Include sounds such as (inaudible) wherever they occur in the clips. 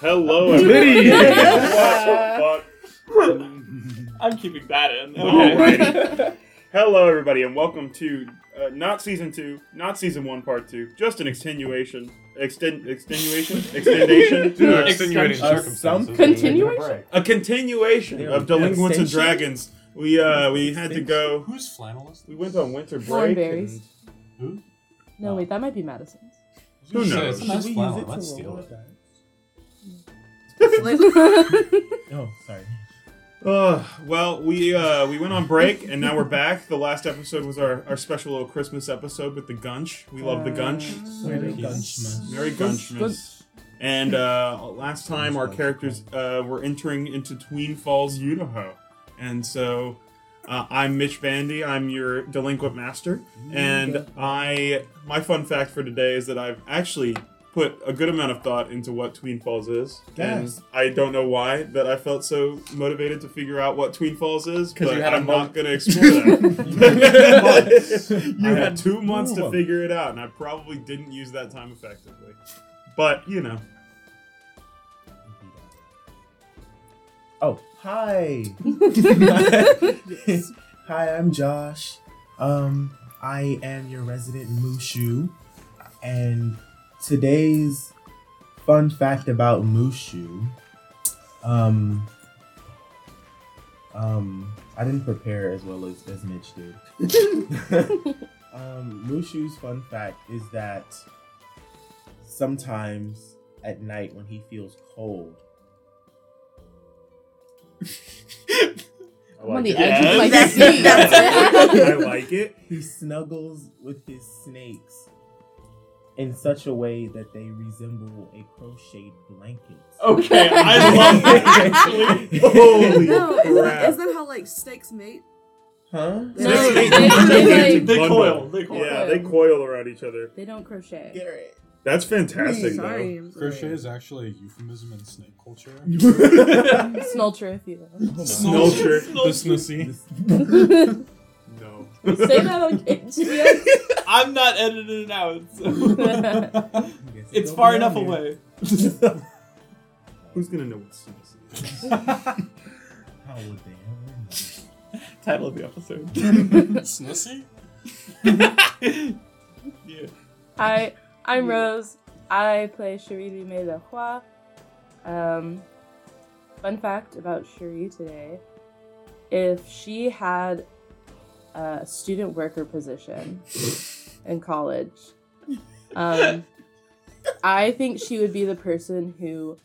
Hello, everybody. What the fuck? I'm keeping that in. Alrighty. Hello, everybody, and welcome to uh, not season two, not season one, part two, just an extenuation, extend, extenuation, (laughs) extendation, Dude, uh, extenuating Uh, circumstances. some- Continuation? a continuation of we. Delinquents and Dragons. We uh, we had to go. Who's flannel is We went on winter break. Thornberries. and- Who? No, wait, that might be Madison's. Who knows? It's a Should we flannel. use it to Let's roll steal our it. Dice? (laughs) Oh, sorry. Uh, well, we uh, we went on break and now we're back. The last episode was our, our special little Christmas episode with the Gunch. We love the Gunch. Merry Gunchmas. Merry Gunchmas. And uh, last time our characters uh, were entering into Tween Falls, Idaho. And so uh, I'm Mitch Bandy. I'm your delinquent master. And I my fun fact for today is that I've actually put a good amount of thought into what Tween Falls is. Yes. And I don't know why that I felt so motivated to figure out what Tween Falls is, 'Cause but you had a I'm month. not going to explore that. You (laughs) I had had two months to figure it out, and I probably didn't use that time effectively. But you know, Oh, hi. (laughs) hi, I'm Josh. Um, I am your resident Mushu, and today's fun fact about Mushu. Um, um, I didn't prepare as well as, as Mitch did. (laughs) um, Mushu's fun fact is that sometimes at night when he feels cold, I I'm on the edge of my Yes. seat. (laughs) I like it. he snuggles with his snakes in such a way that they resemble a crocheted blanket. Okay, (laughs) I love that actually. Holy no, isn't, crap! isn't that how like snakes mate? Huh? No, Snakes they- make (laughs) they- a they, They coil, they coil. Yeah, they coil around each other. They don't crochet. Garrett. That's fantastic, Sorry, though. I'm sorry. Crochet is actually a euphemism in snake culture. (laughs) Snulcher, if you will. Snulcher. the snussy. No. Say that on (laughs) KGS. I'm not editing it out. so- (laughs) it's far enough there. away. (laughs) Who's gonna know what snus is? How would they ever know? Title of the episode. Snussy? yeah. Hi, I'm Rose. I play Cherie Dumais Le Roy. Um, fun fact about Cherie today if she had a student worker position (laughs) in college, um, I think she would be the person who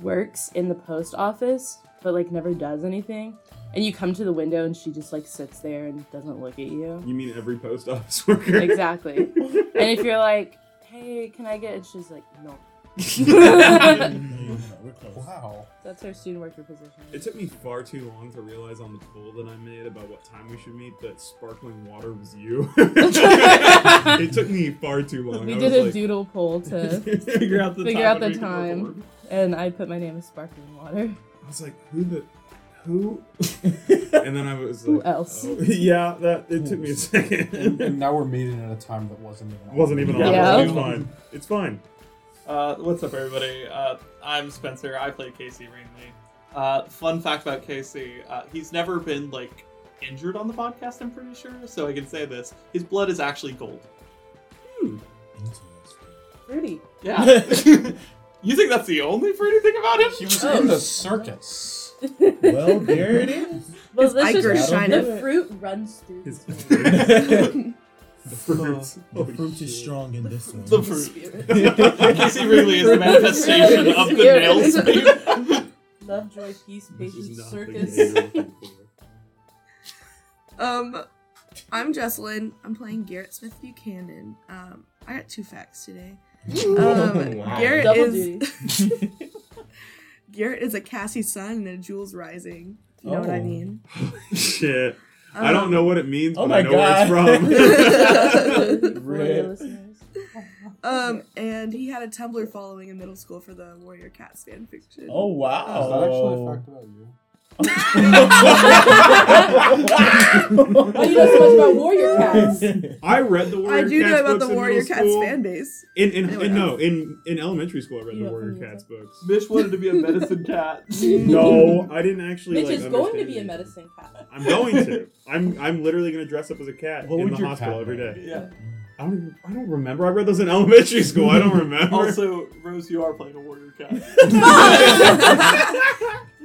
works in the post office but like never does anything. And you come to the window and she just like sits there and doesn't look at you. You mean every post office worker? Exactly. (laughs) And if you're like, hey, can I get? And she's like, no. We're close. Wow. That's her student worker position. It took me far too long to realize on the poll that I made about what time we should meet that sparkling water was you. (laughs) it took me far too long. we I did a like- doodle poll to, (laughs) Figure out the Figure time. out the and make it work time. and I put my name as sparkling water. I was like, who the, who? (laughs) and then I was like, Who else? oh, yeah, that it took me a second. And now we're meeting at a time that wasn't even on. wasn't even on. Yeah. It's fine. It's fine. Uh, what's up, everybody? Uh, I'm Spencer. I play Casey Rainley. Uh, fun fact about Casey: uh, he's never been like injured on the podcast. I'm pretty sure, so I can say this: his blood is actually gold. Fruity. Yeah. (laughs) you think that's the only fruity thing about him? He was Oh. in the circus. Well, there it is. Well, His let's just the fruit runs through (laughs) (laughs) His his the The fruits. fruit is strong in this one. the fruit. spirit. (laughs) Casey Wrigley is the manifestation of the Spirit. nail spirit. (laughs) Love, joy, peace, This patience, circus. game you're looking for. Um, I'm Jesselyn. I'm playing Garrett Smith Buchanan. Um, I got two facts today. Um, Wow. Garrett Double is (laughs) Garrett is a Cassie sun and a Jules rising. You know what I Oh. mean? Shit. I Um, don't know what it means, Oh but I my know where it's from. For (laughs) Rip. Um, and he had a Tumblr following in middle school for the Warrior Cats fan fiction. Oh wow! Is that actually a fact about you? Oh, you know so much about warrior cats. I read the Warrior Cats. I do Cats know about the Warrior Cats school. fan base. In in, Anyway, in no in in elementary school I read You the Warrior from Cats books. Mitch wanted to be a medicine cat. (laughs) No, I didn't actually. Mitch like, is going to be a medicine cat. I'm going to. I'm I'm literally going to dress up as a cat What in would the your hospital cat every. Yeah. I don't even, I don't remember. I read those in (laughs) elementary school. I don't (laughs) remember. Also, Rose, you are playing a warrior cat.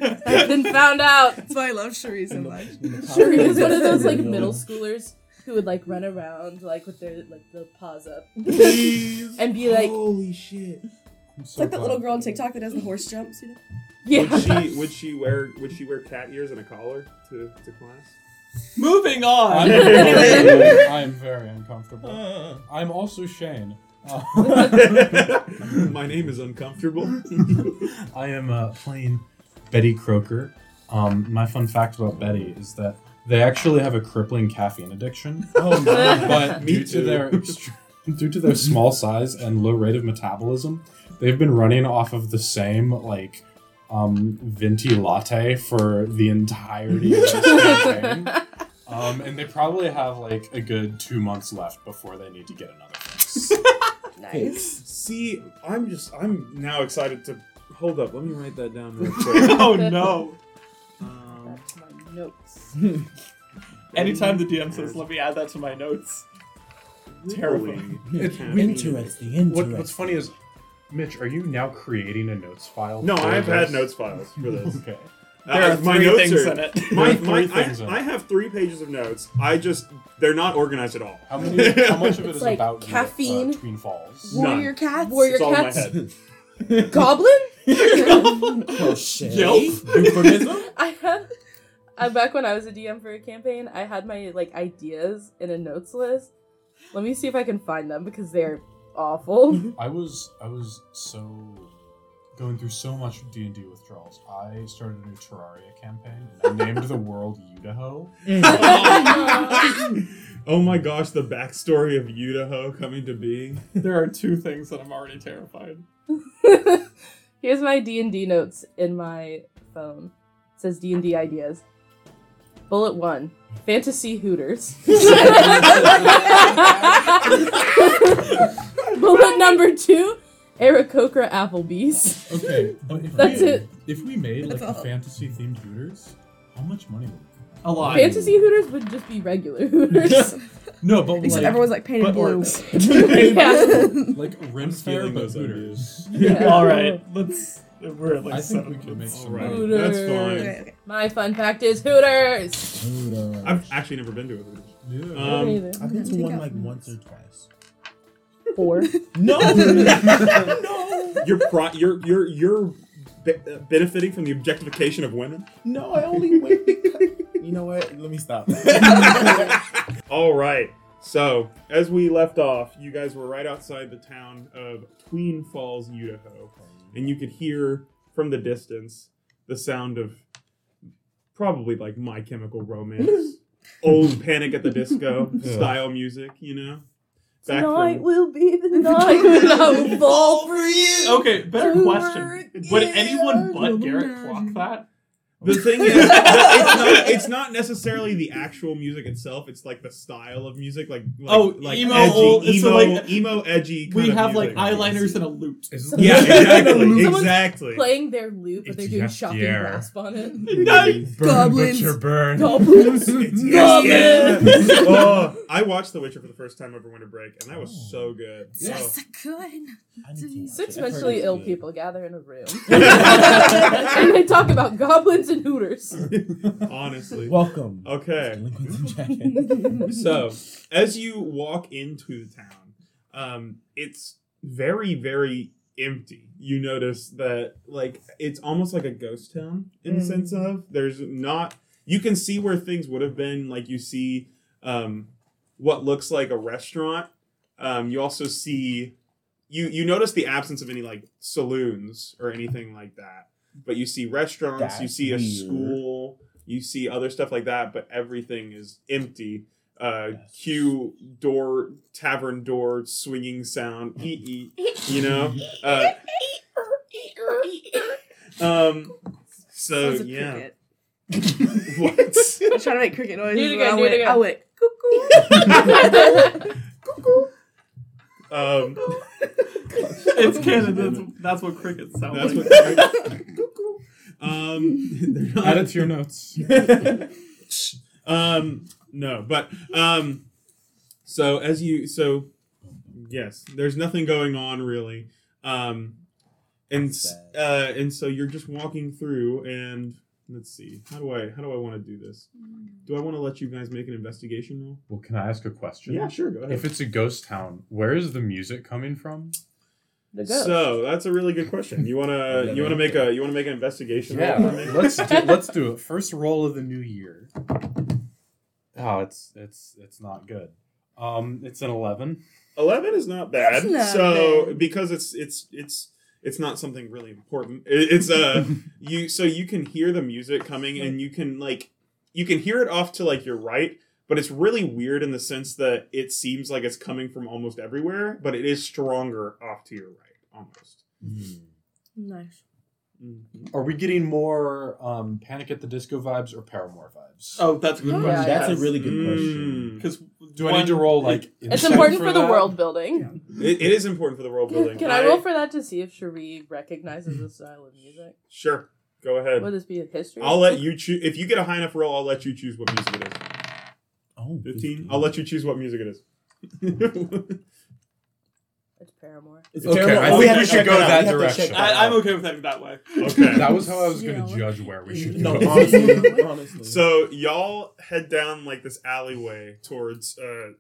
I've been found out. That's why I love Cherie so much. Cherie is one of those like middle schoolers who would like run around like with their like the paws up Please. and be like, holy shit. It's like that little girl on TikTok that does the horse jumps, you know? Yeah. Would yeah. she would she wear would she wear cat ears and a collar to, to class? Moving I'm, on. I am very uncomfortable. Uh, I'm also Shane. Uh, (laughs) (laughs) (laughs) My name is uncomfortable. I am uh, playing Betty Croker. Um, my fun fact about Betty is that they actually have a crippling caffeine addiction. (laughs) oh my. but (laughs) due to too. their due to their small size and low rate of metabolism, they've been running off of the same like um, venti latte for the entirety of this campaign. (laughs) Um, and they probably have like a good two months left before they need to get another fix. Nice. See, I'm just I'm now excited to hold up. Let me write that down real (laughs) quick. oh no. Um, That's my notes. (laughs) Anytime the DM says, let me add that to my notes. Terrifying. It's Interesting, interesting. What, what's funny is, Mitch, are you now creating a notes file? No, for I've had this? notes files for this. (laughs) Okay. There Uh, are three things in it. My, There are my, three I, things in I have three pages of notes. I just they're not organized at all. How many? How much of it It's is like about caffeine. Uh, Tween Falls? None. Warrior cats. Warrior It's all in my cats. head. (laughs) Goblin? (laughs) Crochet. Yup. Euphemism? (laughs) I had I back when I was a DM for a campaign, I had my like ideas in a notes list. Let me see if I can find them because they're awful. I was I was so going through so much D and D withdrawals. I started a new Terraria campaign and I named the world Udaho. Mm. Oh, oh my gosh, the backstory of Idaho coming to be. There are two things that I'm already terrified. (laughs) Here's my D and D notes in my phone. It says D and D ideas. Bullet one: Fantasy Hooters. (laughs) Bullet number two: Aarakocra Applebee's. Okay, but if That's we, it. If we made like That's a fantasy themed Hooters, how much money would? We A lot. Fantasy Hooters would just be regular Hooters. no, but Except like, everyone's like painted but blue. (laughs) (laughs) yeah. like Ren Faire, stealing those Hooters. (laughs) Yeah. All right, let's. We're at like I think seven we could make minutes. some Alright, money. that's Hooters. fine. okay, okay. My fun fact is Hooters. Hooters. I've actually never been to a Hooters. Yeah. Um, I've been to one out like once or twice. Four. No, no, You're pro- you're you're you're be- uh, benefiting from the objectification of women. no. I only went because. You know what? Let me stop. (laughs) All right. So, as we left off, you guys were right outside the town of Tween Falls, Idaho, and you could hear from the distance the sound of probably like My Chemical Romance, (laughs) old Panic at the Disco style music, you know. Back Tonight from- will be the (laughs) night when I will fall for you. Okay, better question. Would anyone but Garrett clock that? The (laughs) thing is, it's not it's not necessarily the actual music itself. It's like the style of music, like, like Oh, like emo, edgy, oh, old- emo, so, like, emo, edgy. We of have like eyeliners and a lute. (laughs) Yeah, exactly, Someone's exactly. Playing their loop, but It's they're doing just shocking Pierre. rasp on it. (laughs) Burn, Goblins. butcher, burn. Goblins. It's Goblins. yes, oh, I watched The Witcher for the first time over winter break, and that was oh. so good. Yes, Oh. I could. I need to watch Six it. I've heard mentally ill good. people gather in a room. and they talk about goblins and hooters. (laughs) Honestly. Welcome. Okay. Delinquents and Jackets. So, as you walk into the town, um, it's very, very empty. You notice that, like, it's almost like a ghost town in the Mm. sense of there's not. You can see where things would have been. Like, you see um, what looks like a restaurant. Um, you also see. You, you notice the absence of any like saloons or anything like that, but you see restaurants, you see a weird. school, you see other stuff like that, but everything is empty. Uh, cue door, tavern door, swinging sound, (laughs) eat, eat, you know? (laughs) Uh, um, so, Sounds a yeah. cricket. (laughs) what? I was trying to make cricket noises. Do it and again, I do went, it again. I went cuckoo. Um, (laughs) It's Canada. That's, that's what crickets sound that's like. what. (laughs) um, they're not- Add it to your notes. (laughs) um, no, but um, so as you so, yes, there's nothing going on really. Um, and s- uh, and so you're just walking through, and let's see, how do I how do I want to do this? Do I want to let you guys make an investigation roll? Well, can I ask a question? Yeah, sure, go ahead. If it's a ghost town, where is the music coming from? The ghost. So that's a really good question. You wanna (laughs) you wanna make a you wanna make an investigation roll for me? let's do, (laughs) let's do it. First roll of the new year. Oh, it's it's it's not good. Um, it's an eleven. Eleven is not bad. That's not so bad. because it's it's it's it's not something really important. It's uh (laughs) you so you can hear the music coming and you can like you can hear it off to like your right, but it's really weird in the sense that it seems like it's coming from almost everywhere, but it is stronger off to your right almost. Nice. Mhm. Are we getting more um, Panic at the Disco vibes or Paramore vibes? Oh, that's a good Oh, question. That's a really good question. Mm. Because do I need to roll like? It's insight important for, the that? world building. It, it is important for the world building. Can I roll for that to see if Cherie recognizes the style of music? Sure. Go ahead. Would this be a history? I'll let you choose. If you get a high enough roll, I'll let you choose what music it is. Oh, 15? I'll let you choose what music it is. (laughs) It's Paramore. It's Okay, terrible. I Oh, think have we should go out. that We have to direction. I, that I'm okay with heading that way. (laughs) okay. That was how I was going to Yeah. judge where we should No, go. (laughs) honestly, honestly. So y'all head down like this alleyway towards uh,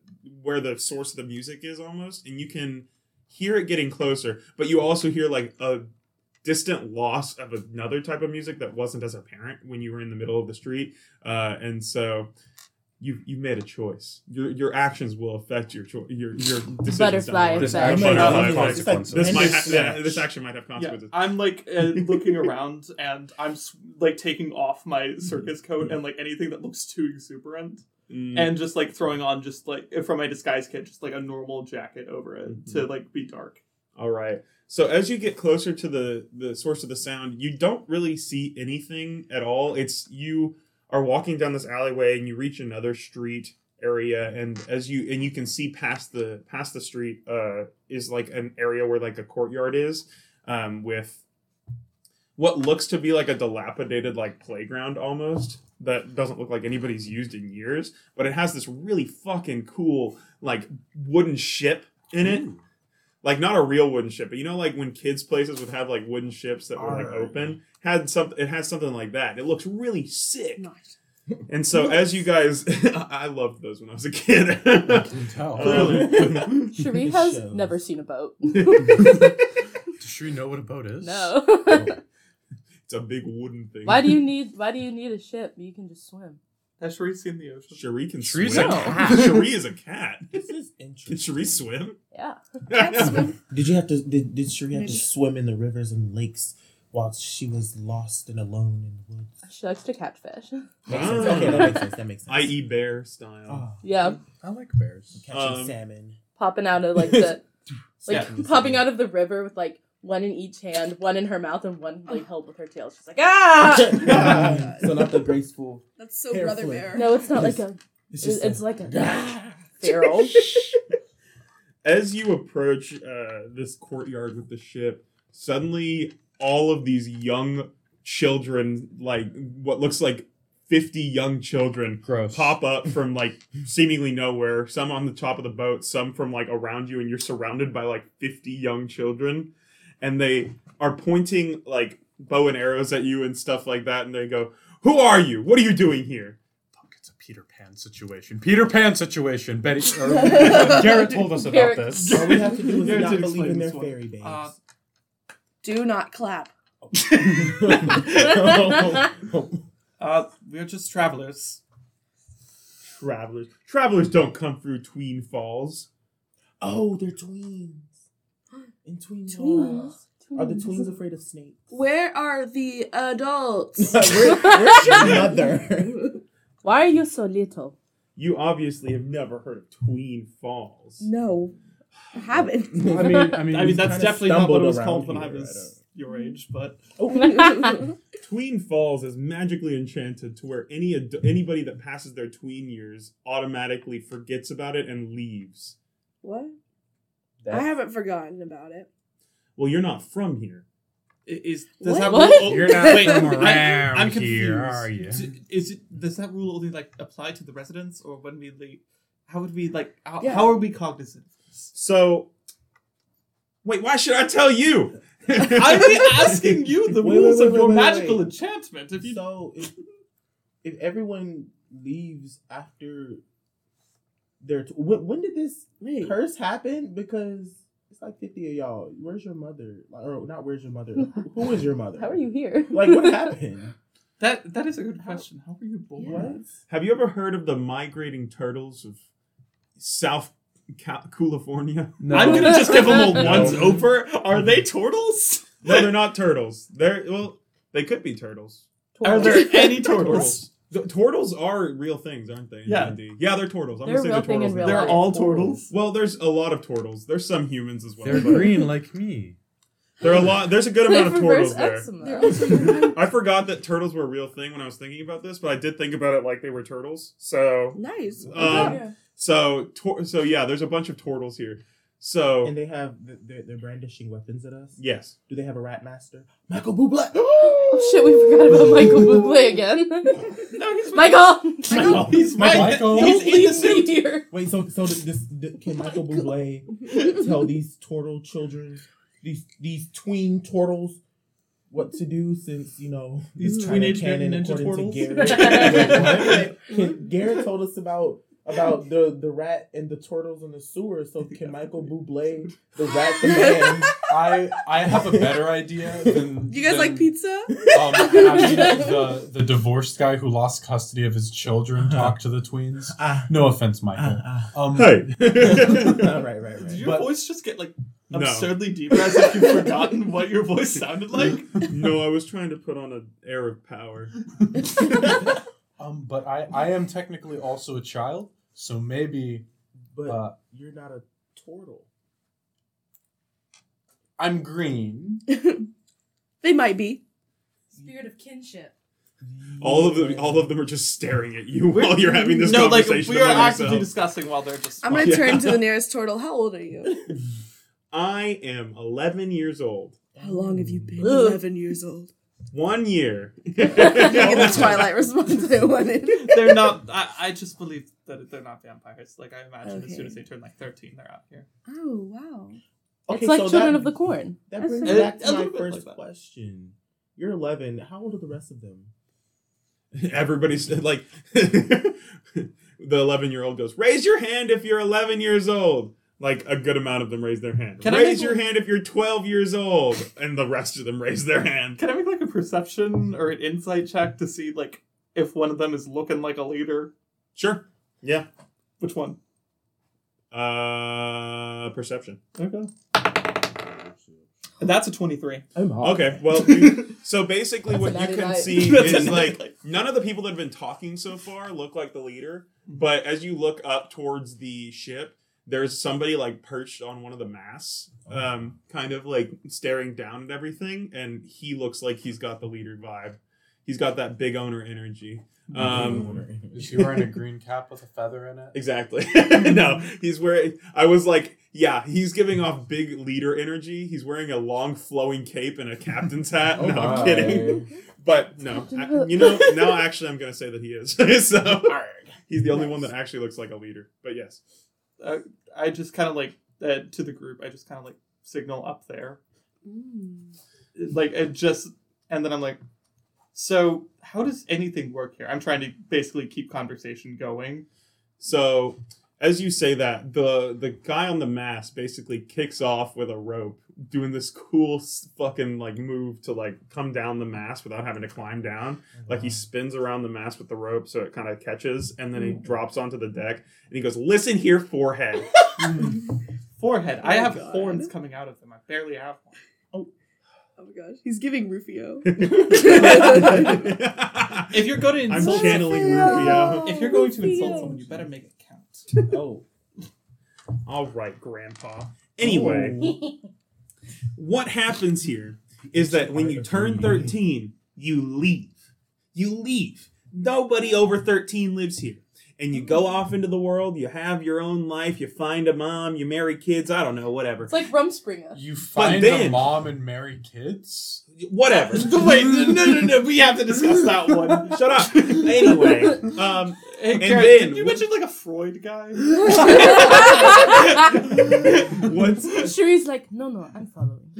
where the source of the music is almost, and you can hear it getting closer, but you also hear like a distant loss of another type of music that wasn't as apparent when you were in the middle of the street, uh, and so. You you made a choice. Your your actions will affect your cho- your your decisions. Butterfly down the This effect. action Butterfly have effect. Consequences. This might ha- yeah, this action might have Yeah, consequences. I'm like uh, (laughs) looking around and I'm like taking off my circus coat and like anything that looks too exuberant Mm. and just like throwing on just like from my disguise kit just like a normal jacket over it to like be dark. All right. So as you get closer to the the source of the sound, you don't really see anything at all. It's you are walking down this alleyway and you reach another street area and as you and you can see past the past the street uh is like an area where like a courtyard is um with what looks to be like a dilapidated like playground almost that doesn't look like anybody's used in years but it has this really fucking cool like wooden ship in it like not a real wooden ship, but you know, like when kids' places would have like wooden ships that were like open, had some. It has something like that. It looks really sick. Nice. And so, as you guys, (laughs) I loved those when I was a kid. I can (laughs) tell. Um, (laughs) Cherie has shows. never seen a boat. Does she know what a boat is? no. it's a big wooden thing. why do you need Why do you need a ship? You can just swim. Has Cherie seen the ocean? Cherie can Cherie's swim. a (laughs) cat. Cherie is a cat. (laughs) This is Can interesting. Cherie swim? Yeah. (laughs) Cats swim. Did you have to? Did, did Cherie have to Maybe. swim in the rivers and lakes while she was lost and alone in the woods? She likes to catch fish. Makes sense. Ah. Okay, that makes sense. That makes sense. I.e. bear style. Oh, Yeah, I like bears. catching Um, salmon. popping out of like the like Catching popping salmon. out of the river with like one in each hand, one in her mouth, and one (sighs) like held with her tail. She's like, ah. (laughs) so not the (laughs) graceful. That's so brother flip. bear. no, it's not like a. It's It's, just it's like a (laughs) feral. as you approach uh, this courtyard with the ship, suddenly all of these young children, like what looks like 50 young children, Gross. pop up from like seemingly nowhere. Some on the top of the boat, some from like around you, and you're surrounded by like 50 young children. And they are pointing like bow and arrows at you and stuff like that. And they go, Who are you? What are you doing here? Fuck, it's a Peter Pan situation. Peter Pan situation. Betty (laughs) or, Garrett told us about Garrett- this. All we have to do is Yeah, not believe in their one. fairy babes. Uh, Do not clap. (laughs) uh, we're just travelers. Travelers. Travelers don't come through Tween Falls. oh, they're tweens. In tween Tweens? Are the tweens afraid of snakes? Where are the adults? (laughs) Where, where's your mother? (laughs) Why are you so little? You obviously have never heard of Tween Falls. no, I haven't. I mean, (laughs) I mean, I mean, that's definitely not what it was around called when I I was your age, but Tween Falls is magically enchanted to where any ad- anybody that passes their tween years automatically forgets about it and leaves. what? That's- I haven't forgotten about it. Well, you're not from here. Is does What? that What? rule? You're not Wait, from around I'm confused. here, are you? D- Is it does that rule only like apply to the residents, or when we leave? How would we like? How, Yeah. how are we cognizant? So, wait, why should I tell you? (laughs) I'm asking you the Wait, rules wait, of your wait, magical wait. enchantment. If you So if if everyone leaves after their t- when, when did this Wait. curse happen? Because it's like fifty of y'all. Where's your mother? Like, or not? Where's your mother? Who- (laughs) Who is your mother? How are you here? Like what (laughs) happened? that that is a good question. How were you born? What? Have you ever heard of the migrating turtles of South Ca- California? No. I'm gonna just give them a (laughs) No. once over. Are they turtles? No, they're not turtles. They're well, they could be turtles. Are there any turtles? The turtles are real things, aren't they? in Yeah. D&D? yeah, they're turtles. I'm They're gonna real say thing they're turtles. They're life. all turtles. Well, there's a lot of turtles. There's some humans as well. They're but green like me. There are a lot. There's a good amount of Reverse turtles there. eczema. (laughs) I forgot that turtles were a real thing when I was thinking about this, but I did think about it like they were turtles. So, nice. Um, Okay. so, tor- so yeah, there's a bunch of turtles here. So, And they have they're, they're brandishing weapons at us. yes, Do they have a rat master? Michael Bublé. (gasps) (gasps) Oh shit, we forgot about (laughs) Michael Bublé again. (laughs) No, he's Michael! Michael. He's Michael. Michael. He's Don't in the leave me suit. here. Wait, so so this, this can Michael Bublé tell these turtle children, these these tween turtles, what to do since you know These mm-hmm. China Teenage canon Mutant Ninja according to Turtles? Garrett. (laughs) Garrett told us about about the the rat and the turtles in the sewer. So can Michael Bublé, the rat, the (laughs) man? I I have a better idea than. You guys than, like pizza? Um, (laughs) the the divorced guy who lost custody of his children talk to the tweens. Ah, No offense, Michael. ah, Um, hey, (laughs) right, right, right. Did your But- voice just get like No. absurdly deep as if you've forgotten what your voice sounded like? no, I was trying to put on an air of power. um, but I I am technically also a child, so maybe but uh, you're not a turtle. I'm green. (laughs) they might be. Spirit of kinship. All of them, all of them are just staring at you while you're having this no, like conversation. we are among actively yourselves. discussing while they're just. I'm gonna Yeah. turn to the (laughs) nearest turtle. How old are you? (laughs) I am 11 years old. How long have you been? Ugh. Eleven years old. One year. Get the Twilight response I wanted. they're not. I, I just believe that they're not vampires. Like I imagine, as soon as they turn like thirteen, they're out here. Oh wow. it's like so Children that- of the Corn. That That's brings right. back to my first like question. You're 11. How old are the rest of them? (laughs) Everybody's like, (laughs) the 11 year old goes, Raise your hand if you're 11 years old. Like a good amount of them raise their hand. Can I raise make your one- hand if you're 12 years old. And the rest of them raise their hand. Can I make like a perception or an insight check to see like if one of them is looking like a leader? Sure. Yeah. Which one? Uh, perception. Okay. And that's a twenty-three. I'm hot. Okay, well, (laughs) you- so basically, what you can 99. see (laughs) That's a is like 99. none of the people that have been talking so far look like the leader. But as you look up towards the ship, there's somebody like perched on one of the masts, um, kind of like staring down at everything, and he looks like he's got the leader vibe. He's got that big owner energy. Um, Is he wearing a (laughs) green cap with a feather in it? Exactly. (laughs) no, he's wearing. I was like, yeah, he's giving off big leader energy. He's wearing a long flowing cape and a captain's hat. Oh no, I'm kidding. But no, I- you know, now actually, I'm gonna say that he is. (laughs) so he's the only one that actually looks like a leader. But yes, Uh, I just kind of like uh, to the group. I just kind of like signal up there, Mm. like it just, and then I'm like, so how does anything work here? I'm trying to basically keep conversation going. so as you say that, the the guy on the mast basically kicks off with a rope, doing this cool fucking like move to like come down the mast without having to climb down. Like he uh-huh. spins around the mast with the rope so it kind of catches, and then he drops onto the deck and he goes, "Listen here, forehead." (laughs) (laughs) Forehead. I Oh, have God. horns coming out of them. I barely have one. Oh my gosh, he's giving Rufio. (laughs) If you're going to I'm insult, channeling someone, Rufio. if you're going to insult someone, you better make it count. (laughs) Oh. (laughs) All right, Grandpa. Anyway, what happens here is that when you turn 13, you leave. You leave. Nobody over 13 lives here. And you go off into the world, you have your own life, you find a mom, you marry kids, I don't know, whatever. It's like Rumspringa. You find then- a mom and marry kids? Whatever. (laughs) Wait, no, no, no, no. We have to discuss that one. Shut up. Anyway, um, Hey, And Garrett, then- did you mention like a Freud guy? (laughs) once Cherie's (laughs) like, no, no, I'm following.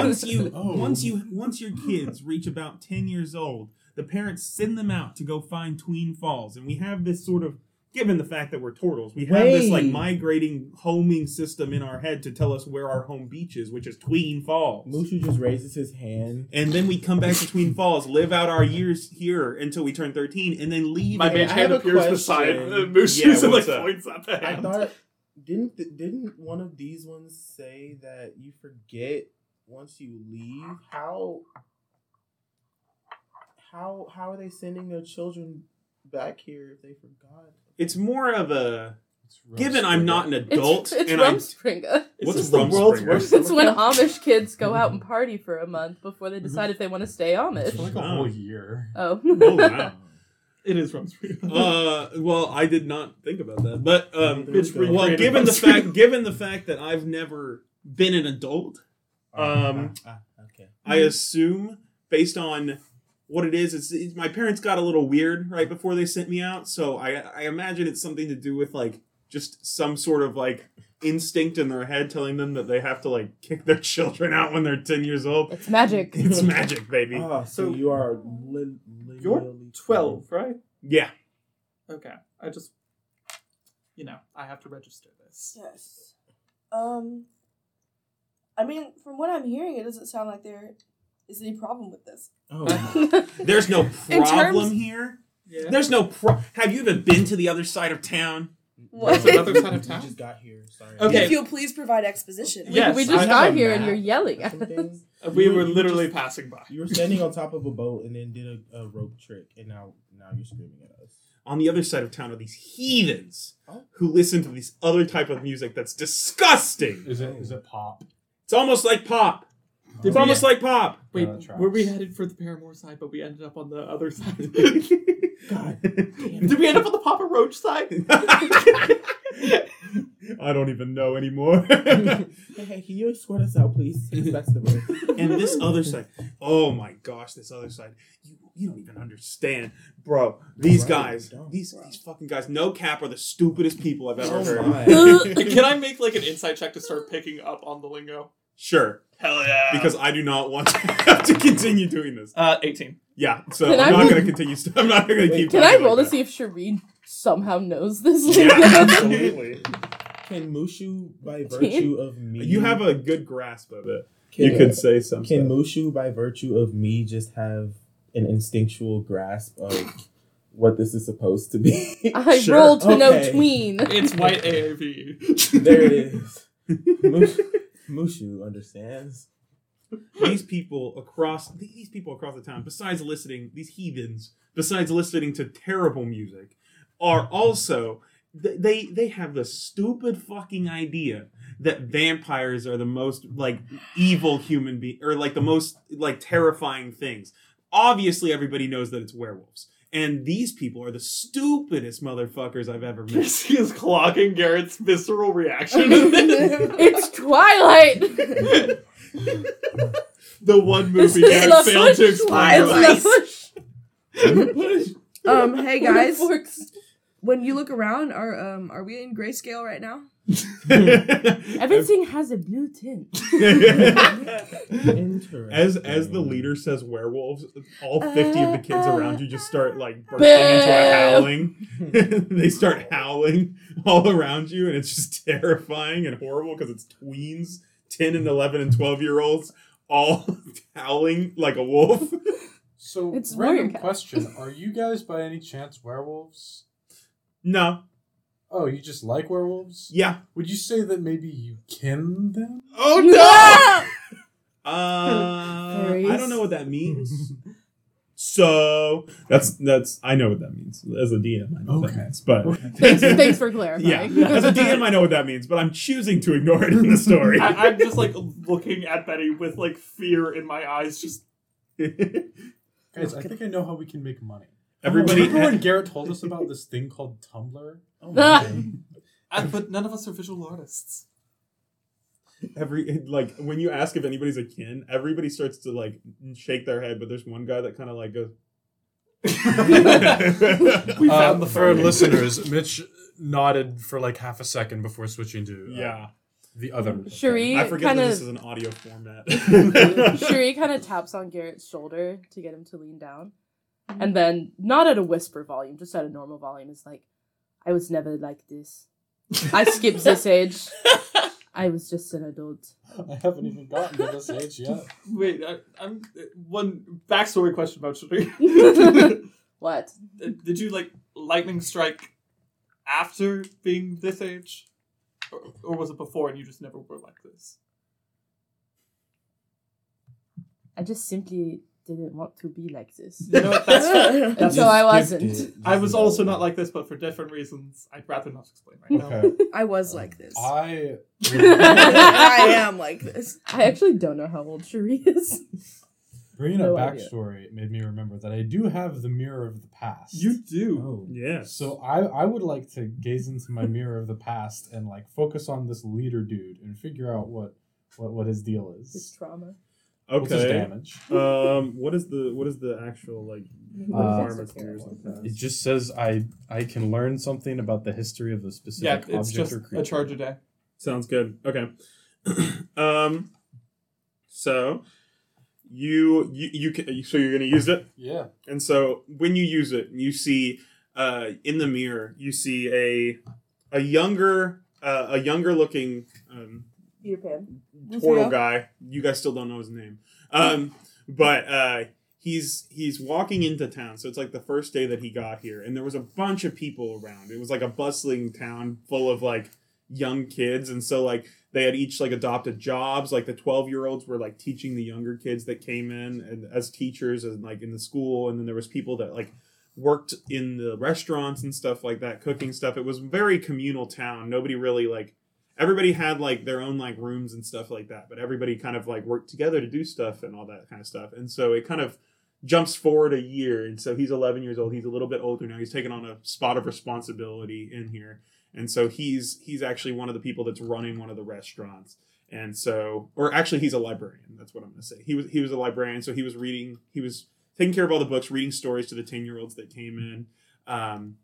once you Oh. once you once your kids reach about 10 years old the parents send them out to go find tween falls and we have this sort of given the fact that we're turtles we have this like migrating homing system in our head to tell us where our home beach is which is tween falls Mushu just raises his hand. and then we come back to tween falls live out our years here until we turn 13 and then leave My again. mage I hand appears question. beside uh, Moose Yeah, and like what's up? points at the I thought didn't th- didn't one of these ones say that you forget once you leave how how how are they sending their children back here if they forgot? it's more of a given i'm not an adult it's and i'm Rumspringa. Is What's the world's worst? It's when? Amish kids go out and (laughs) party for a month before they decide if they want to stay for Amish. like a whole year. Oh. (laughs) oh wow It is Rumspringa. Uh, well, I did not think about that, but um, There we well, given the fact, given the fact that I've never been an adult, Um, Ah, ah, okay. I assume based on what it is, it's, it's my parents got a little weird right before they sent me out, so I I imagine it's something to do with like just some sort of like instinct in their head telling them that they have to like (laughs) kick their children out when they're ten years old. It's magic. (laughs) It's (laughs) magic, baby. Ah, so, So- you are li- You're lineally 12, right? Yeah. Okay. I just, you know, I have to register this. Yes. Um. I mean, from what I'm hearing, it doesn't sound like there is there any problem with this. Oh, (laughs) There's no problem terms- here. Yeah. There's no pro. Have you even been to the other side of town? What? the other side of (laughs) You town? just got here. Sorry. Okay. If you'll please provide exposition. We, Yes, we I just have got here and you're yelling at us. (laughs) We You- were you literally just- passing by. You were standing on top of a boat and then did a, a rope trick, and now now you're screaming at us. On the other side of town are these heathens Oh. who listen to this other type of music that's disgusting. Is it is it oh. pop? It's almost like pop. Did It's we- almost like pop. Wait, Uh, were we headed for the Paramore side, but we ended up on the other side? (laughs) God. Did we end up on the Papa Roach side? (laughs) I don't even know anymore. (laughs) hey, hey, can you escort us out, please? Take us back to the road. and this other side, oh my gosh, this other side, you, you don't even understand, bro. These Right, guys, you don't. these these fucking guys, no cap, are the stupidest people I've ever Oh heard. Can I make like an insight check to start picking up on the lingo? Sure, Hell yeah! because I do not want to (laughs) have to continue doing this. uh, 18. Yeah, so Can I'm I not roll- going to continue. St- I'm not going to keep. Can I talking roll like to see if Shireen somehow knows this that. Yeah, (laughs) absolutely. Can Mushu, by virtue of me, You have a good grasp of it. can, you could say something. Can Mushu, by virtue of me, just have an instinctual grasp of what this is supposed to be? (laughs) I Sure. rolled to know Okay. tween. It's white AAV. there it is. Mushu, Mushu understands. these people across these people across the town, besides listening, these heathens, besides listening to terrible music, are also they they have the stupid fucking idea that vampires are the most like evil human being or like the most like terrifying things. Obviously, everybody knows that it's werewolves. And these people are the stupidest motherfuckers I've ever met. (laughs) Casey is clogging Garrett's visceral reaction. (laughs) it's Twilight. (laughs) the one It's movie Garrett the failed to push. explain. It's to like- Um, hey guys, when you look around, are um are we in grayscale right now? Hmm. Everything has a blue tint. (laughs) Interesting. As as the leader says werewolves, all fifty of the kids uh, around you just start like uh, bursting Boo. into a howling. (laughs) they start howling all around you, and it's just (laughs) terrifying and horrible because it's tweens, ten and eleven and twelve year olds, all howling like a wolf. So, It's warrior random cat. question: Are you guys by any chance werewolves? No, Oh, you just like werewolves? yeah. Would you say that maybe you kin them? Oh (laughs) no. (laughs) Uh, I don't know what that means. (laughs) So that's that's I know what that means as a DM. I know what that Okay. means, but Thanks, thanks for clarifying. yeah, as a DM, I know what that means, but I'm choosing to ignore it in the story. I, I'm just like looking at Betty with like fear in my eyes. Just Guys, I think I know how we can make money. Everybody, Remember when Garrett told us about this thing called Tumblr? (laughs) Oh my. uh, but none of us are visual artists. every like when you ask if anybody's a kin, everybody starts to like shake their head, but there's one guy that kind of like goes. (laughs) We Uh, (laughs) found the for our phone. listeners, Mitch nodded for like half a second before switching to uh, yeah, the other. Cherie I forget kind that this is an audio format. Cherie kind of taps on Garrett's shoulder to get him to lean down, Mm-hmm. and then not at a whisper volume, just at a normal volume. Is like, I was never like this. I skipped this (laughs) age. I was just an adult. I haven't even gotten to this age yet. (laughs) Wait, I, I'm uh, one backstory question about Cherie. (laughs) What? Uh, did you like lightning strike after being this age, or, or was it before and you just never were like this? I just simply didn't want to be like this. You know what? That's (laughs) And so I wasn't. I was also not like this, but for different reasons. I'd rather not explain right now. (laughs) I was like um, this. I. I am like this. (laughs) I actually don't know how old Cherie is. Bringing No up idea. backstory made me remember that I do have the mirror of the past. You do. Oh. yes. So I, I would like to gaze into my mirror of the past and like focus on this leader dude and figure out what what, what his deal This is. trauma. What's his okay. damage? Um, what is the what is the actual like Uh, requirements to yours like It just says I I can learn something about the history of the Yeah, specific it's object just or a charge a day. Sounds good. Okay. (clears throat) um, so you you you can so you're gonna use it. Yeah. And so when you use it, you see uh, in the mirror, you see a a younger uh, a younger looking um, Peter Pan. Toro guy. You guys still don't know his name, um, but uh, he's he's walking into town. So it's like the first day that he got here, and there was a bunch of people around. It was like a bustling town full of like young kids, and so like they had each like adopted jobs. Like the twelve year olds were like teaching the younger kids that came in and as teachers and like in the school, and then there was people that like worked in the restaurants and stuff like that, cooking stuff. It was very communal town. Nobody really like everybody had like their own like rooms and stuff like that, but everybody kind of like worked together to do stuff and all that kind of stuff. And so it kind of jumps forward a year. And so he's 11 years old. He's a little bit older now. He's taken on a spot of responsibility in here. And so he's he's actually one of the people that's running one of the restaurants. And so, or actually, he's a librarian. That's what I'm going to say. He was he was a librarian, so he was reading. He was taking care of all the books, reading stories to the ten year olds that came in. Um,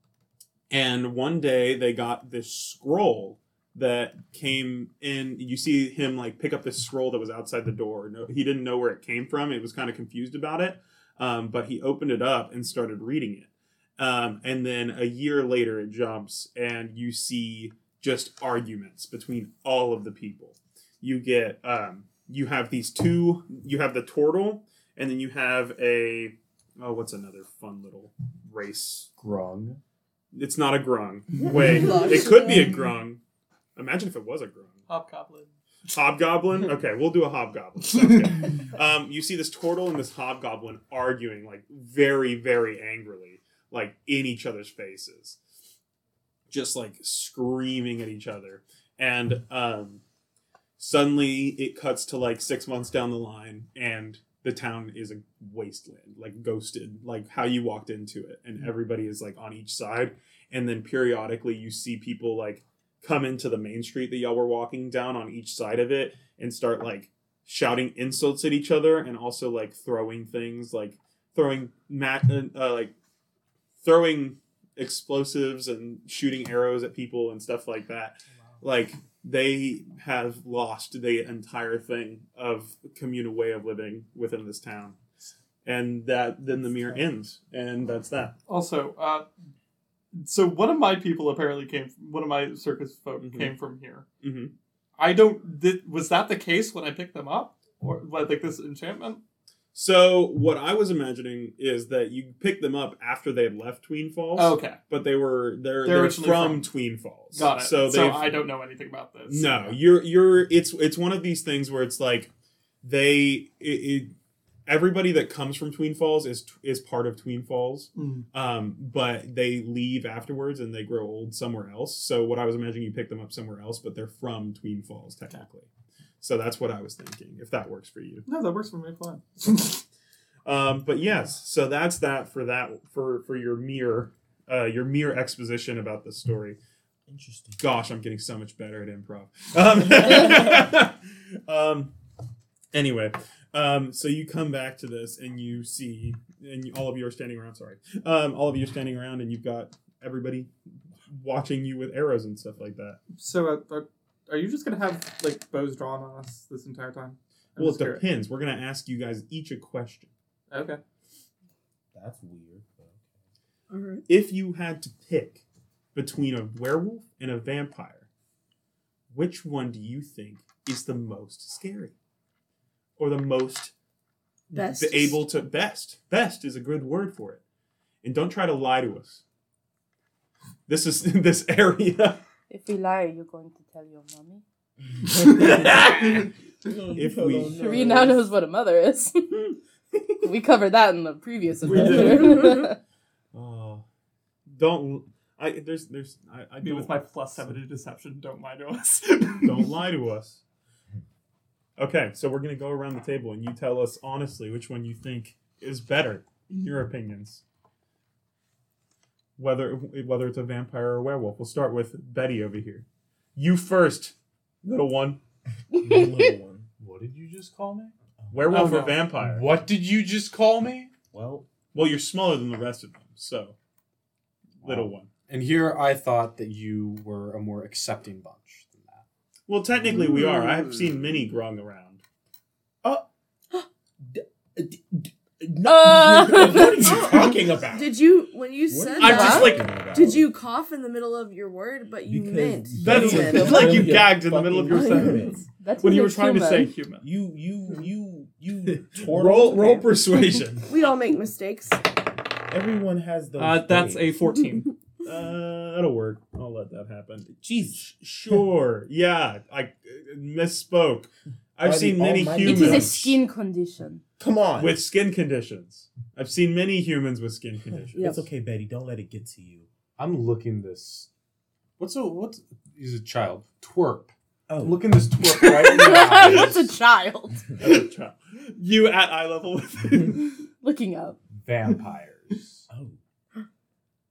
and one day they got this scroll that came in. You see him like pick up this scroll that was outside the door. No, he didn't know where it came from. He was kind of confused about it. Um, but he opened it up and started reading it. Um, and then a year later, it jumps, and you see just arguments between all of the people. You get, um, you have these two. You have the turtle, and then you have a, oh, what's another fun little race? Grung. It's not a grung. (laughs) Wait, it could be a grung. Imagine if it was a grung. Hobgoblin. Hobgoblin? (laughs) Okay, we'll do a hobgoblin. (laughs) Um, you see this turtle and this hobgoblin arguing like very, very angrily, like in each other's faces, just like screaming at each other. And um, suddenly it cuts to like six months down the line, and the town is a wasteland, like ghosted, like how you walked into it, and everybody is like on each side. And then periodically you see people like come into the main street that y'all were walking down on each side of it and start like shouting insults at each other and also like throwing things like throwing mat uh, like throwing explosives and shooting arrows at people and stuff like that. Like they have lost the entire thing of communal way of living within this town. And that then the mirror ends. And that's that. Also, uh, so one of my people apparently came. From, one of my circus folk Mhm. came from here. Mhm. I don't. Did, was that the case when I picked them up, or like this enchantment? so what i was imagining is that you picked them up after they had left tween falls Okay, but they were they're, They're they're, from, from- Tween Falls. got it. So So, I don't know anything about this. no, you're you're it's it's one of these things where it's like they it, it everybody that comes from Tween Falls is is part of Tween Falls, Mm. um, but they leave afterwards and they grow old somewhere else. So what I was imagining, you pick them up somewhere else, but they're from Tween Falls technically. So that's what I was thinking. If that works for you. No, that works for me fine. (laughs) Um, but yes, so that's that for that for for your mere uh, your mere exposition about the story. Interesting. Gosh, I'm getting so much better at improv. Um, (laughs) um, anyway, um, so you come back to this and you see, and you, all of you are standing around. Sorry, um, all of you are standing around, and you've got everybody watching you with arrows and stuff like that. so, uh, are, are you just gonna have like bows drawn on us this entire time? I'm well, it just curious. depends. We're gonna ask you guys each a question. Okay. That's weird. All right. if you had to pick between a werewolf and a vampire, which one do you think is the most scary? Or the most Best. the able to best? Best is a good word for it. And don't try to lie to us. This is (laughs) this area. If we lie, you're going to tell your mommy. If we- Cherie now knows what a mother is. (laughs) we covered that in the previous We adventure. (laughs) Oh, don't. I there's there's I, I Me with my plus seven to deception, don't lie to us. don't lie to us. Okay, so we're gonna go around the table and you tell us honestly which one you think is better, in your opinions. Whether whether it's a vampire or a werewolf. We'll start with Betty over here. You first, little one. (laughs) Little one. What did you just call me? Werewolf Oh, or vampire? What did you just call me? Well, Well, you're smaller than the rest of them, so little one. And here I thought that you were a more accepting bunch than that. Well, technically we are. I have seen many growing around. d- d- no, Uh. (laughs) (laughs) what are you talking about? Did you when you What said are I'm just that? like- did you cough in the middle of your word, but you Because meant That's human? (laughs) it's like you gagged in the middle of your sentence. That's when you were a trying to say human. You, you, you, you. Turtle. Roll roll persuasion. We all make mistakes. Everyone has those. Uh, that's a days. 14. Uh, that'll work. I'll let that happen. Jeez. Sure. Yeah, I misspoke. I've By seen many almighty It humans is a skin condition. Come on. with skin conditions. I've seen many humans with skin conditions. Yep. It's okay, Betty. Don't let it get to you. I'm looking this. What's a what's? He's a child. Twerp. Oh, I'm looking this twerp (laughs) right in the That's a child. (laughs) That's a child. You at eye level with it. Looking up. Vampires. Oh.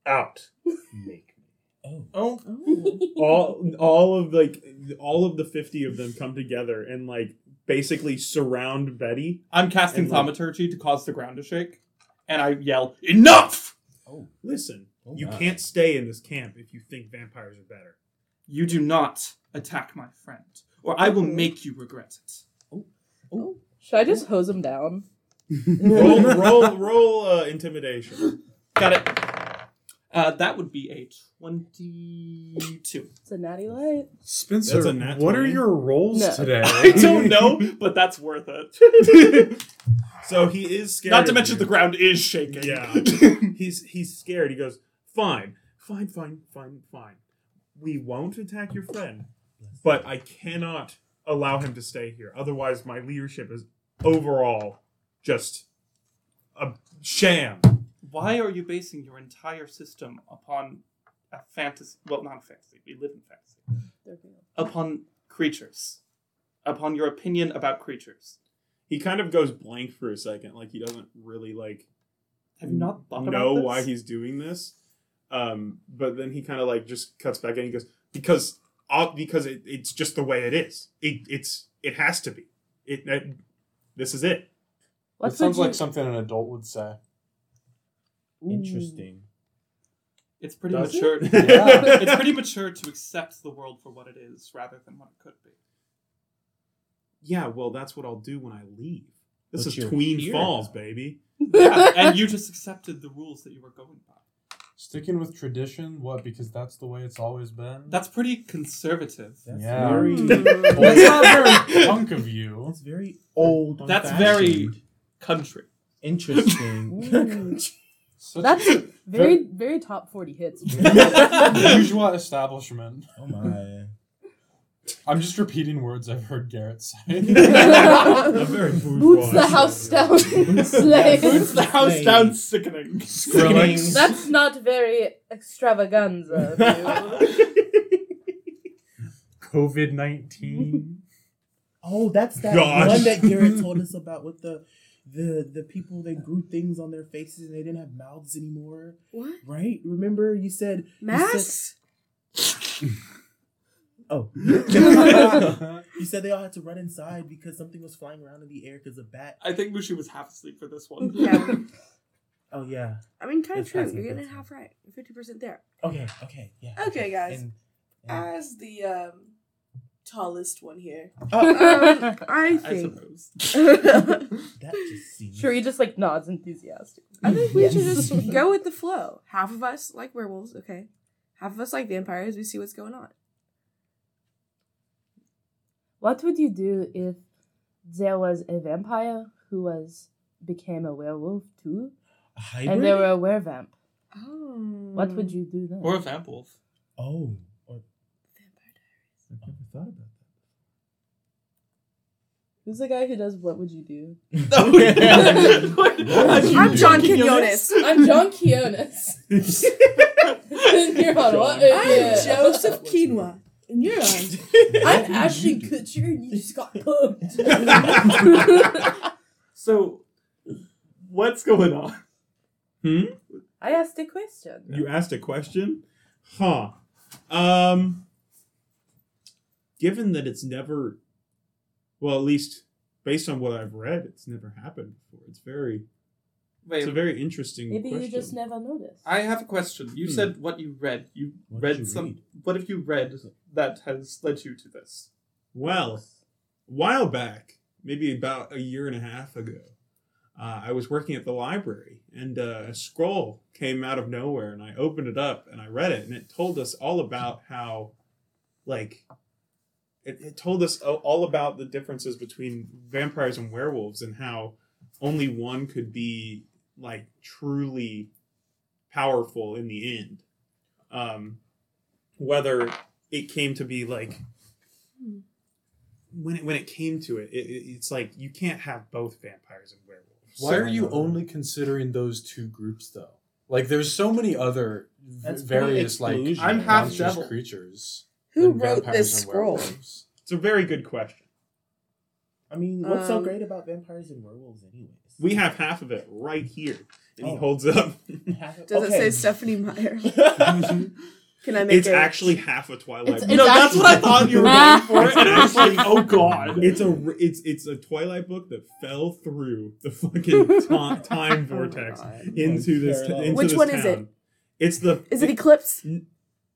Out. Make me. Oh. Oh. Oh. All all of like all of the fifty of them come together and like basically surround Betty. I'm casting And, like- thaumaturgy to cause the ground to shake, and I yell, "Enough! Oh. Listen, Oh you my. can't stay in this camp if you think vampires are better. You do not attack my friend, or I will make you regret it." Oh. Should I just hose him down? (laughs) (laughs) roll roll roll uh, intimidation. Got it. Uh, that would be a twenty-two. It's a natty light. Spencer, That's a nat what are 20. your roles No. today? (laughs) I don't know, (laughs) but that's worth it. (laughs) So he is scared. Not to of mention you. the ground is shaking. Yeah. he's he's scared. He goes, "Fine, fine, fine, fine, fine. We won't attack your friend, but I cannot allow him to stay here. Otherwise, my leadership is overall just a sham." Why are you basing your entire system upon a fantasy? Well, not a fantasy. We live in fantasy. They're. Upon creatures. Upon your opinion about creatures. He kind of goes blank for a second, like he doesn't really like Have you not thought know about this? why he's doing this. Um, but then he kind of like just cuts back and He goes, "Because, uh, because it, it's just the way it is. It, it's it has to be. It, it this is it." It sounds would like something an adult would say. Interesting. It's pretty Does it? mature. (laughs) Yeah. it's pretty mature to accept the world for what it is rather than what it could be. Yeah, well, that's what I'll do when I leave. This But is Tween here Falls, baby. Yeah, and you just accepted the rules that you were going by. Sticking with tradition, what? Because that's the way it's always been. That's pretty conservative. That's Yeah. very. Mm. That's not very (laughs) punk of you. That's very old. That's fashioned. very country. interesting. (laughs) Such That's very, very top 40 hits. (laughs) usual establishment. oh my. I'm just repeating words I've heard Garrett say. (laughs) A very bourgeois Boots the house down. Slay. Boots the house down sickening. Skrillex. (laughs) That's not very extravaganza. COVID nineteen. Oh, that's that Gosh. one that Garrett told us about with the the the people that grew things on their faces and they didn't have mouths anymore. What? Right? Remember you said you Masks? said- (laughs) oh. (laughs) you said they all had to run inside because something was flying around in the air because a bat. I think Mushu was half asleep for this one. Yeah. (laughs) Oh yeah. I mean, kind of true. You're getting it half right. 50% there. Okay. Okay. Yeah. Okay, guys. And- and- As the um, tallest one here, oh, Um, I I think. suppose. (laughs) that just seems. Sure, he just like nods enthusiastically. I think we should just go with the flow. Half of us like werewolves, okay. Half of us like vampires. We see what's going on. What would you do if there was a vampire who was became a werewolf too, A hybrid? and there were a werevamp? Oh. What would you do then? Or a vamp wolf. Oh. Or, I've never thought about Who's the guy who does what would you do? (laughs) (laughs) that. I'm John Quinones. I'm John Quiones. You're on what? (laughs) I'm Joseph Quinoa, and you're on. I'm Ashton Kutcher, and you just got punked. So, what's going on? Hmm? I asked a question. You asked a question? Huh. Um given that it's never well, at least based on what I've read, it's never happened before. It's very Wait, it's a very interesting Maybe question. you just never noticed. I have a question. You Hmm. said what you read. You What read you some. read? What have you read that has led you to this? Well, a while back, maybe about a year and a half ago, uh, I was working at the library and uh, a scroll came out of nowhere and I opened it up and I read it and it told us all about how, like, it, it told us all about the differences between vampires and werewolves and how only one could be, like, truly powerful in the end. Um, whether it came to be like when it, when it came to it, it, it, it's like you can't have both vampires and werewolves. Why are you only considering those two groups though? Like, there's so many other v- various like. I'm half monstrous devil. creatures. Who wrote this scroll? werewolves. It's a very good question. I mean, what's so Um, great about vampires and werewolves, anyways? We have half of it right here, and he Oh. holds up. (laughs) (laughs) Does it say Stephenie Meyer? (laughs) Can I make it? it's it? actually half a Twilight. It's- book. it's no, that's what I thought you were going for, It's and I was like, actually- oh god. It's a it's it's a Twilight book that fell through the fucking ti- time Oh vortex God. into this Parallel. into Which this one is it? It's the Is it Eclipse?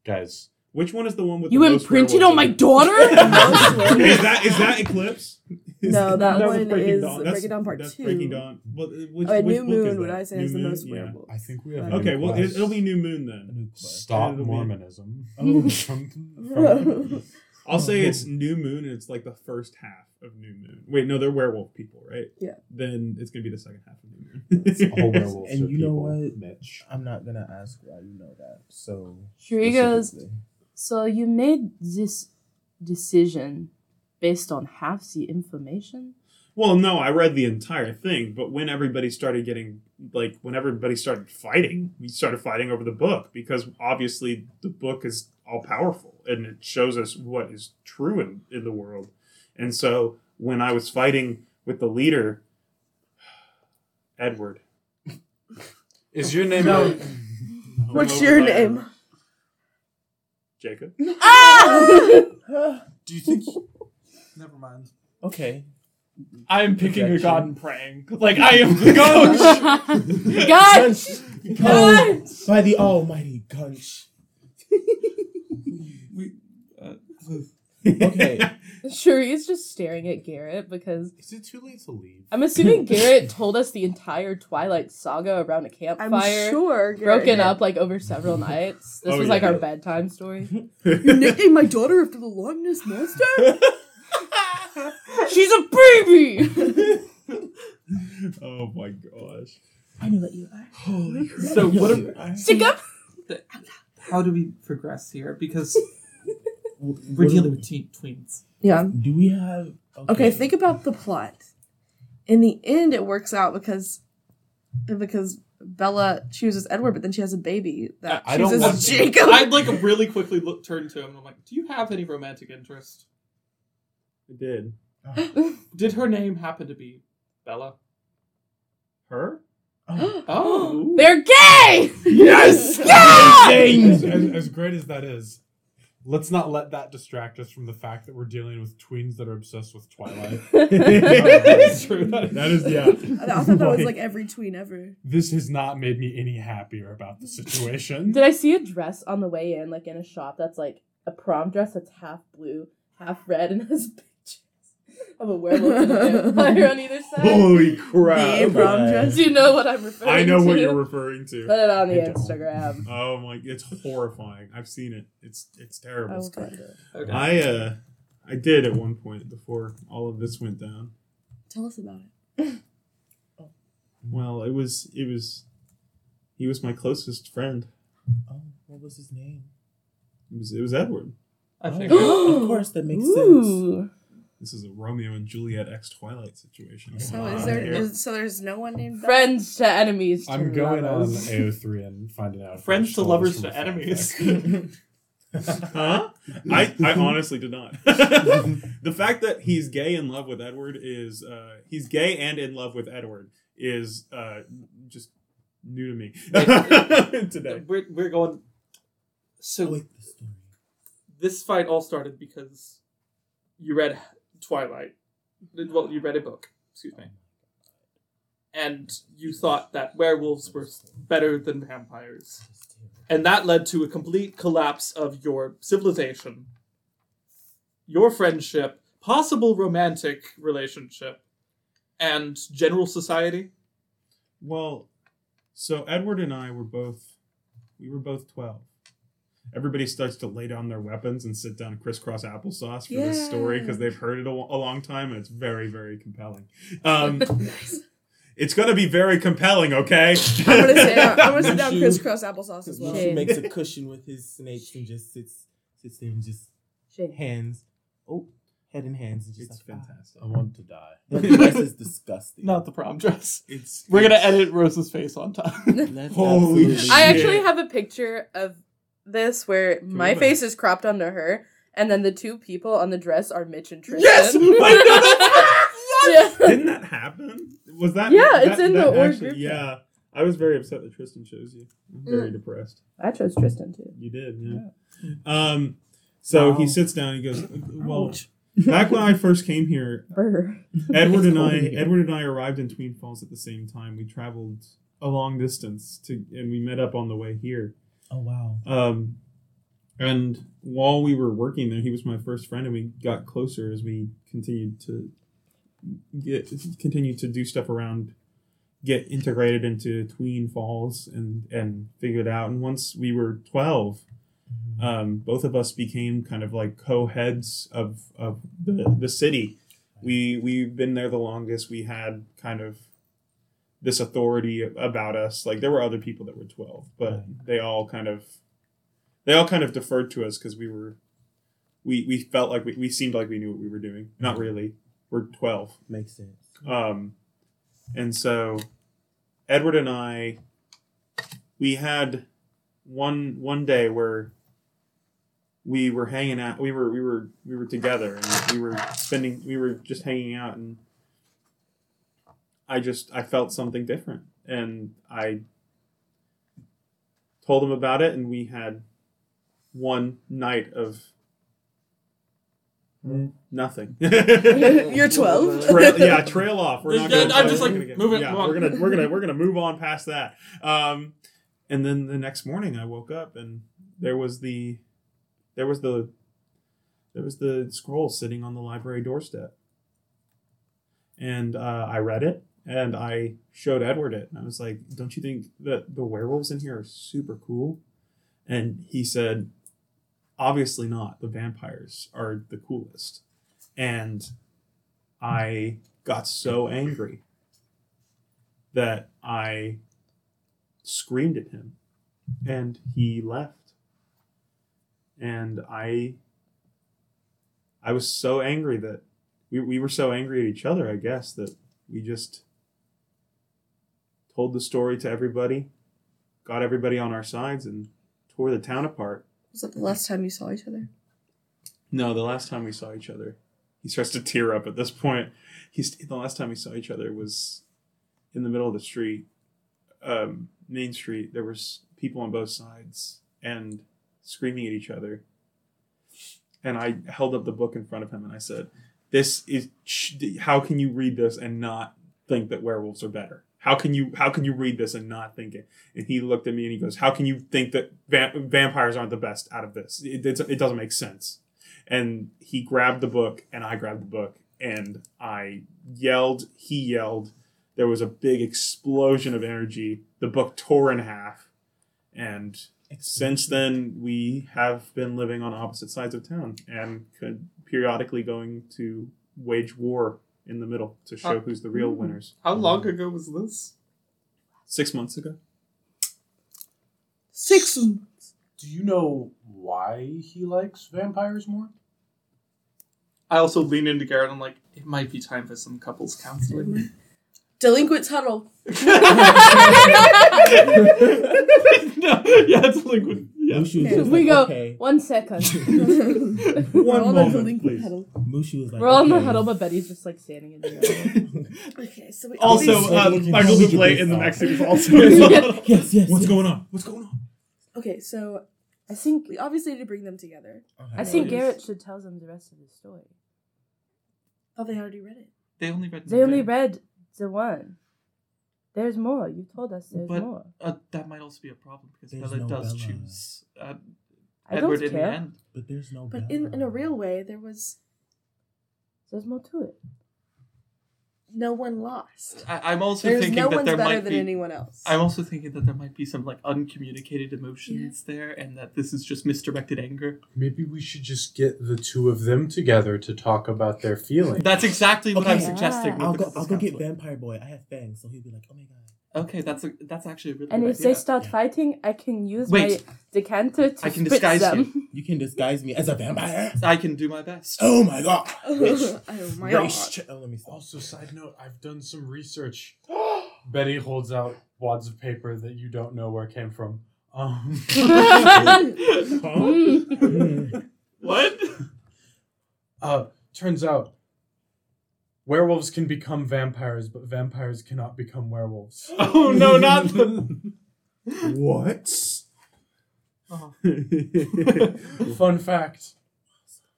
Guys, which one is the one with You the most imprinted werewolves on my daughter? (laughs) (laughs) is that is that Eclipse? Is No, that was one Breaking is Dawn. Breaking Dawn Part that's Two. Breaking Dawn. Well, which, Oh, which New book Moon, is would? I say, New is the Moon? most Yeah. werewolves. I think we have. Okay, well, it, quest. it'll be New Moon then. Stop Mormonism. (laughs) Oh. from, from, I'll say it's New Moon, and it's like the first half of New Moon. Wait, no, they're werewolf people, right? Yeah. Then it's gonna be the second half of New Moon. it's all Moon. werewolves And are you know what? Mitch. I'm not gonna ask why you know that. So Sure, he goes, specifically. So you made this decision based on half the information? well, no, I read the entire thing, but when everybody started getting like when everybody started fighting, we started fighting over the book because obviously the book is all powerful and it shows us what is true in, in the world. And so when I was fighting with the leader, (sighs) Edward. Is your name? No. a- What's your name? Jacob. Ah! (laughs) Do you think? (laughs) Never mind. okay. I am picking a god and praying. Like I am the god. God! Gunch. Oh, by the almighty Gunch. we, uh, Okay. Sure, he's just staring at Garrett because Is it too late to leave? I'm assuming (laughs) Garrett told us the entire Twilight saga around a I'm campfire. sure. Garrett Broken did. up like over several nights. (laughs) This Oh, was like yeah. our bedtime story. (laughs) You nicknamed my daughter after the Loch Ness monster? She's a baby! oh my gosh. I know what you are. Holy crap. so what? Are, Stick up! how do we progress here? Because We're dealing with teen tweens. Yeah. Do we have? Okay, think about the plot. In the end, it works out because because Bella chooses Edward, but then she has a baby that I don't chooses want Jacob. I'd like really quickly look, turn to him and I'm like, "Do you have any romantic interest? I did. (gasps) Did her name happen to be Bella?" Her? (gasps) Oh, Oh, (gasps) They're gay! (laughs) Yes! as, as, as great as that is, let's not let that distract us from the fact that we're dealing with tweens that are obsessed with Twilight. (laughs) (laughs) that is true. That is, yeah. I thought that was like every tween ever. This has not made me any happier about the situation. Did I see a dress on the way in, like in a shop that's like a prom dress that's half blue, half red, and has pictures of a werewolf and a vampire (laughs) on either side? Holy crap. The prom dress. Do you know what I'm referring to? I know what you're referring to. Put it on the I don't. Instagram. Oh my, it's horrifying. I've seen it. It's it's I terrible. will find it. okay. I uh I did at one point before all of this went down. Tell us about it. (laughs) Well, it was it was he was my closest friend. oh, what was his name? It was it was Edward. I think. (gasps) of course, that makes sense. Ooh. This is a Romeo and Juliet X Twilight situation. So going is on there so there's no one named Bella? Friends to enemies to I'm going on lovers. AO3 and finding out. Friends to lovers to enemies. (laughs) Huh? I, I honestly did not. (laughs) the fact that he's gay in love with Edward is uh, he's gay and in love with Edward is uh, just new to me (laughs) today. We're we're going. So wait, the story. this fight all started because you read Twilight. Mm-hmm. Well, you read a book. Excuse me. And you thought that werewolves were better than vampires. And that led to a complete collapse of your civilization, your friendship, possible romantic relationship, and general society. Well, so Edward and I were both we were both twelve. Everybody starts to lay down their weapons and sit down crisscross applesauce for this story because they've heard it a, a long time and it's very very compelling. Um, (laughs) it's gonna be very compelling, okay? I'm gonna say I'm gonna (laughs) sit down Mushu- crisscross applesauce as well. Mushu makes a (laughs) cushion with his snakes and just sits sits there and just Shit. hands, oh, head and hands and just It's like, fantastic. I want to die. That dress is disgusting. Not the prom dress. It's We're gonna edit Rose's face on top. Holy shit. I actually have a picture of this where my we- face is cropped onto her, and then the two people on the dress are Mitch and Tristan. Yes! (laughs) yeah. Didn't that happen? Was that? Yeah, that- it's in the that org actually- group. Yeah, I was very upset that Tristan chose you. I'm very depressed. I chose Tristan too. You did, yeah. Um, so he sits down. He goes, "Well, back when I first came here, (laughs) Brr. Edward and I. Edward and I arrived in Tween Falls at the same time. We traveled a long distance to, and we met up on the way here. Oh wow. Um, and while we were working there, he was my first friend, and we got closer as we continued to get continued to do stuff around, get integrated into Tween Falls, and and figure it out. And once we were twelve, um, both of us became kind of like co-heads of of the the city. We we've been there the longest. We had kind of this authority about us. Like there were other people that were twelve, but they all kind of they all kind of deferred to us because we were we we felt like we, we seemed like we knew what we were doing. Not really. We're twelve. Makes sense. Um, and so Edward and I, we had one one day where we were hanging out. We were we were we were together, and we were spending. We were just hanging out, and I just I felt something different, and I told him about it, and we had one night of nothing. (laughs) (laughs) You're 12. Trail, yeah, trail off. We're not. Gonna, I'm just we're like, gonna get- move Yeah, on. we're gonna we're gonna (laughs) we're gonna move on past that. Um, and then the next morning, I woke up and there was the there was the there was the scroll sitting on the library doorstep, and uh, I read it and I showed Edward it, and I was like, "Don't you think that the werewolves in here are super cool?" And he said, "Obviously not. The vampires are the coolest." And I got so angry that I screamed at him and he left. And I I was so angry that we, we were so angry at each other, I guess, that we just told the story to everybody, got everybody on our sides, and tore the town apart. Was that the last time you saw each other? No, the last time we saw each other, he starts to tear up at this point. He's the last time we saw each other was in the middle of the street, um, Main Street. There was people on both sides and screaming at each other. And I held up the book in front of him and I said, "This is how can you read this and not think that werewolves are better? How can you how can you read this and not think it?" And he looked at me and he goes, "How can you think that va- vampires aren't the best out of this? It, it's- it doesn't make sense." and he grabbed the book and I grabbed the book and I yelled, he yelled. There was a big explosion of energy. The book tore in half. And since then, we have been living on opposite sides of town and could periodically going to wage war in the middle to show Uh, who's the real winners. How long ago was this? Six months ago. Six. months. Do you know why he likes vampires more? I also lean into Garrett. I'm like, it might be time for some couples counseling. (laughs) Delinquents huddle. (laughs) no, yeah, it's liquid. Yeah. Mushu was just we like, go okay. one second. (laughs) We're all in moment, please. huddle. Mushu was like, We're all in the okay. huddle, but Betty's just like standing in the middle. (laughs) Okay, so we Also, obviously- uh, Looking Michael forward to Bublé in the next scene is also in the huddle. yes, yes. What's yes. going on? What's going on? okay, so I think we obviously need to bring them together. Okay. I think Yes. Garrett should tell them the rest of the story. Oh, they already read it. They only read. They only the- read the one. There's more. You told us there's But- more. Uh, that might also be a problem because There's Bella no does Bella. choose uh, I Edward don't in the care. end. But there's no. But Bella. in, in a real way, there was There's more to it. No one lost. I, I'm also There's thinking no that one's there better might than be. anyone else. I'm also thinking that there might be some like uncommunicated emotions there, and that this is just misdirected anger. Maybe we should just get the two of them together to talk about their feelings. That's exactly what I'm Okay. suggesting. with I'll go. I'll go get. Vampire Boy. I have fangs, so he'll be like, "Oh my god." Okay, that's a that's actually a really And good if idea. they start Yeah. fighting, I can use Wait. my decanter to I can spit disguise them. You (laughs) can disguise me as a vampire. I can do my best. Oh my god. (laughs) oh my god. Ch- oh, let me stop. Also, side note, I've done some research. (gasps) Betty holds out wads of paper that you don't know where came from. Um, (laughs) Mm. What? uh, turns out werewolves can become vampires, but vampires cannot become werewolves. (laughs) Oh no, not the. (laughs) What? Oh. Fun fact.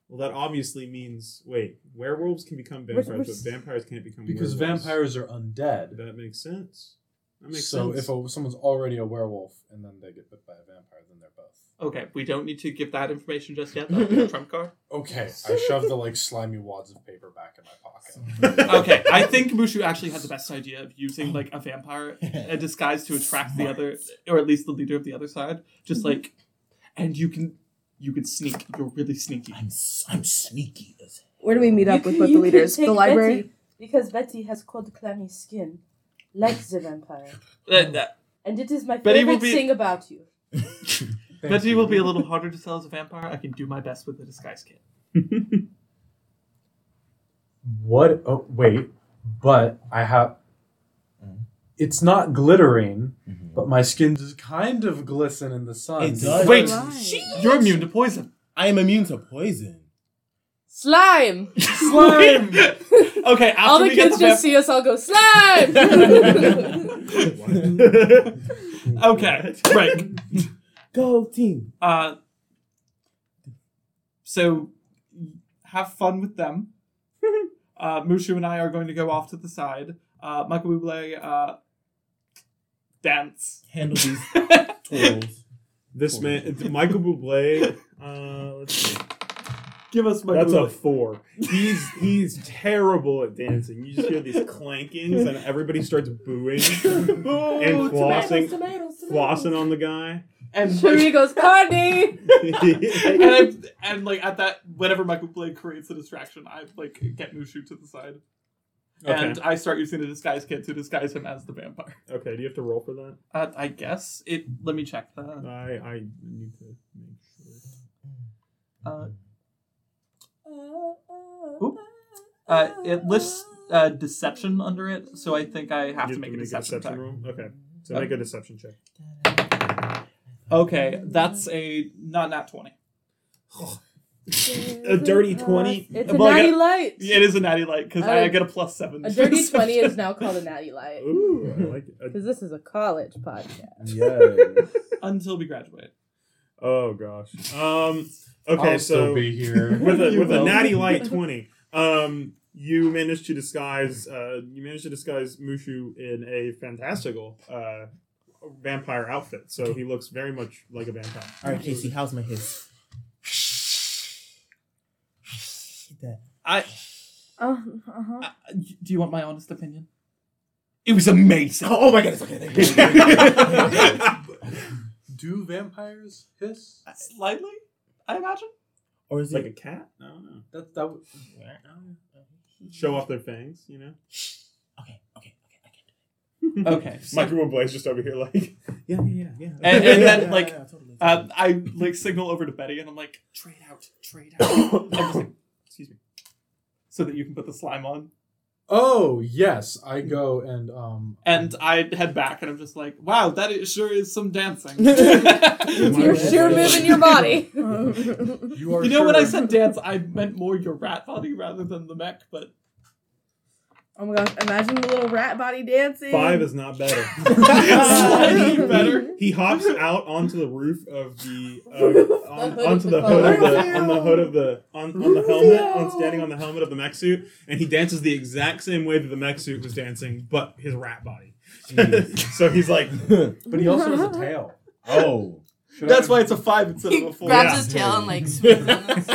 Well, that obviously means wait, werewolves can become We're- vampires, we're s- but vampires can't become werewolves. Because werewolves. vampires are undead. That makes sense. That makes so sense. if a, someone's already a werewolf and then they get bit by a vampire, then they're both. Okay, we don't need to give that information just yet. That'll be a trump card. Okay, I shoved the like slimy wads of paper back in my pocket. (laughs) Okay, I think Mushu actually had the best idea of using like a vampire a disguise to attract the other, or at least the leader of the other side. Just like, and you can you can sneak. You're really sneaky. I'm s- I'm sneaky Where do we meet You up with can- both the leaders? The library. Betty, because Betty has cold, clammy skin, like the vampire. (laughs) Uh, that- And it is my Betty will favorite be- thing about you. (laughs) Betty will be a little harder to sell as a vampire. I can do my best with the disguise kit. (laughs) What? Oh, wait. But I have. It's not glittering, but my skin does kind of glisten in the sun. It does. Wait, Right. you're immune to poison. I am immune to poison. Slime! Slime. Okay, after all the we get kids the just see us all go, slime! (laughs) okay, right. Go team. Uh, so have fun with them. (laughs) Uh, Mushu and I are going to go off to the side. Uh, Michael Bublé, uh, dance. Handle these (laughs) twirls. this man, Michael Bublé. Uh, let's see. Give us Michael That's a four. He's he's terrible at dancing. You just hear these clankings, and everybody starts booing (laughs) and flossing, flossing on the guy. and (laughs) Cherie goes, Cardi! (laughs) and, I, and like at that, whenever Michael Bublé creates a distraction, I like get Mushu to the side, and. I start using the disguise kit to disguise him as the vampire. okay. Do you have to roll for that? Uh, I guess it. Let me check that. I I need to make sure. Uh, Oop. Uh, it lists uh, deception under it, so I think I have You to make a deception, check. roll. Okay, so Uh, make a deception check. Okay, that's a not nat twenty. A dirty 20? It's a Well, I natty got- light. It is a natty light because I Uh, get a plus seven. A dirty 20 is now called a natty light. Ooh, I like it. (laughs) Because this is a college podcast. Yes. until we graduate. Oh gosh. Um. Okay, I'll so still be here. (laughs) with a You with a natty light (laughs) twenty, um, you managed to disguise uh, you managed to disguise Mushu in a fantastical uh, vampire outfit, so he looks very much like a vampire. All right, Casey, how's my hiss? I Oh, uh-huh. Uh, do you want my honest opinion? It was amazing. Oh, oh my goodness. Okay, thank you. (laughs) Do vampires hiss? Slightly, I imagine. or is it like a cat? I don't know. That that would. Show off their fangs, you know. Okay, okay, okay. I can do (laughs) Okay. (laughs) so- Michael Blaze just over here, like, yeah, yeah, yeah, yeah. And- and then, like, totally, Uh, I like signal over to Betty, and I'm like, trade out, trade out. (coughs) I'm just like, Excuse me. so that you can put the slime on. Oh yes, I go and um. And I head back, and I'm just like, wow, that is, sure is some dancing. (laughs) (laughs) You're sure moving your body. (laughs) You are. You know, when I said dance, I meant more your rat body rather than the mech, but oh my gosh! Imagine the little rat body dancing. Five is not better. (laughs) slightly (laughs) better. He hops out onto the roof of the uh, (laughs) on, hood onto the the hood of the on the hood of the on, on the helmet on standing on the helmet of the mech suit, and he dances the exact same way that the mech suit was dancing, but his rat body. so he's like, But he also has a tail. Oh. Should That's I- why it's a five instead of a four. grabs Yeah. his tail and like swings on this.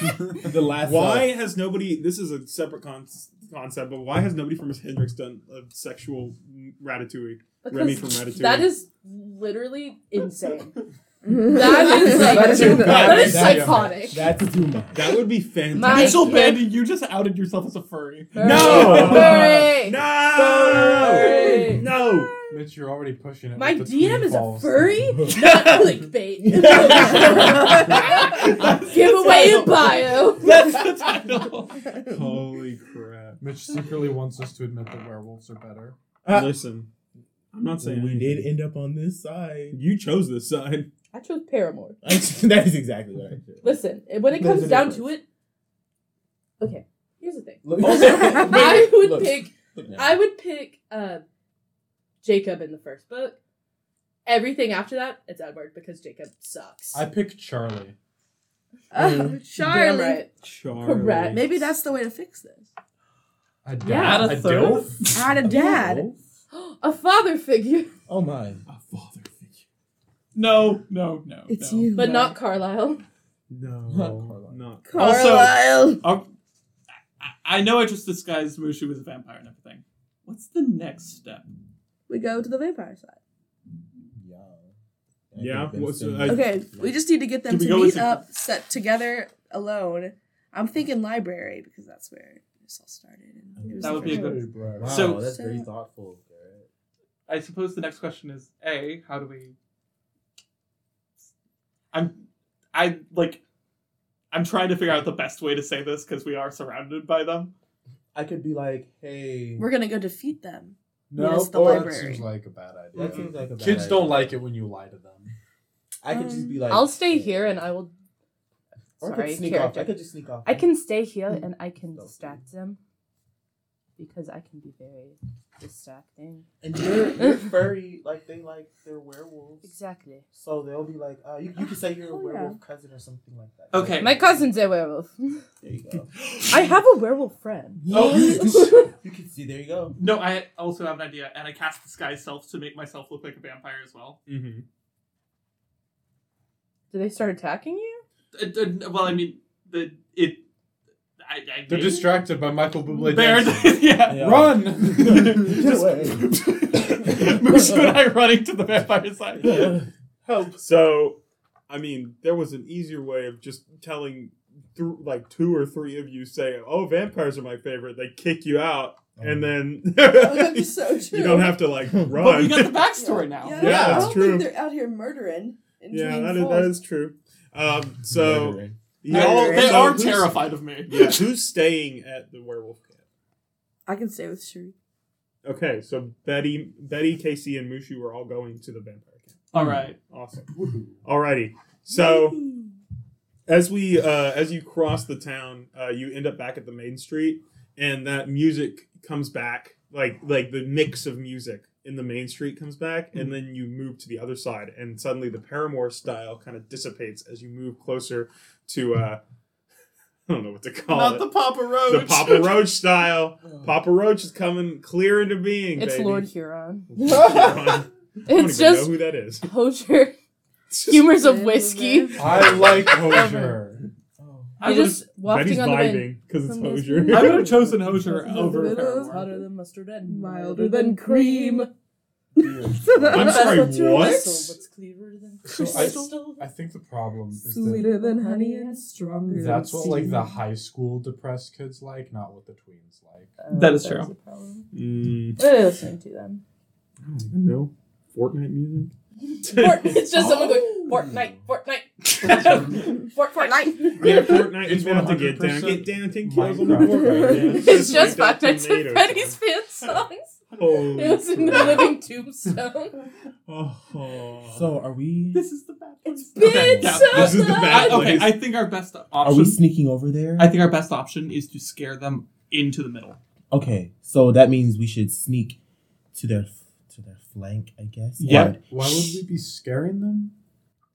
(laughs) the last. why has nobody? This is a separate con- concept, but why has nobody from Miss Hendrix done a sexual ratatouille? Remy from Ratatouille. that is literally insane. (laughs) That is like That's too that is bad. psychotic. That's too much. that would be fantastic. My- Mitchell kid- Bandy, you just outed yourself as a furry. No! Furry! No! Furry! No! Mitch, you're already pushing it. My DM tween is a furry, (laughs) not clickbait. (laughs) Give away your bio. (laughs) That's the title. Holy crap! Mitch secretly wants us to admit that werewolves are better. Ah. Listen, I'm not saying we anything. did end up on this side. You chose this side. I chose Paramore. that is exactly what I did. Listen, when it comes down to it, okay. Here's the thing. Look, I would Look, pick. look. I would pick uh, Jacob in the first book. Everything after that, it's Edward because Jacob sucks. I pick Charlie. Oh, Damn Charlie. right. Charlie. Correct. Maybe that's the way to fix this. A dad. Yeah, a a third? dilf? Add a dad. (gasps) A father figure, Oh my. A father figure. No, no, no. It's no. you. but No. not Carlisle. No, Not Carlisle. not. Carlisle. Oh, I- I know I just disguised Mushu as a vampire and everything. What's the next step? We go to the vampire side. Yeah. Yeah, I think what's Vincent- the- I- Okay, we just need to get them to meet with- up, set together alone. I'm thinking library because that's where this all started. And it was That would be a good- Wow, So- that's So- very thoughtful. Garrett. I suppose the next question is A, how do we I'm I like I'm trying to figure out the best way to say this because we are surrounded by them. I could be like, hey. We're gonna go defeat them. No, Yes, the or- That seems like a bad idea. That seems like a bad Kids idea. don't like it when you lie to them. I could just be um, like. I'll stay here and I will. Or I could sneak character. off. I could just sneak off. I can stay here and I can distract them because I can be very distracting. And you're, you're (laughs) furry, like they like they're werewolves. Exactly. So they'll be like, uh, you, you could say you're a Oh, yeah. werewolf cousin or something like that. Okay. My cousin's a werewolf. There you go. (laughs) I have a werewolf friend. (laughs) Oh, you, you can see. There you go. No, I also have an idea, and I cast disguise self to make myself look like a vampire as well. Mm-hmm. Do they start attacking you? Uh, uh, well, I mean, the it. I, I They're distracted by Michael Bublé Bear, dancing. (laughs) yeah. Yeah. Run! (laughs) Get away. (laughs) Mushu and I running to the vampire side. Help. So, I mean, there was an easier way of just telling, through like two or three of you say, "Oh, vampires are my favorite." They kick you out, and then That's so true. you don't have to like run. But we got the backstory now. Yeah, Yeah, I that's don't true. think they're out here murdering. in yeah, that is, that is true. Um, so Murdering. Y'all- They so are terrified of me. (laughs) Yeah, who's staying at the werewolf camp? I can stay with Cherie. Okay, so Betty, Betty, Casey, and Mushu are all going to the vampire camp. All right. Awesome. Alrighty. So as we uh, as you cross the town, uh, you end up back at the main street, and that music comes back, like like the mix of music in the main street comes back, and then you move to the other side, and suddenly the Paramore style kind of dissipates as you move closer to uh, (laughs) I don't know what to call it. Not it. the Papa Roach. the Papa (laughs) Roach style. Papa Roach is coming clear into being. It's baby. Lord Huron. (laughs) I don't It's even know just who that is. Hozier. Humors of whiskey. I like Hozier. Oh. I You're would've- just wafting Betty's on the vibing because it's From Hozier. I would have chosen Hozier over It is Paramore. Hotter than mustard and Milder than cream. I'm sorry, what? whistle. What's clearer than So I- crystal? I think the problem is that Sweeter than honey and stronger. that's than what like the high school depressed kids like, not what the tweens like. That is That's true. a problem. Mm, What are you listening to then? I don't even know. Fortnite music. (laughs) Fort- (laughs) it's just someone going Fortnite, Fortnite, (laughs) Fort Fortnite. Yeah, Fortnite is It's about to get down. Get down, ten kills on the Fortnite. It's just like Five that Nights at tomato Freddy's song. fan songs. Holy It was in the living tombstone. (laughs) Oh. So are we? This is the bad It's place. been Okay, yeah. so This is the I, bad okay. I think our best option. Are we sneaking over there? I think our best option is to scare them into the middle. okay, so that means we should sneak to their to their flank, I guess. Yeah. And- Why would we be scaring them?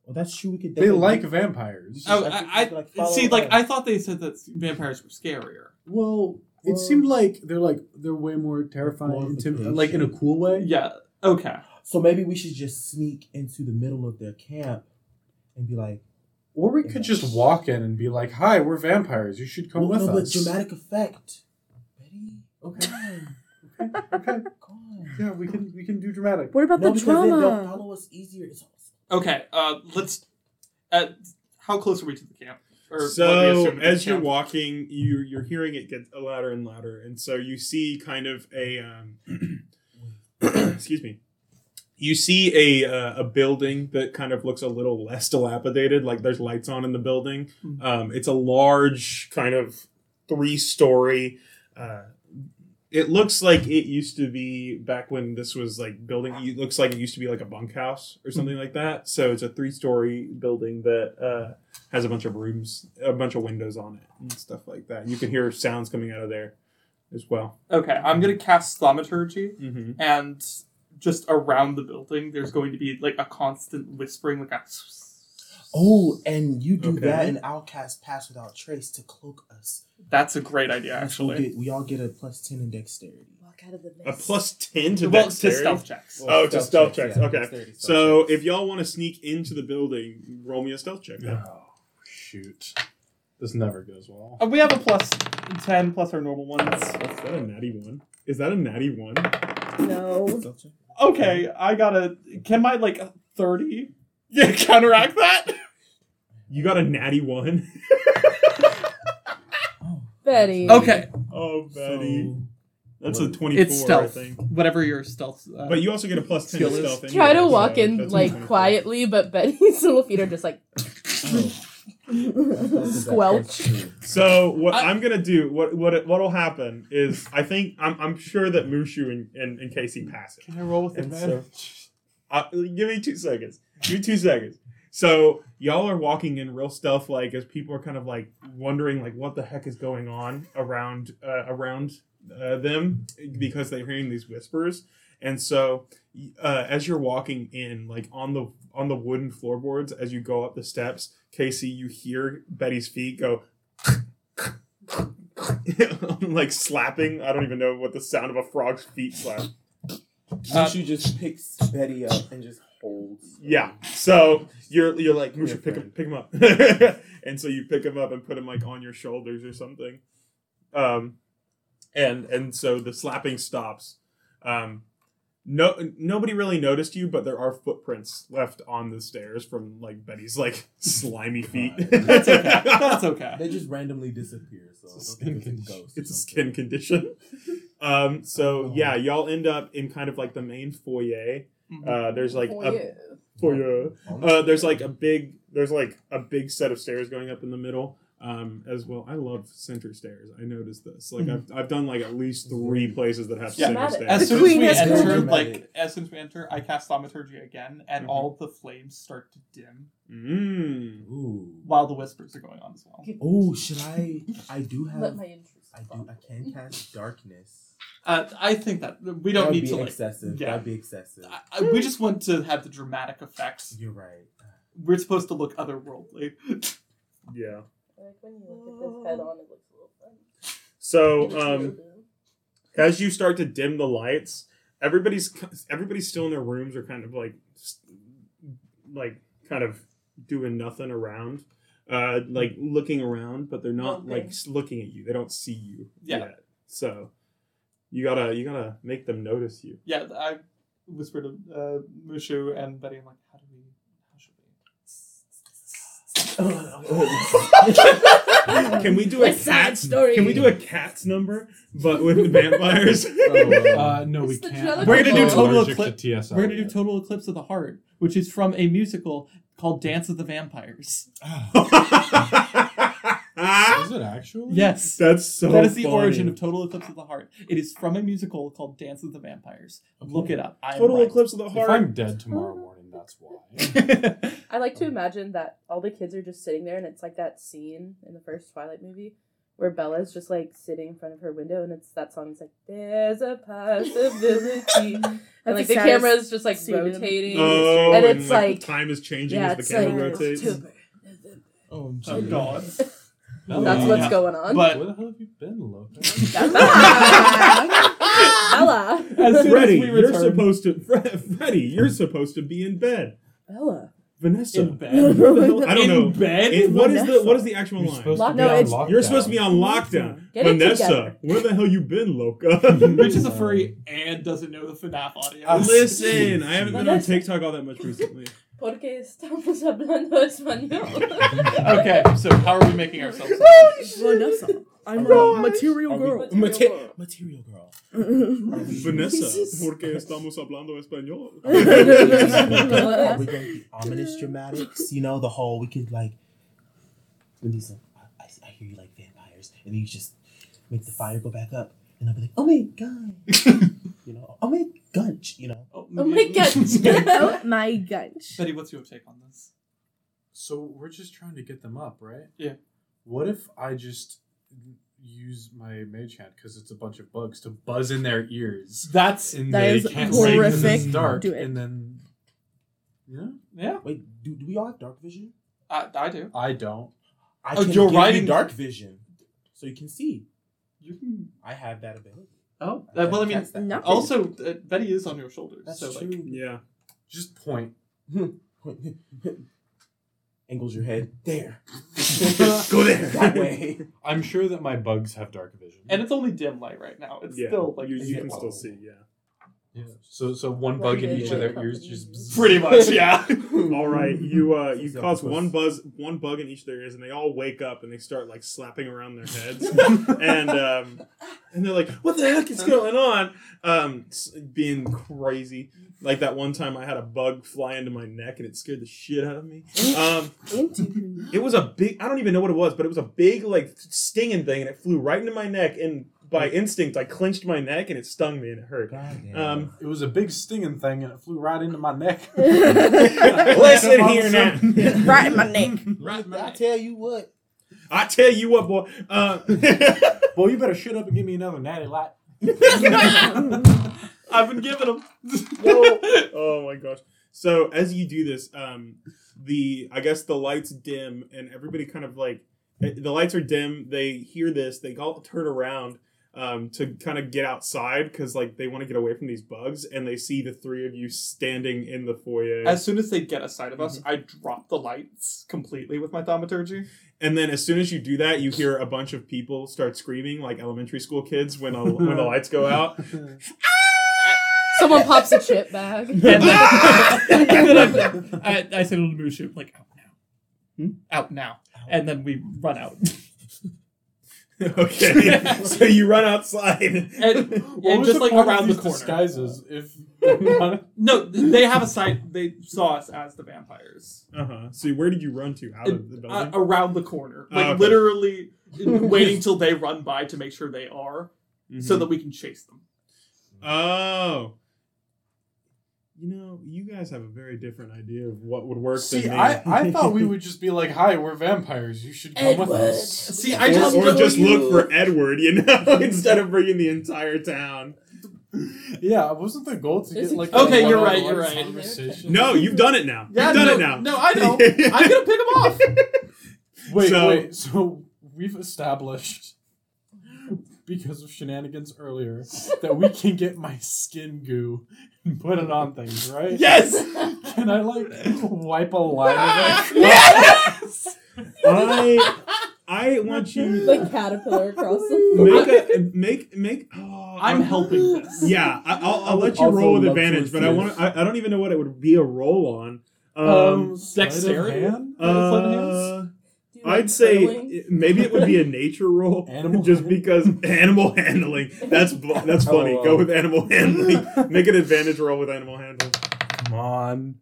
well, that's true. We could. They like vampires. Oh, I think I, like, I see. Like us. I thought they said that vampires were scarier. Well, it seemed like they're like they're way more terrifying, intim- like in a cool way. Yeah. Okay. So maybe we should just sneak into the middle of their camp and be like, Or we could just walk in and be like, "Hi, we're vampires. You should come well, with no, us." but dramatic effect. Betty, Okay. come on, okay. (laughs) come on. Yeah, we can we can do dramatic. What about No, the because then they'll drama? follow us easier. It's Okay. Uh, let's. Uh, how close are we to the camp? Or So as you're camp? walking, you you're hearing it get louder and louder, and so you see kind of a um, (clears throat) excuse me. You see a uh, a building that kind of looks a little less dilapidated, like there's lights on in the building. Mhm. Um, it's a large kind of three story. Uh, it looks like it used to be back when this was like building. It looks like it used to be like a bunkhouse or something like that. So it's a three story building that. Uh, has a bunch of rooms, a bunch of windows on it, and stuff like that. You can hear sounds coming out of there as well. Okay, I'm gonna cast thaumaturgy, Mm-hmm. and just around the building, there's going to be like a constant whispering, like a. Oh, and you do Okay. that, and I'll Pass Without Trace to cloak us. That's a great idea, And so we, actually. get, we all get a plus ten in dexterity. Walk out of the A plus ten to well, to dexterity. stealth checks. Oh, to stealth checks. yeah, Okay. stealth So checks. if y'all want to sneak into the building, roll me a stealth check. then. Oh, shoot. This never goes well. Uh, we have a plus ten plus our normal ones. Is that a natty one? Is that a natty one? No. Stealth check? Okay, I got a. Can my like thirty? (laughs) Yeah, counteract that. You got a natty one. Oh, (laughs) Betty. Okay, oh, Betty, so- that's a twenty-four. it's stealth. I think. Whatever your stealth. Uh, But you also get a plus ten to Skill is- stealth. Try to walk so in like quietly, but Betty's (laughs) little feet are just like (laughs) oh. Squelch. So what I- I, am gonna do, what what what'll happen is, I think I'm I'm sure that Mushu and, and, and Casey pass it. Can I roll with And advantage? Uh, give me two seconds. Give me two seconds. So y'all are walking in real stuff like as people are kind of like wondering like what the heck is going on around uh, around uh, them because they're hearing these whispers. And so uh, as you're walking in, like on the on the wooden floorboards, as you go up the steps, Casey, you hear Betty's feet go (laughs) like slapping. I don't even know what the sound of a frog's feet slap. Uh, Mushu just picks Betty up and just holds. Yeah. (laughs) So you're you're like, Come we here, should pick him pick him up, (laughs) and so you pick him up and put him like on your shoulders or something, um, and and so the slapping stops. Um, no, nobody really noticed you, but there are footprints left on the stairs from like Betty's like slimy feet. That's okay. That's okay. They just randomly disappear. So It's a I skin don't think it's condition. a ghost. it's a skin condition. (laughs) Um, so Oh. yeah, y'all end up in kind of like the main foyer. Mhm. Uh, there's like oh, a yeah. foyer. Uh, there's like a big there's like a big set of stairs going up in the middle. um, as well. I love center stairs. I noticed this. Like Mhm. I've, I've done like at least three places that have Yeah. center stairs. As soon as we has enter, come. like as soon as we enter, I cast thaumaturgy again, and Mhm. all the flames start to dim Mm. Ooh. while the whispers are going on as well. Oh, should I? I do Let have. My interest. I do. I can cast darkness. Uh, I think that we don't That'd need be to like. excessive. yeah. That'd be excessive. I, I, we just want to have the dramatic effects. You're right. We're supposed to look otherworldly. (laughs) Yeah. Like when you look at this head on, it looks a little fun. So um, as you start to dim the lights, everybody's everybody's still in their rooms or kind of like s- like kind of doing nothing around. Uh, like looking around, but they're not like looking at you. They don't see you Yeah. yet. So you gotta you gotta make them notice you. yeah, I whispered to uh, Mushu and Betty. I'm like, how do we? How should we? (laughs) Can we do a A sad cat story. Can we do a cat's number, but with vampires? (laughs) Uh, no, we It's the can't. We're gonna do total eclipse- to We're gonna do Total Eclipse of the Heart, which is from a musical called Dance of the Vampires. Ah. Is it actually? Yes. That's so. that is the funny. origin of Total Eclipse of the Heart. It is from a musical called Dance of the Vampires. Look it up. I am Total right. Eclipse of the Heart. If I'm dead tomorrow morning, that's why. (laughs) I like to imagine that all the kids are just sitting there, and it's like that scene in the first Twilight movie where Bella's just like sitting in front of her window, and it's that song. It's like "There's a possibility," (laughs) and like the the saddest camera is just like scene rotating. Oh, And and, it's like, like- the time is changing yeah, as the camera like- rotates. Oh, oh God. (laughs) Oh, That's what's Yeah. going on. But Where the hell have you been, Loka? (laughs) Bella, as soon Freddie, as we return, you're supposed to. Fre- Freddie, you're supposed to be in bed. Bella. Vanessa, in (laughs) bed. I don't in know. bed. It- what is the what is the actual You're line? supposed no, it's- lockdown. You're supposed to be on lockdown. Get Vanessa, where the hell you been, Loca? (laughs) Rich is a furry (laughs) and doesn't know the FNAF audio. Listen, I haven't been on TikTok all that much recently. Porque estamos hablando español. okay, so how are we making ourselves? Vanessa. I'm a material Are girl. Mate- material girl. (laughs) Vanessa, (laughs) porque estamos hablando español. (laughs) Are we going to be ominous dramatics? You know, the whole we could like. Vanessa, I, I hear you like vampires, and then you just make the fire go back up, and I'll be like, oh my god, you know, oh my gunch, you know. Oh, Oh my gunch. oh my gosh. Betty, what's your take on this? So we're just trying to get them up, right? Yeah. What if I just use my mage hand because it's a bunch of bugs to buzz in their ears, That's and That they is can't horrific. it's dark, Do it. and then yeah, yeah. Wait, do, do we all have dark vision? I, I do. I don't. I Oh, can you're give riding- you dark vision, so you can see. You can. I have that ability. Oh, uh, well, I mean, Cast that. No. also uh, Betty is on your shoulders. that's so like, true. Yeah. Just point. (laughs) (laughs) Angles your head there. (laughs) Go there. that way. I'm sure that my bugs have dark vision. and it's only dim light right now. It's Yeah. still like you, you can still see. Yeah. yeah. So so one bug in each of their ears just. Pretty much, yeah. (laughs) All right, you uh, you So cause one buzz, one bug in each of their ears, and they all wake up and they start like slapping around their heads, (laughs) and um, and they're like, "What the heck is going on?" Um, being crazy. Like that one time, I had a bug fly into my neck, and it scared the shit out of me. Um, Into it was a big. I don't even know what it was, but it was a big like stinging thing, and it flew right into my neck. And by instinct, I clenched my neck, and it stung me, and it hurt. Um, It was a big stinging thing, and it flew right into my neck. (laughs) listen (laughs) here now. right in my neck. right in my neck. I tell you what. I tell you what, boy. Uh, (laughs) Boy, you better shut up and give me another natty light. (laughs) I've been giving them. oh my gosh. So as you do this, um, the I guess the lights dim and everybody kind of like eh, the lights are dim. They hear this. They all turn around um, to kind of get outside because like they want to get away from these bugs, and they see the three of you standing in the foyer. As soon as they get a sight of us, I drop the lights completely with my thaumaturgy. and then as soon as you do that, you hear a bunch of people start screaming like elementary school kids when a, when the lights go out. (laughs) (laughs) Someone pops a chip bag. (laughs) And then, and then I, I, I say to Mushu, like, out now. Hmm? Out now. And then we run out. (laughs) okay, so you run outside. And, and (laughs) just like around the corner. disguises if (laughs) No, they have a sight. They saw us as the vampires. Uh huh. So where did you run to? Out of the Uh, building? around the corner. Oh, Like okay. literally waiting till they run by to make sure they are, so Mhm. that we can chase them. Oh. You know, you guys have a very different idea of what would work See, than me. I, I (laughs) thought we would just be like, "Hi, we're vampires. You should come with us." See, I just or don't- just you. look for Edward, you know, (laughs) instead of bringing the entire town. Yeah, wasn't the goal to There's get like. Okay, you're right, you're right. No, you've done it now. Yeah, you've done no, it now. No, I know. (laughs) I'm gonna pick them off. Wait, So- wait. So we've established (laughs) because of shenanigans earlier that we can get my skin goo and put it on things, right? Yes. (laughs) Can I like wipe a line of it? yes. (laughs) I I want you The caterpillar across the make a make make. Oh, I'm helping this. Yeah, I, I'll, I I'll let you also roll with advantage, but I want I, I don't even know what it would be a roll on. Um, Um, sleight of dexterity? hand? Sleight of hands? uh, Do you like I'd say it- maybe it would be a (laughs) nature roll, Animal (laughs) just because animal handling. That's that's funny. Oh, Go with animal (laughs) handling. Make an advantage roll with animal handling. Come on.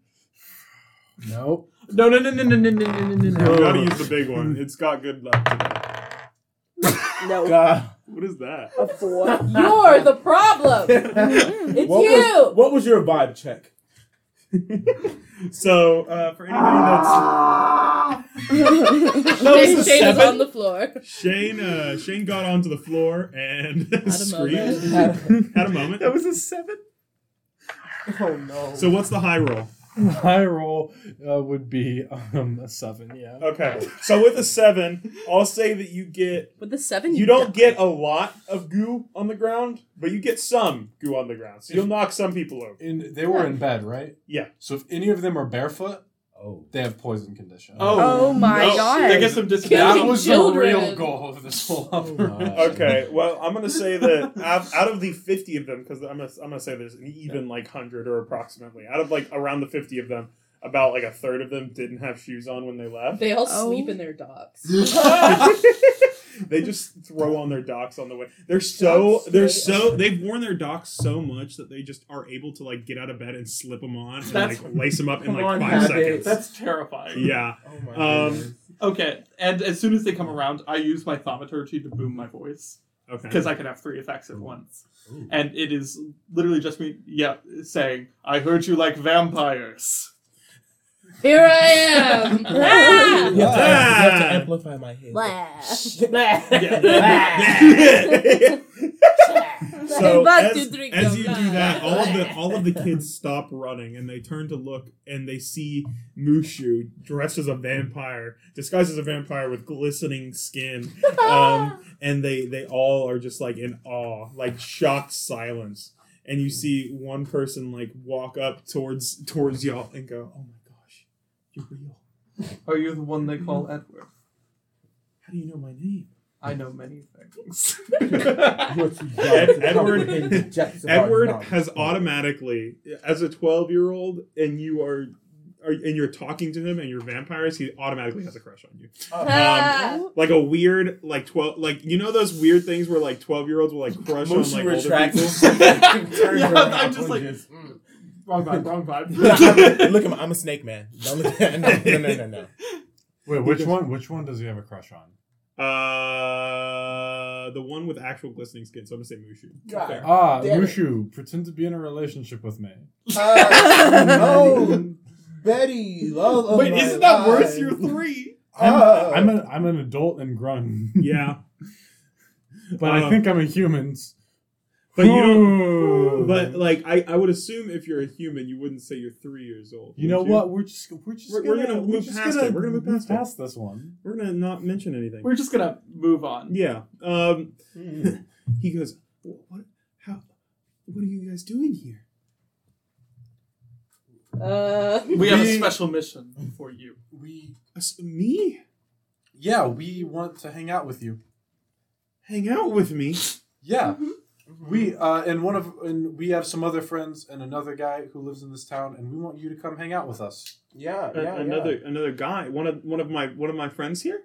Nope. No, no, no, no, no, no, no, no, no, You no. gotta use the big one. It's got good luck. Today. No, God. What is that? a four. You're the problem. It's what you. Was, what was your vibe check? (laughs) So uh, for anybody that's that Shane, a Shane is seven? on the floor. Shane, uh, Shane got onto the floor and (laughs) screamed. Had a moment. That was a seven. Oh no. So what's the high roll? My roll uh, would be um, a seven. Yeah. Okay. So with a seven, I'll say that you get With the seven, you don't get a lot of goo on the ground, but you get some goo on the ground. So you'll knock some people over. In they were in bed, right? Yeah. So if any of them are barefoot, oh. they have poison condition. Oh, Oh my no. God. They get some that was children. the real goal of this whole (laughs) operation. Oh, (laughs) okay. Well, I'm gonna say that out out of the 50 of them, because I'm gonna I'm gonna say there's an even like hundred or approximately out of like around the 50 of them, about like a third of them didn't have shoes on when they left. They all Oh. sleep in their Docs. (laughs) they just throw on their Docs on the way. They're so they're so they've worn their Docs so much that they just are able to like get out of bed and slip them on and That's- like lace them up in Come like on, five habit. seconds. That's terrifying. yeah. Oh my Um, goodness. Okay, and as soon as they come around, I use my thaumaturgy to boom my voice Okay. because I can have three effects at once, Ooh. and it is literally just me, yeah, saying, "I heard you like vampires." Here I am. (laughs) You have, to, you have to Ah. amplify my head. so as, as you do that, all of the all of the kids stop running and they turn to look and they see Mushu dressed as a vampire, disguised as a vampire with glistening skin. (laughs) Um, and they they all are just like in awe, like shocked silence. And you see one person like walk up towards towards y'all and go, "Oh my gosh, you're real. Are you the one they call Edward? How do you know my name?" I know many things. (laughs) What's (laughs) he Ed- Edward- comprehend the depths of our Edward has automatically, as a twelve-year-old, and you are, are, and you're talking to him, and you're vampires. He automatically has a crush on you, Ah. like a weird, like twelve, like you know those weird things where like twelve-year-olds will like crush on like older people. (laughs) Yeah, I'm just like- mm. Wrong vibe. Wrong vibe. (laughs) look at me. I'm a snake man. Don't look at (laughs) no, no, no, no, no. Wait, which one? Which one does he have a crush on? Uh, the one with actual glistening skin. So I'm gonna say Mushu. God. Ah, Damn it. Mushu, pretend to be in a relationship with me. (laughs) Uh, no, Betty, love of Wait, my isn't that worse? life. You're three. I'm, Uh, I'm, a, I'm an adult and grown, Yeah, but I Um, think I'm a human. But you don't. But like, I, I would assume if you're a human, you wouldn't say you're three years old. you know would what? We're just we're just We're- gonna, we're gonna move just past gonna it. We're gonna move past it. this one. We're gonna not mention anything. We're just gonna move on. Yeah. Um. Mm. He goes, "Wh- "What? How? What are you guys doing here?" Uh, We have a We- special mission for you. We Us- me? yeah, we want to hang out with you. Hang out with me? Yeah. We uh and one of and we have some other friends and another guy who lives in this town and we want you to come hang out with us. Yeah, A- yeah, another another guy. One of one of my one of my friends here.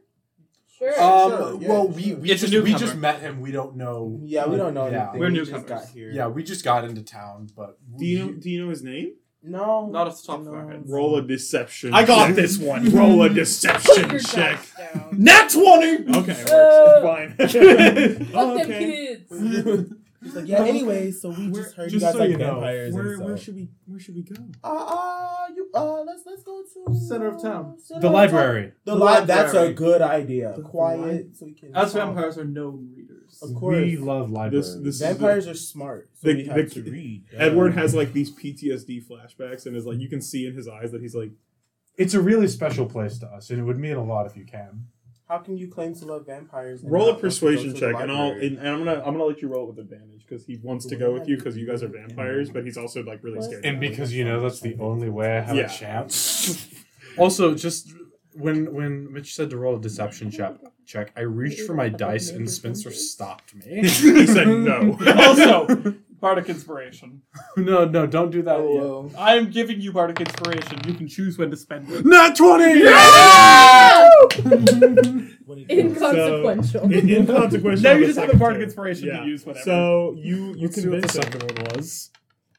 Sure. Um, Sure, yeah, well, we, we It's a just we newcomer. just met him. We don't know. Yeah, we don't know Yeah. anything. We're we just newcomers. got here. Yeah, we just got into town, but Do you know, do you know his name? No. Not off the top of our heads. Roll a deception. I got check. this one. (laughs) Roll a Put deception your check. dice down. Nat 20! (laughs) Okay, it Uh, works. Fuck Fine. them (laughs) okay. kids. He's like, yeah. Anyway, so we Where- just heard you guys so like you know, vampires. Where, and where should we where should we go? Uh, uh, you, uh, let's let's go to Center of town. center the of library. The, The li- That's a good idea. The Quiet, so we can. Us talk. vampires are known readers. Of course. We love libraries. This- this- Vampires are smart, so The- we have the- to read. Edward has like these PTSD flashbacks and is like you can see in his eyes that he's like it's a really special place to us, and it would mean a lot if you can. How can you claim to love vampires? and roll a not want to go persuasion check and I'll and, and, I'm gonna I'm gonna let you roll it with advantage because he wants to go with you because you guys are vampires, but he's also like really scared. And because you know that's the only way I have Yeah. a chance. (laughs) also, just when when Mitch said to roll a deception check, check, I reached for my dice and Spencer stopped me. (laughs) he said no. (laughs) also, Bardic Inspiration. (laughs) no, no, don't do that. I am giving you Bardic Inspiration. You can choose when to spend it. Not twenty. What did you? Inconsequential. In, inconsequential. Now of you the just have a second Bardic turn. Inspiration Yeah. to use whenever. So you you You see what the convince him. second one was.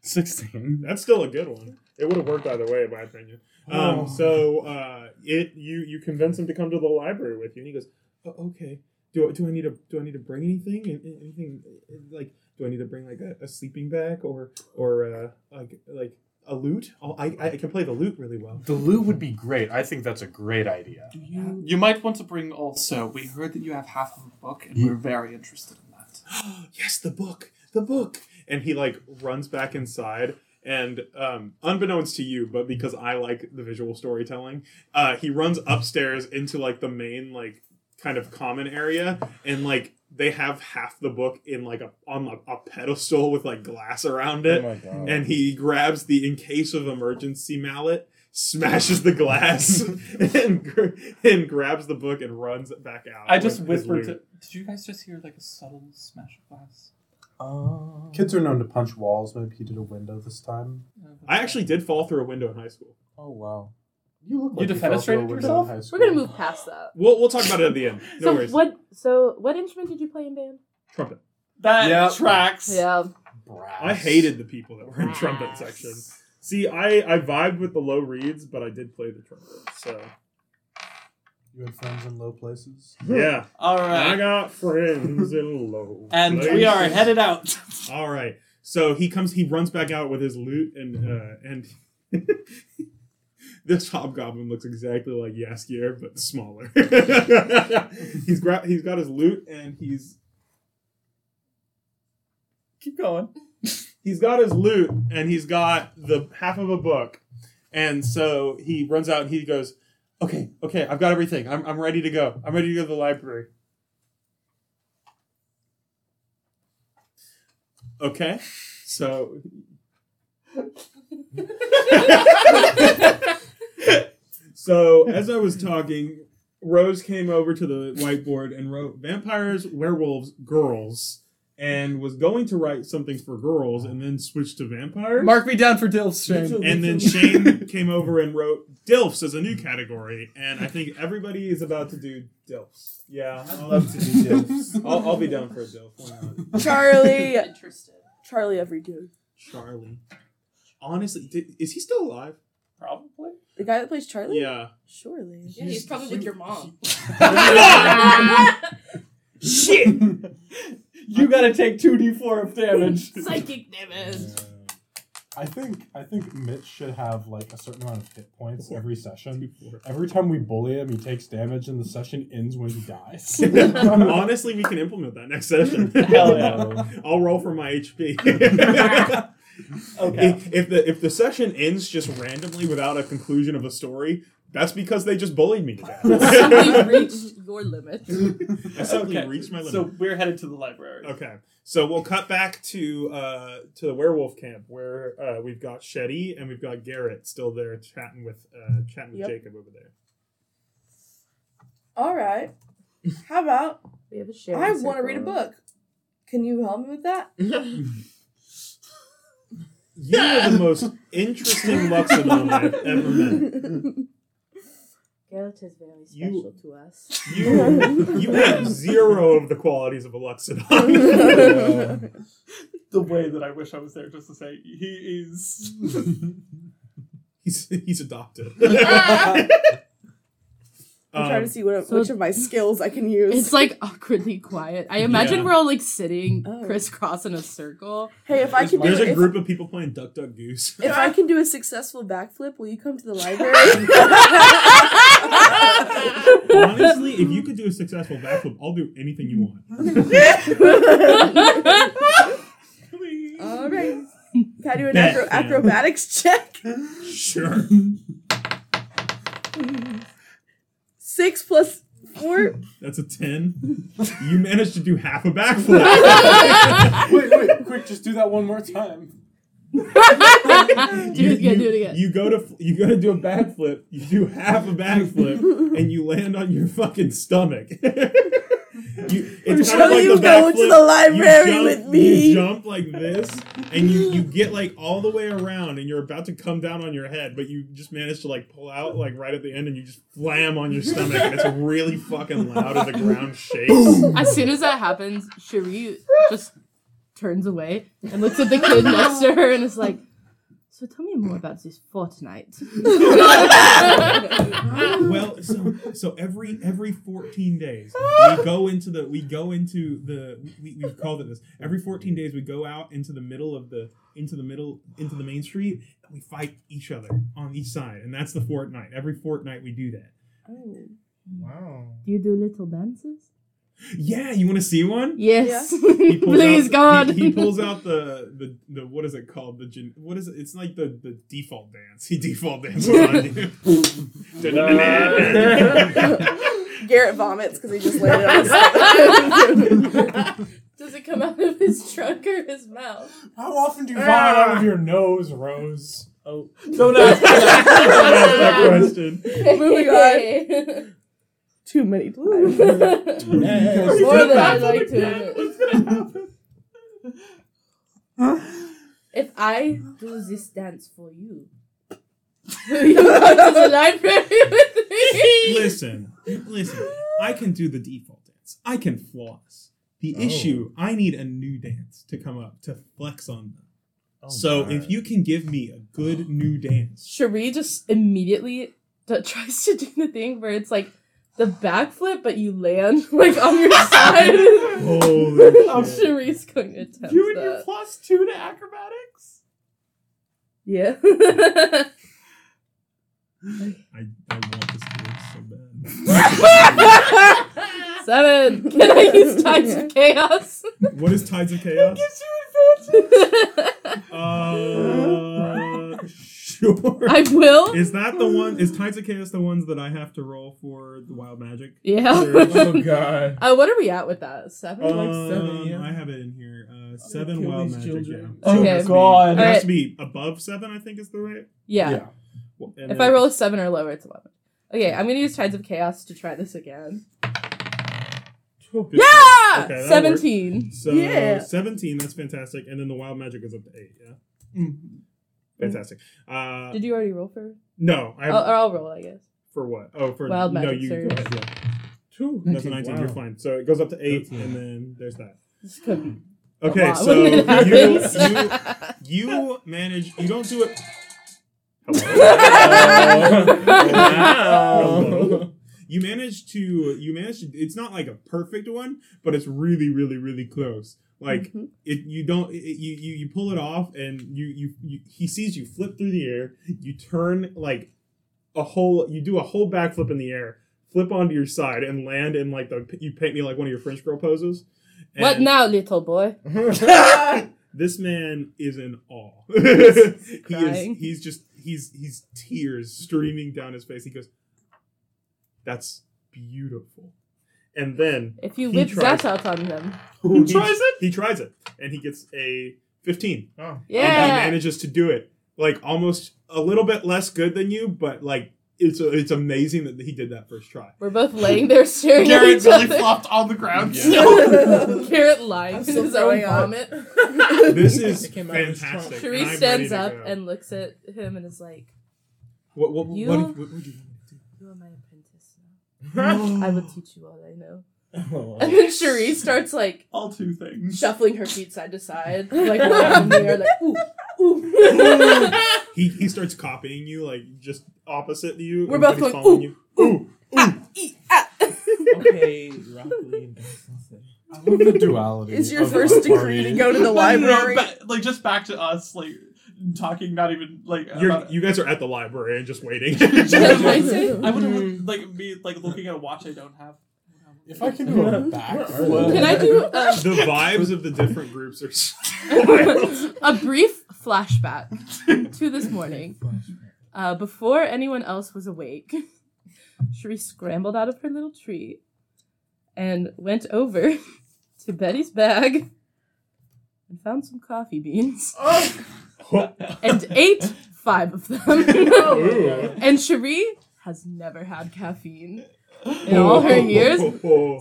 Sixteen. That's still a good one. It would have worked either way, in my opinion. Um, Oh. so uh, it you you convince him to come to the library with you, and he goes, oh, "Okay, do do I need to do I need to bring anything? Anything like do I need to bring like a, a sleeping bag or or uh, like like a lute? Oh, I I can play the lute really well. The lute would be great. I think that's a great idea. Do you? You might want to bring also. We heard that you have half of a book, and we're very interested in that. (gasps) yes, the book, the book. And he like runs back inside. And um, unbeknownst to you, but because I like the visual storytelling, uh, he runs upstairs into like the main like kind of common area, and like they have half the book in like a on a, a pedestal with like glass around Oh it, my god. and he grabs the in case of emergency mallet, smashes the glass, (laughs) and and grabs the book and runs back out. I just whispered to. Did you guys just hear like a subtle smash of glass? Um, Kids are known to punch walls. Maybe he did a window this time. I actually did fall through a window in high school. Oh wow. You look You like fell through a defenestrated window in yourself? high We're school. gonna move past that. We'll we'll talk about it at the end. No so worries. what? So what instrument did you play in band? Trumpet. That Yep. tracks. Yeah. Brass. I hated the people that were in trumpet section. See, I I vibed with the low reeds, but I did play the trumpet. So You had friends in low places. yeah, (laughs) All right. I got friends in low. (laughs) And we are places. headed out. (laughs) All right. So he comes, he runs back out with his loot, and uh, and this hobgoblin looks exactly like Jaskier, but smaller. he's gra- he's got his loot, and he's Keep going. he's got his loot, and he's got the half of a book, and so he runs out and he goes, "Okay, okay, I've got everything. I'm I'm ready to go. I'm ready to go to the library." Okay, so (laughs) so as I was talking, Rose came over to the whiteboard and wrote vampires, werewolves, girls, and was going to write something for girls and then switched to vampires. Mark me down for Dilf's Shane. and then Shane (laughs) came over and wrote DILFs is a new category, and I think everybody is about to do DILFs. Yeah, I'd love to do (laughs) DILFs. I'll, I'll be down for a DILF. Why not? (laughs) Charlie. Interested. Charlie every day. Charlie. Honestly, did, is he still alive? Probably. The guy that plays Charlie? Yeah. Surely. Yeah, he's probably with your mom. (laughs) Shit! you gotta take 2d4 of damage. Psychic damage. I think I think Mitch should have like a certain amount of hit points every session. Every time we bully him, he takes damage, and the session ends when he dies. (laughs) (laughs) Honestly, we can implement that next session. (laughs) Hell yeah. I'll roll for my HP. Okay. If, if the if the session ends just randomly without a conclusion of a story, that's because they just bullied me to Simply death. (laughs) reached your limit. (laughs) I simply Okay, reached my limit. So we're headed to the library. Okay, so we'll cut back to uh, to the werewolf camp where uh, we've got Shetty and we've got Garrett still there chatting with uh, chatting with Yep. Jacob over there. All right. How about We have a shared I want to read a book. Can you help me with that? (laughs) You are the most interesting Loxodon I've ever met. Geralt is very You- to us. You you have (laughs) zero of the qualities of a Loxodon. (laughs) Um, the way that I wish I was there just to say he is. (laughs) he's he's adopted. I'm trying to Um, see what, so- which of my skills I can use. It's like awkwardly quiet. I imagine Yeah. we're all like sitting Oh. crisscross in a circle. hey, if I can do There's a if, group of people playing Duck Duck Goose. if I (laughs) can do a successful backflip, will you come to the library? (laughs) Honestly, if you could do a successful backflip, I'll do anything you want. (laughs) All right. Can I do an acro- acrobatics check? Sure. Six plus four. (laughs) That's a 10. You managed to do half a backflip. (laughs) wait, wait, quick, just do that one more time. do it again, you- do it again. You go to you go to do a backflip. You do half a backflip, (laughs) and you land on your fucking stomach. You, it's Will kind of like you go to the library jump, with me? You jump like this, and you you (laughs) get like all the way around, and you're about to come down on your head, but you just manage to like pull out like right at the end, and you just flam on your stomach, and it's (laughs) really fucking loud, and the ground shakes. As soon as that happens, Cherie just turns away and looks at the kid next to her and is like, So tell me more about this fortnight. (laughs) well, so so every every 14 days we go into the we go into the we, we've called it this. Every 14 days we go out into the middle of the into the middle into the main street and we fight each other on each side. And that's the fortnight. Every fortnight we do that. Oh. Wow. Do you do little dances? Yeah, you want to see one? Yes. (laughs) He pulls Please, out, God. He, he pulls out the, the the what is it called? The gen, what is it? It's like the the default dance. He default dances on you. (laughs) (laughs) Garrett vomits because he just landed on his. Does it come out of his trunk or his mouth? How often do you ah. vomit out of your nose, Rose? Oh, Don't ask. Don't ask that question. Moving on. Too many times. Next. (laughs) (laughs) More than I'd like to. What's? (laughs) If I do this dance for you, will you go to the library with me? listen, listen. I can do the default dance. I can floss. The Oh. issue, I need a new dance to come up to flex on them. Oh, so God. if you can give me a good new dance, Cherie just immediately d- tries to do the thing where it's like the backflip, but you land (laughs) like on your side. (laughs) holy (laughs) Oh, shit.Cherie's going to attempt You and your that. plus two to acrobatics? Yeah. I, I want this to work so bad. Seven. Can I use Tides of Chaos? what is Tides of Chaos? Gives you advantage. Uh, sure. I will. Is that the one? Is Tides of Chaos the ones that I have to roll for the wild magic? Yeah. (laughs) Oh god. Uh, what are we at with that? Seven? like seven, Um, yeah. I have it in here. Uh, seven Kill wild magic. children. Yeah. Oh, it has to be- God. It has to be above seven. I think is the right. yeah. Well, If then- I roll a seven or lower, it's eleven. Okay, I'm gonna use Tides of Chaos to try this again. Good Yeah. Okay, seventeen. work. So Yeah. seventeen. That's fantastic. And then the wild magic is up to eight. Yeah. Fantastic. Uh, Did you already roll for? no, I I'll, I'll roll, I guess. for what? Oh, for Wild no. magic You surge. go ahead. Yeah. Two. That's a nineteen. You're fine. So it goes up to eight, 13. and then there's that. This could be Okay, lot so when you, it happens. you (laughs) you manage. You don't do it. (laughs) Wow. You manage to. You manage to. It's not like a perfect one, but it's really, really, really close. Like Mhm. it. You don't. It, you, you you pull it off, and you, you you he sees you flip through the air. You turn like a whole. You do a whole backflip in the air. Flip onto your side and land in like the. You paint me like one of your French girl poses. What now, little boy? (laughs) (laughs) this man is in awe. (laughs) he is he's just he's he's tears streaming down his face. He goes, That's beautiful. And then If you He whip tries- that out on them, he tries it? He tries it. And he gets a 15. Oh. And he yeah. manages to do it. Like almost a little bit less good than you, but like it's it's amazing that he did that first try. We're both laying there staring at Garrett each really other. flopped on the ground. (laughs) Garrett lying I'm in still his own throwing up. vomit. (laughs) This is It came out of his fantastic. trunk. Cherie and I'm stands ready up to go. and looks at him and is like, what what, what, You- what, what would you want me to do? "You are my apprentice. (laughs) I will (gasps) teach you all I know. Oh. And then Cherie starts like All two things. shuffling her feet side to side, (laughs) like one up in the air, like ooh, ooh. (laughs) He he starts copying you, like just opposite you. We're and- both but he's going, following you. Ooh. ooh. Ah, ah. okay, Rockly and Benson. I love the duality. It's your of first our degree to party. go to the library. ba- like just back to us, like talking, not even like. You're, about- you guys are at the library and just waiting. (laughs) I would like be like looking at a watch I don't have. If I can do a backflip. Can I do um, the vibes of the different groups are so (laughs) a brief flashback (laughs) to this morning? Uh, before anyone else was awake, Cherie scrambled out of her little tree and went over to Betty's bag and found some coffee beans and ate five of them. And Cherie has never had caffeine in all her years.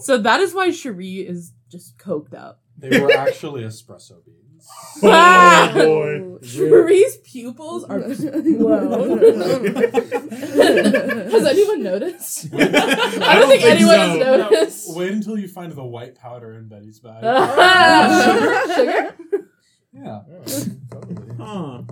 So that is why Cherie is just coked up. They were actually espresso beans. Ah! Oh boy. Cherie's pupils are blown. has anyone noticed? (laughs) I don't, think, anyone has so. noticed. Wait until you find the white powder in Betty's bag. sugar? Sugar? Yeah. Huh.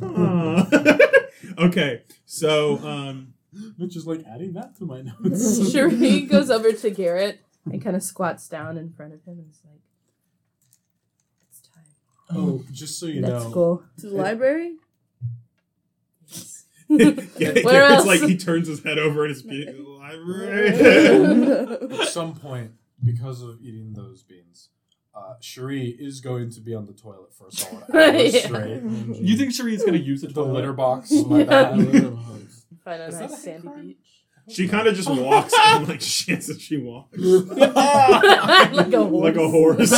Huh. (laughs) (laughs) okay, so um, Which is like adding that to my notes. (laughs) Cherie goes over to Garrett and kind of squats down in front of him and is like, It's time. oh, just so you Let's know, go. to the library? yeah, Where it's else? like he turns his head over and his be- library. at some point, because of eating those beans, uh, Cherie is going to be on the toilet for a solid (laughs) hour Yeah. straight. You think Cherie's gonna use it the litter box? My Yeah. bad. Find a Is that nice a sandy crime? beach. she kind of just walks (laughs) and like shits as she walks, (laughs) like a horse. like a horse.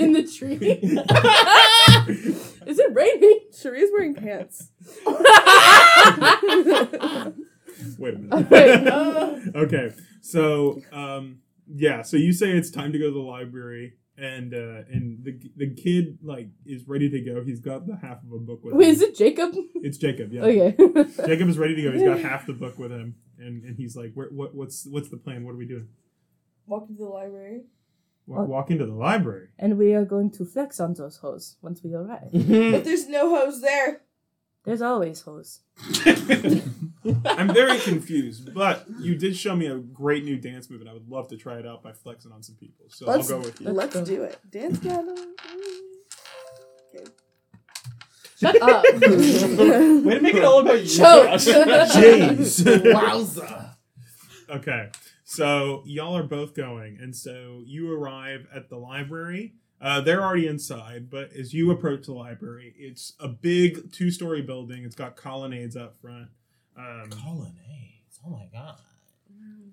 in the tree. Is it raining? Cherie's wearing pants. Wait a Wait. minute. okay, so um, yeah, so you say it's time to go to the library, and uh, and the the kid like is ready to go. He's got the half of a book with Wait, him. is it Jacob? It's Jacob. Yeah, Okay. (laughs) Jacob is ready to go. He's got half the book with him, and, and he's like, Where, "What what's what's the plan? What are we doing? Walk into the library. Walk, walk into the library." and we are going to flex on those hoes once we arrive. (laughs) But there's no hose there. There's always hoes. (laughs) I'm very confused, but you did show me a great new dance move, and I would love to try it out by flexing on some people. So Let's I'll go with you. let's go. do it. Dance battle. Shut up. (laughs) Way to make it all about you. Choke. (laughs) Josh. Wowza. Okay, so y'all are both going, and so you arrive at the library. Uh, they're already inside, but as you approach the library, it's a big two-story building. It's got colonnades up front. Um, Colonnades. Oh my god.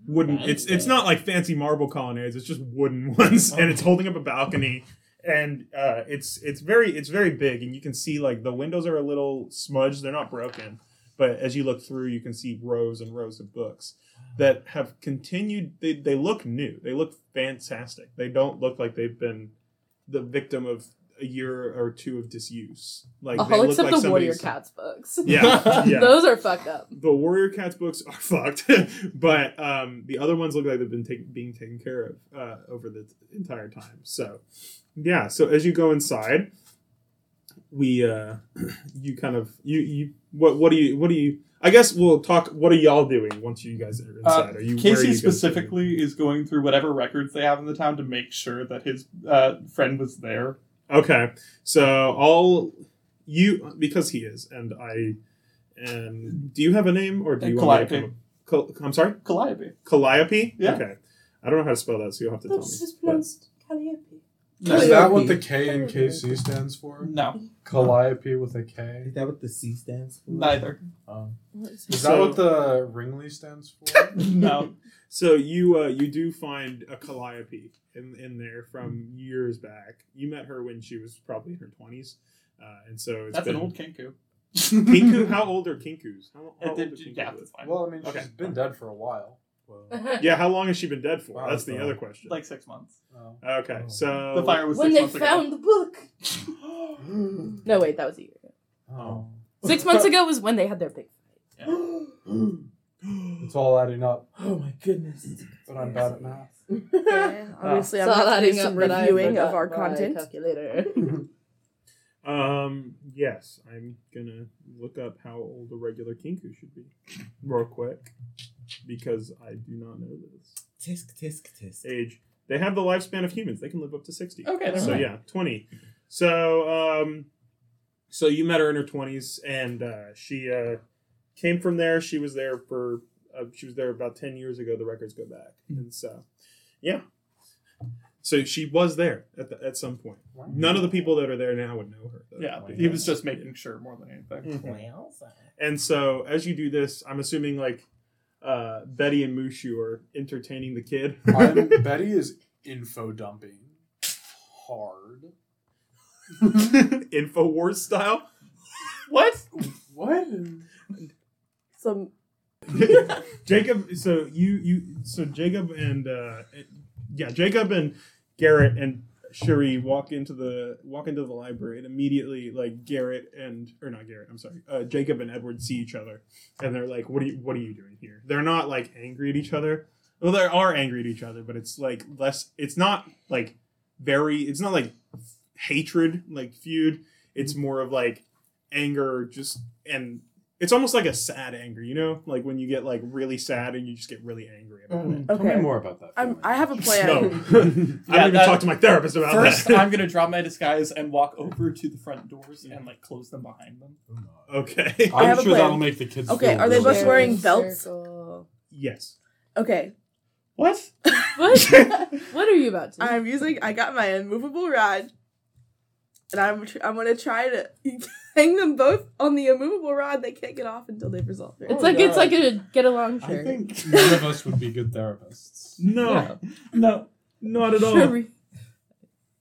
wooden. It's it's not like fancy marble colonnades. It's just wooden (laughs) ones, and it's holding up a balcony. And uh, it's it's very it's very big, and you can see like the windows are a little smudged. They're not broken, but as you look through, you can see rows and rows of books that have continued. They they look new. They look fantastic. They don't look like they've been the victim of a year or two of disuse. Like look except like the Warrior Cats books. Yeah, (laughs) yeah Those are fucked up. the Warrior Cats books are (laughs) fucked, (laughs) but um, the other ones look like they've been take, being taken care of uh, over the entire time. So, yeah. So as you go inside, we uh, (clears throat) you kind of you you what what do you what do you? I guess we'll talk. What are y'all doing once you guys are inside? are you where are Casey you guys specifically is going through whatever records they have in the town to make sure that his uh, friend was there. Okay, so all you because he is, and I. And do you have a name, or do you want to Calliope. come? Cal- I'm sorry. Calliope. Calliope? Yeah. Okay. I don't know how to spell that, so you'll have to tell me. That's just But- pronounced Calliope. Is that what the K in KC stands for? No, Calliope with a K. Is that what the C stands for? neither. Oh. Is So- that what the Ringley stands for? (laughs) No. So you uh, you do find a Calliope in, in there from years back. You met her when she was probably in her twenties, uh, and so it's That's been an old Kenku. Kinku. How old are Kinkus? How, how old they- are Kinkus yeah, that's fine. well, I mean, she's Okay. been dead for a while. Yeah, how long has she been dead for? Wow, That's the so- other question. like six months. Oh. okay, Oh. so The fire was when six they months ago. found the book. (gasps) No, wait, that was a year ago. Oh. Six months ago was when they had their big fight. (gasps) It's all adding up, (gasps) Oh my goodness. but I'm bad at math. (laughs) Okay, Obviously, I'm It's all going to do adding some up, but reviewing of our content. Calculator. (laughs) Um, yes, I'm gonna look up how old a regular kinku should be, real quick, because I do not know this Tisk tisk tisk. age. They have the lifespan of humans; they can live up to sixty. Okay, so mind. yeah, twenty. So um, so you met her in her twenties, and uh, she uh, came from there. She was there for uh, she was there about ten years ago. The records go back, and so yeah. So she was there at the, at some point. None of the people that are there now would know her. Though. Yeah, he was just making sure more than anything. Well, And so as you do this, I'm assuming like uh, Betty and Mushu are entertaining the kid. (laughs) I'm, (laughs) Betty is info dumping hard. info Infowars style. (laughs) What? What? Some Jacob. So you you so Jacob and uh, yeah Jacob and Garrett and Cherie walk into the walk into the library and immediately like Garrett and or not Garrett I'm sorry uh, Jacob and Edward see each other and they're like what are you what are you doing here? They're not like angry at each other. Well, they are angry at each other, but it's like less. It's not like very. It's not like hatred, like feud. It's more of like anger, just and it's almost like a sad anger. You know, like when you get like really sad and you just get really angry about mm-hmm. it. Okay. Tell me more about that. I'm, feeling. I have a plan. No, (laughs) I Yeah, don't even that- talk to my therapist about First, that. I'm gonna drop my disguise and walk over to the front doors and like close them behind them. Oh, okay. I have I'm a sure plan. that'll make the kids. Okay, feel are they both wearing belts? Circle. yes. Okay, What? (laughs) What? (laughs) what are you about to? I'm using. I got my immovable rod, and I'm tr- I'm gonna try to (laughs) hang them both on the immovable rod. They can't get off until they've resolved it. it's oh like it's like a get along I think (laughs) none of us would be good therapists. No, No. not at all. Cherie.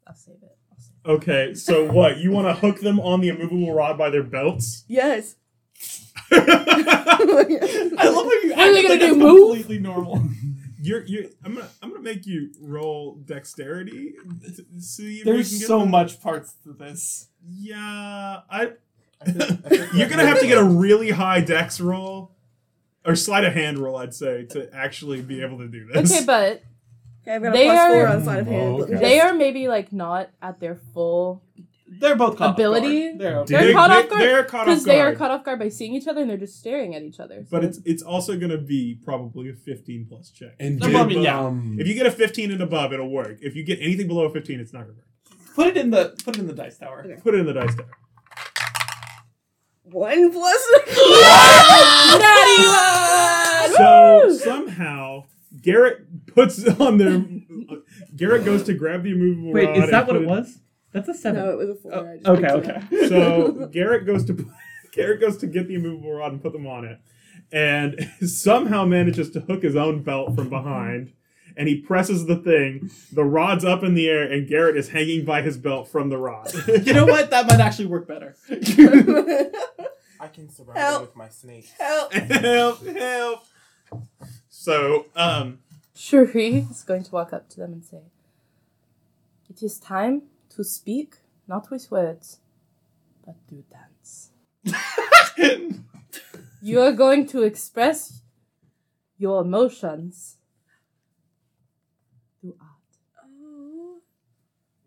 I'll save it. I'll save it. Okay, so what? You want to hook them on the immovable rod by their belts? (laughs) yes. I love how you What are they gonna like do, it's move? completely normal. You're, you're. I'm gonna, I'm gonna make you roll dexterity. To see if There's you can get so them. much parts to this. Yeah, I. I think- I think- (laughs) You're gonna have to get a really high dex roll, or sleight of hand roll, I'd say, to actually be able to do this. Okay, but Okay, I've got a They plus four are- on sleight of hand. Okay. they are maybe like not at their full They're both caught off Ability? guard. They're They're They- caught off guard They're caught off because they are caught off guard by seeing each other and they're just staring at each other. But it's it's also gonna be probably a 15 plus check. And did, but I yeah. um, If you get a 15 and above, it'll work. If you get anything below a 15, it's not gonna work. Put it in the put it in the dice tower. Okay. Put it in the dice tower. One plus. (laughs) Natty one! So somehow Garrett puts on their. Garrett goes to grab the immovable Wait, rod. is that what it was? That's a seven. no, it was a four. Oh, I just okay, okay. So (laughs) Garrett goes to (laughs) Garrett goes to get the immovable rod and put them on it, and (laughs) somehow manages to hook his own belt from behind. And he presses the thing. The rod's up in the air, and Garrett is hanging by his belt from the rod. you know what? That might actually work better. I can surround Help. with my snake. Help. help! Help! So, um, Cherie is going to walk up to them and say, It is time to speak, not with words, but to dance. (laughs) You are going to express your emotions through art. Oh.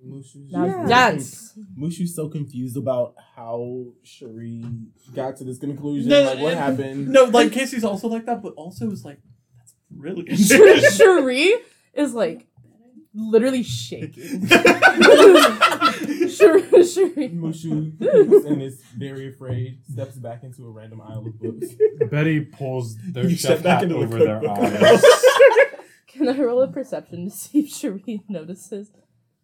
Mushu's Now Yeah. dance! Mushu's so confused about how Cherie got to this conclusion. No, like, what happened? no, like Casey's also like that, but also is like that's brilliant. (laughs) Cherie is like literally shaking. (laughs) sure, sure. Mushu and is very afraid, steps back into a random aisle of books. Betty pulls their You chef back hat into the over their eyes. (laughs) Can I roll a perception to see if Cherie notices?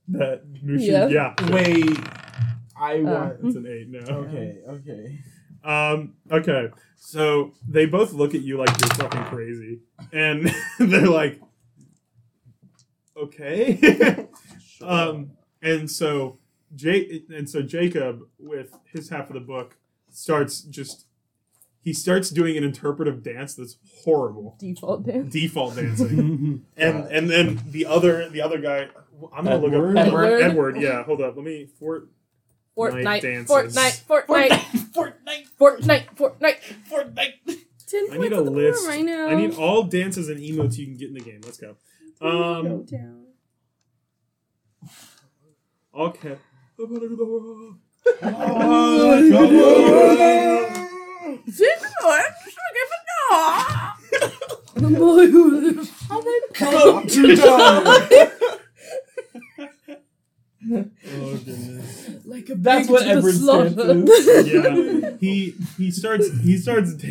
that Mushu, Yeah. yeah, Wait, I Uh, want. it's an eight. No. Okay, okay. Um, okay. So they both look at you like you're fucking crazy. And (laughs) they're like, okay. (laughs) um, and so Jake and so Jacob with his half of the book starts just he starts doing an interpretive dance that's horrible. Default dance. Default (laughs) dancing. and and then the other the other guy I'm gonna look up Edward. Edward? Edward, yeah, hold up. Let me Fort Fortnite, dances. (laughs) Fortnite, Fortnite, Fortnite, Fortnite, Fortnite. Fortnite. Ten I need a the list. right now. I need all dances and emotes you can get in the game. Let's go. Um, Go down. okay. (laughs) Oh goodness. (laughs) Like a That's pig what to the Edward slaughter. stands Yeah. He he starts he starts (laughs)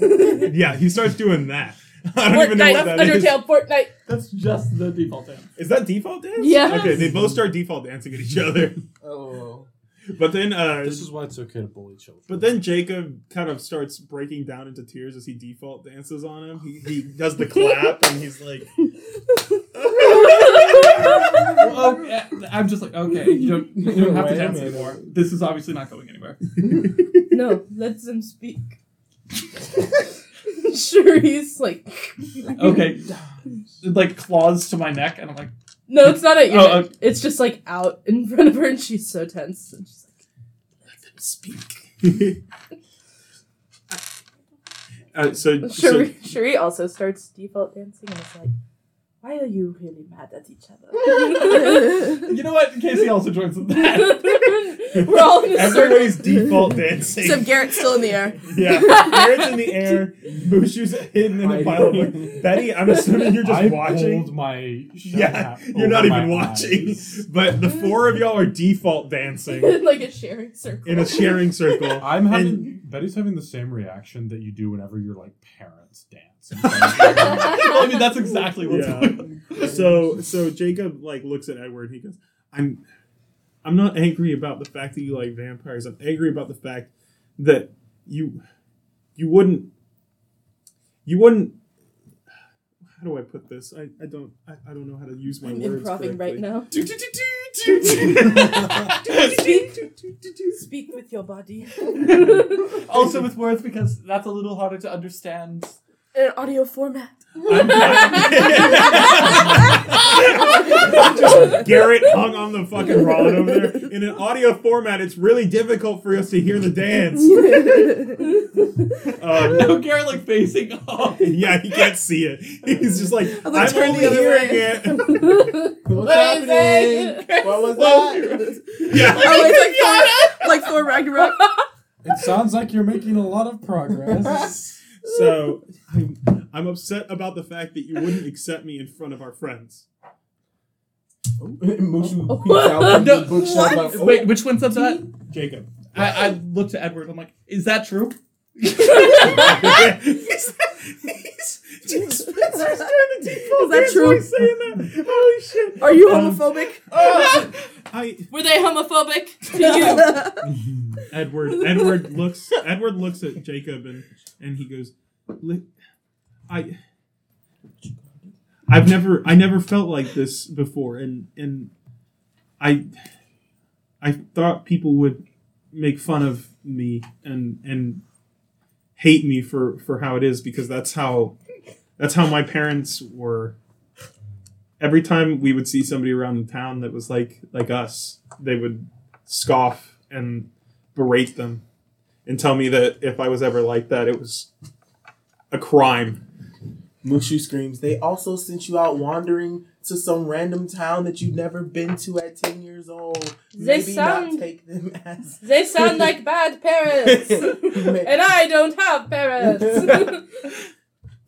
Yeah, he starts doing that. I don't even know what that is. Undertale, Fortnite. That's just the default dance. Is that default dance? Yeah. Okay, they both start default dancing at each (laughs) other. Oh. But then uh This is why it's okay to bully children. but then Jacob kind of starts breaking down into tears as he default dances on him. He, he does the clap and he's like Well, okay, I'm just like, okay, you don't, you don't have to Wait a dance minute. anymore. This is obviously not going anywhere. (laughs) No, let them speak. (laughs) sure, he's like. Okay, like claws to my neck, and I'm like, No, it's not at your Oh, neck. It's just like out in front of her, and she's so tense. And she's like, let them speak. (laughs) uh, so, so Cherie, Cherie also starts default dancing, and it's like, why are you really mad at each other? (laughs) you know what? Casey also joins in that. (laughs) We're all in a circle. everybody's default dancing. Except Garrett's still in the air. Yeah, Garrett's in the air. Mushu's hidden in a I pile of know. wood. Betty, I'm assuming you're just I watching. pulled my Yeah, you're not even watching. eyes. But the four of y'all are default dancing (laughs) like a sharing circle. in a sharing circle. I'm having And- Betty's having the same reaction that you do whenever your like parents dance. Well, I mean, that's exactly what's Yeah. going on. So so Jacob like looks at Edward. And he goes, "I'm I'm not angry about the fact that you like vampires. I'm angry about the fact that you you wouldn't you wouldn't." How do I put this? I, I don't I, I don't know how to use my I'm words improving right correctly. now. Speak, speak with your body. (laughs) (laughs) Also with words because that's a little harder to understand. In an audio format. (laughs) Garrett hung on the fucking rod over there. In an audio format, it's really difficult for us to hear the dance. (laughs) Um, No, Garrett like facing off. yeah, he can't see it. He's just like, I'm, like, turn only the other hearing way." it. (laughs) What's happening? What was that? yeah. Oh, it's like Thor, like Thor Ragnarok. it sounds like you're making a lot of progress. So I'm, I'm upset about the fact that you wouldn't accept me in front of our friends. Mushu (laughs) peeks out from No, bookshelf. what? like, Wait, which one said that? Jacob. I, I looked at Edward. I'm like, is that true? (laughs) (laughs) he's, he's, James Spencer's trying to default Is that dance true? he's saying that. Holy shit. Are you Um, homophobic? I Were they homophobic to (laughs) you? Edward Edward looks Edward looks at Jacob and and he goes, "Li- I I've never I never felt like this before and and I I thought people would make fun of me and and hate me for for how it is because that's how that's how my parents were every time we would see somebody around the town that was like like us they would scoff and berate them and tell me that if I was ever like that it was a crime Mushu screams. They also sent you out wandering to some random town that you've never been to at ten years old. They Maybe sound- not take them as. (laughs) They sound like bad parents, (laughs) and I don't have parents. (laughs)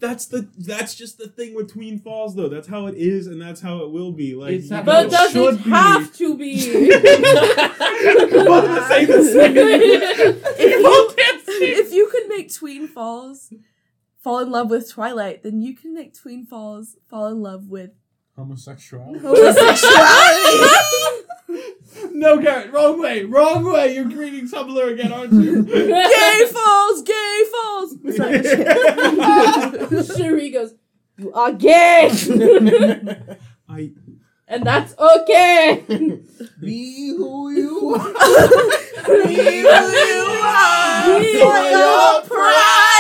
That's the that's just the thing with Tween Falls though. That's how it is and that's how it will be. Like It's not- but It does should it have to be? (laughs) (laughs) Both the same the if, you, if you could make Tween Falls fall in love with Twilight, then you can make Tween Falls fall in love with Homosexuality. homosexuality. (laughs) No, Garrett, wrong way, wrong way. You're greeting Tumblr again, aren't you? (laughs) gay Falls, gay Falls. (laughs) Sorry. Cherie (laughs) goes, "You are gay, I and that's okay." Be who you are. Be who you are. Be For your pride.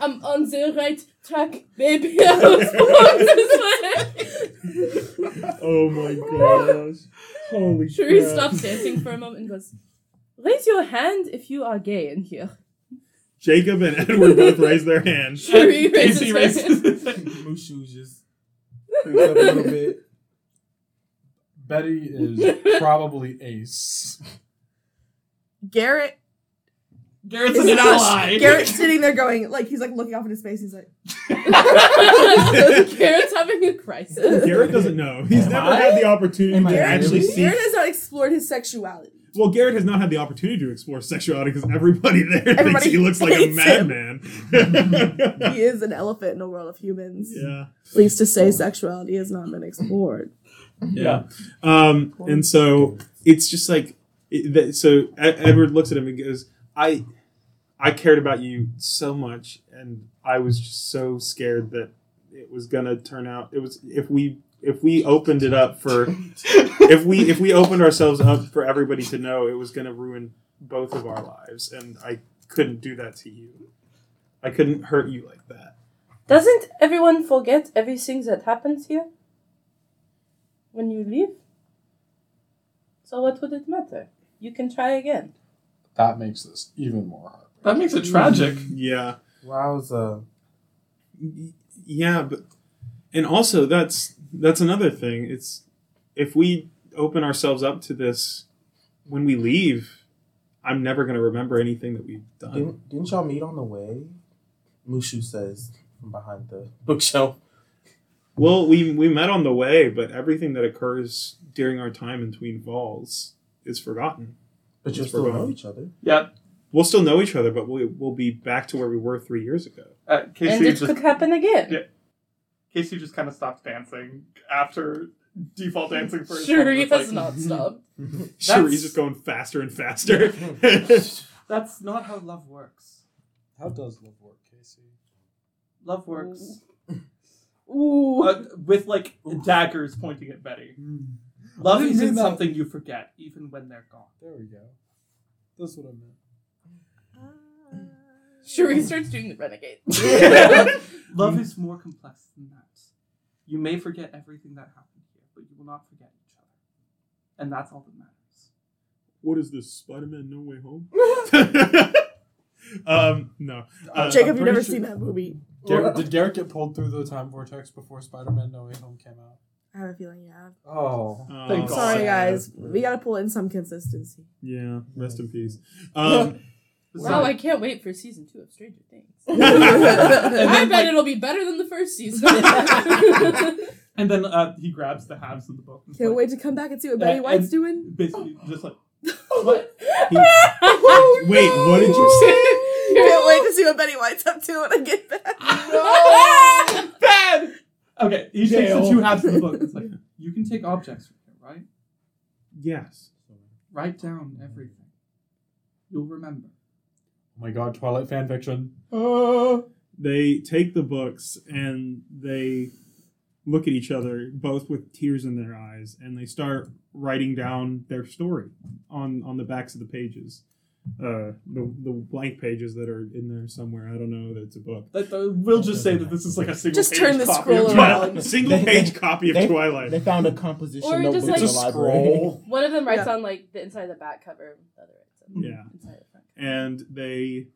I'm on the right track, baby. I was born this way. Oh my gosh. Holy Cherie crap. stops dancing for a moment and goes, "Raise your hand if you are gay in here." Jacob and Edward both raise their hand. Cherie raises Casey her hand. Mushu just creeps up a little bit. Betty is probably ace. Garrett Garrett's an not. ally. Garrett's sitting there going like he's like looking off into space. He's like, (laughs) Garrett's having a crisis. Garrett doesn't know. He's Am never I? had the opportunity Am I to actually really? see. Garrett has not explored his sexuality. Well, Garrett has not had the opportunity to explore sexuality because everybody there thinks he looks like a hates him. madman. He is an elephant in a world of humans. yeah. At least to say sexuality has not been explored. Yeah. Um, and so it's just like, it, that, so Edward looks at him and goes, "I, I cared about you so much, and I was just so scared that it was gonna turn out. It was if we if we opened it up for (laughs) if we if we opened ourselves up for everybody to know, it was gonna ruin both of our lives, and I couldn't do that to you. I couldn't hurt you like that. Doesn't everyone forget everything that happens here? When you leave? So what would it matter? You can try again. That makes this even more hard. That makes it tragic. Mm-hmm. Yeah." Wowza. Y- yeah but and also that's that's another thing it's if we open ourselves up to this when we leave i'm never going to remember anything that we've done Didn't, didn't y'all meet on the way? Mushu says from behind the (laughs) bookshelf. well we we met on the way but everything that occurs during our time in tween falls is forgotten But you It's still know each other. Yeah. we'll still know each other but we, we'll be back to where we were three years ago Uh, Casey and it just could happen again. Yeah. Casey just kind of stops dancing after default dancing for his Cherie friend. Has like, not stopped. (laughs) (laughs) sure he's just going faster and faster (laughs) That's not how love works. How does love work, Casey? Love works Ooh. uh, with like daggers pointing at Betty. Love isn't mean that. something you forget, even when they're gone. There we go. That's what I meant. Cherie starts doing the renegade. (laughs) (laughs) Love is more complex than that. You may forget everything that happened here, but you will not forget each other. And that's all that matters. what is this spider-man no way home (laughs) um no Uh, Jacob, you've never pretty seen that movie. Garrett, did Garrett get pulled through the time vortex before Spider-Man No Way Home came out? I have a feeling you have. Oh, Oh, Thank God. Sorry, guys. We gotta pull in some consistency. Yeah, rest in peace. (laughs) Um, wow, I can't wait for season two of Stranger Things. (laughs) (laughs) And I bet like- it'll be better than the first season. And then uh, he grabs the halves of the book. Can't like- wait to come back and see what Uh, Betty White's doing. Basically, just like what? wait, what did you say? Can't wait to see what Betty White's up to when I get back. bad. Okay, he takes the Jail. two halves of the book. It's like (laughs) you can take objects from here, right? Yes. Write down everything. You'll remember. oh my God! Twilight fan fiction. Uh, they take the books and they look at each other, both with tears in their eyes, and they start writing down their story on on the backs of the pages. Uh, the the blank pages that are in there somewhere. I don't know that it's a book. That, we'll just say that this is like a single. Just page turn the copy scroll of around. Twilight. (laughs) A single They- page copy of they- Twilight. They found a composition Or just notebook like- in the It's a library. scroll. One of them writes Yeah. on like the inside of the back cover, the other writes on Yeah. inside the front. and they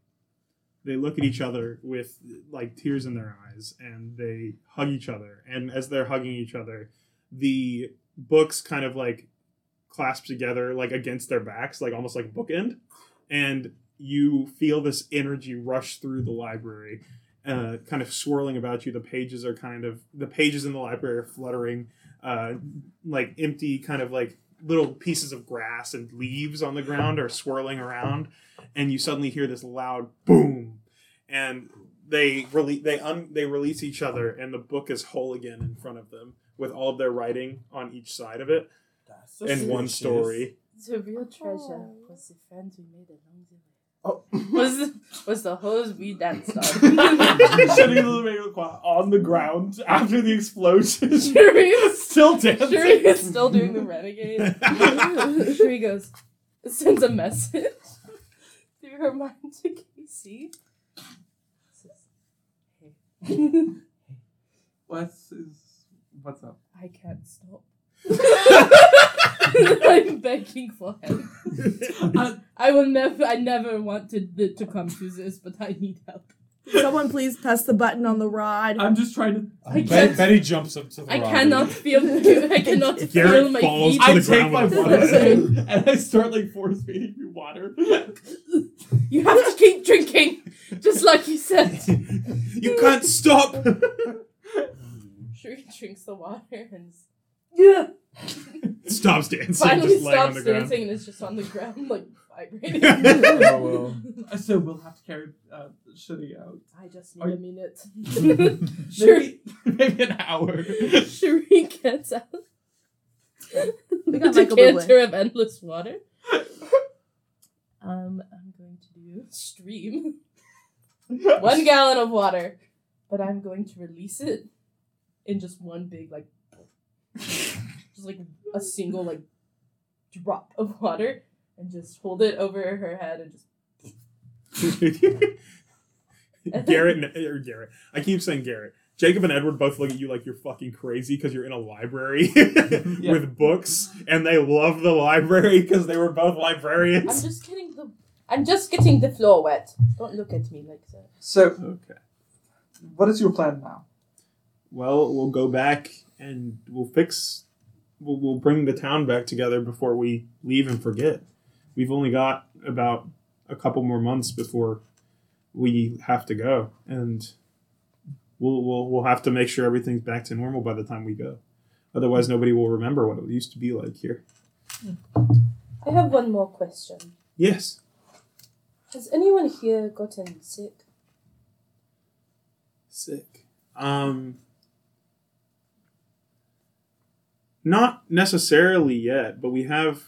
they look at each other with like tears in their eyes and they hug each other and as they're hugging each other the books kind of like clasp together like against their backs like almost like bookend and you feel this energy rush through the library uh, kind of swirling about you. The pages are kind of the pages in the library are fluttering uh, like empty kind of like little pieces of grass and leaves on the ground are swirling around and you suddenly hear this loud boom. And they release they un- they release each other and the book is whole again in front of them with all of their writing on each side of it. In one delicious. Story The real treasure oh. was the friends we made along the way. Oh. (laughs) Was was the hose we danced on. (laughs) Shutting the radio on the ground after the explosion. (laughs) Cherie is Still dancing. Cherie is still doing the renegade. Cherie goes, sends a message through her mind to Casey. What's is what's up? I can't stop. (laughs) I'm begging for help. Uh, I will never. I never wanted it to come to this, but I need help. Someone please press the button on the rod. I'm just trying to. I Betty, can't- Betty jumps up to the I rod. cannot (laughs) feel. I cannot feel Garrett my falls feet. to I the take ground my with water water. thing and I start like force feeding you water. You have to keep drinking, just like you said. (laughs) You can't stop. Shuri drinks the water and Yeah. (laughs) Stops dancing, finally just laying on stops the ground. dancing and is just on the ground, (laughs) like vibrating. (laughs) Oh, well. so we'll have to carry uh, Shitty out. I just Are a minute. Cherie, Maybe, maybe an hour. Cherie gets out We a got Michael Bublé. of endless water. Um, I'm going to do stream one gallon of water, but I'm going to release it in just one big like, (laughs) just like a single like drop of water, and just hold it over her head and just (laughs) Garrett and, or Garrett. I keep saying Garrett. Jacob and Edward both look at you like you're fucking crazy because you're in a library (laughs) with books, and they love the library because they were both librarians. I'm just getting the I'm just getting the floor wet. Don't look at me like that. So, Okay. what is your plan now? Well, we'll go back and we'll fix. We'll, we'll bring the town back together before we leave and forget. We've only got about a couple more months before we have to go, and we'll we'll we'll have to make sure everything's back to normal by the time we go. Otherwise, nobody will remember what it used to be like here. I have one more question. Yes. Has anyone here gotten sick? Sick. Um. Not necessarily yet, but we have.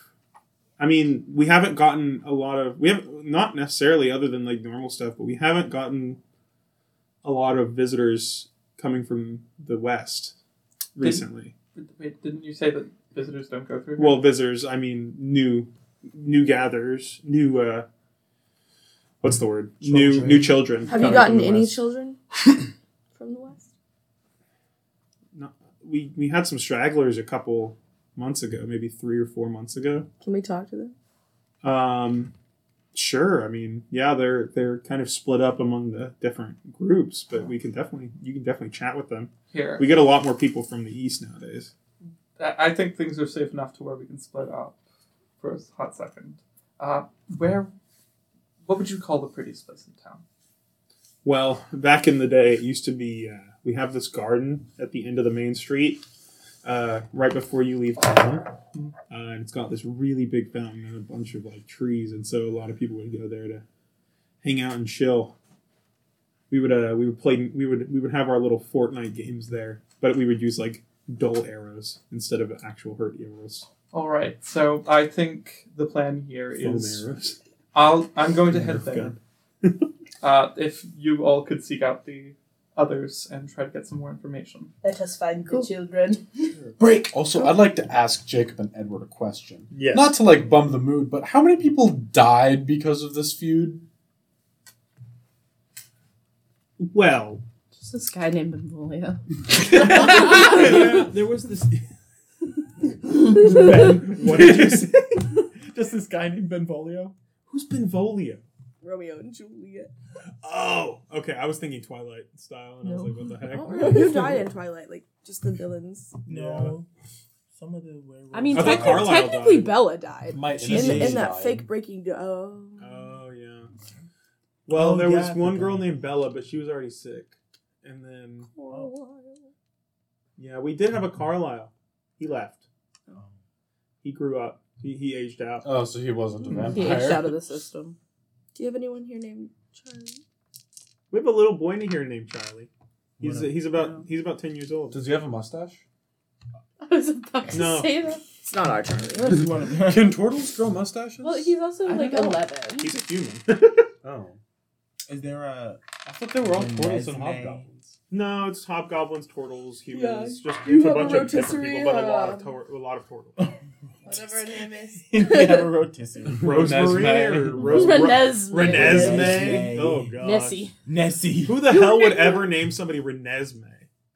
I mean, we haven't gotten a lot of. We have not necessarily other than like normal stuff, but we haven't gotten a lot of visitors coming from the west recently. Wait, didn't you say that visitors don't go through here? Well, visitors. I mean, new, new gatherers, new. uh What's the word? New, Children. new children. Have you gotten any west. children (laughs) from the west? No, we we had some stragglers a couple months ago, maybe three or four months ago. Can we talk to them? Um, sure. I mean, yeah, they're they're kind of split up among the different groups, but we can definitely you can definitely chat with them. here. We get a lot more people from the east nowadays. I I think things are safe enough to where we can split up for a hot second. Uh, where, what would you call the prettiest place in town? Well, back in the day, it used to be uh, we have this garden at the end of the main street, uh, right before you leave town, uh, and it's got this really big fountain and a bunch of like trees, and so a lot of people would go there to hang out and chill. We would uh, we would play we would we would have our little Fortnite games there, but we would use like dull arrows instead of actual hurt arrows, All right, so I think the plan here is arrows. I'll I'm going to head there. Uh, if you all could seek out the others and try to get some more information. Let us find Cool. the children. (laughs) Break. Also, I'd like to ask Jacob and Edward a question. Yes. Not to like bum the mood, but how many people died because of this feud? well, Just this guy named Benvolio. (laughs) (laughs) there was this. ben, what did you say? Just this guy named Benvolio. Who's Benvolio? Romeo and Juliet. Oh, okay. I was thinking Twilight style, and I was like, "What the I heck?" (laughs) Oh, (laughs) don't who died in Twilight. Like just the villains. No. Some of the werewolves. I mean, I thought techni- technically died. Bella died. My Jesus In, in that died. fake breaking. Do- oh. Oh yeah. Well, Oh, there yeah, was one girl named Bella, but she was already sick, and then yeah, we did have a Carlisle. He left. Oh. He grew up. He he aged out. Oh, so he wasn't a hmm. vampire. He vampire. aged out of the system. Do you have anyone here named Charlie? We have a little boy in here named Charlie. He's What a- he's about No. he's about ten years old. Does he have a mustache? (laughs) I was about to No. say that. It's not our Charlie. Can turtles grow mustaches? Well, he's also I like don't know. 11. He's a human. (laughs) oh, Is there a I thought they were all turtles and Renesmee? hobgoblins. no, it's hobgoblins, turtles, humans. Just You it's a have a bunch of different rotisserie, people, but a lot of uh, tor- a lot of turtles. (laughs) Whatever her name is. (laughs) we have a rotisserie. (laughs) Rosemary Renesmee. or (laughs) Rose Renesmee. Renesmee. Renesmee. Oh god. Nessie. Nessie. Who the hell would ever name somebody Renesmee?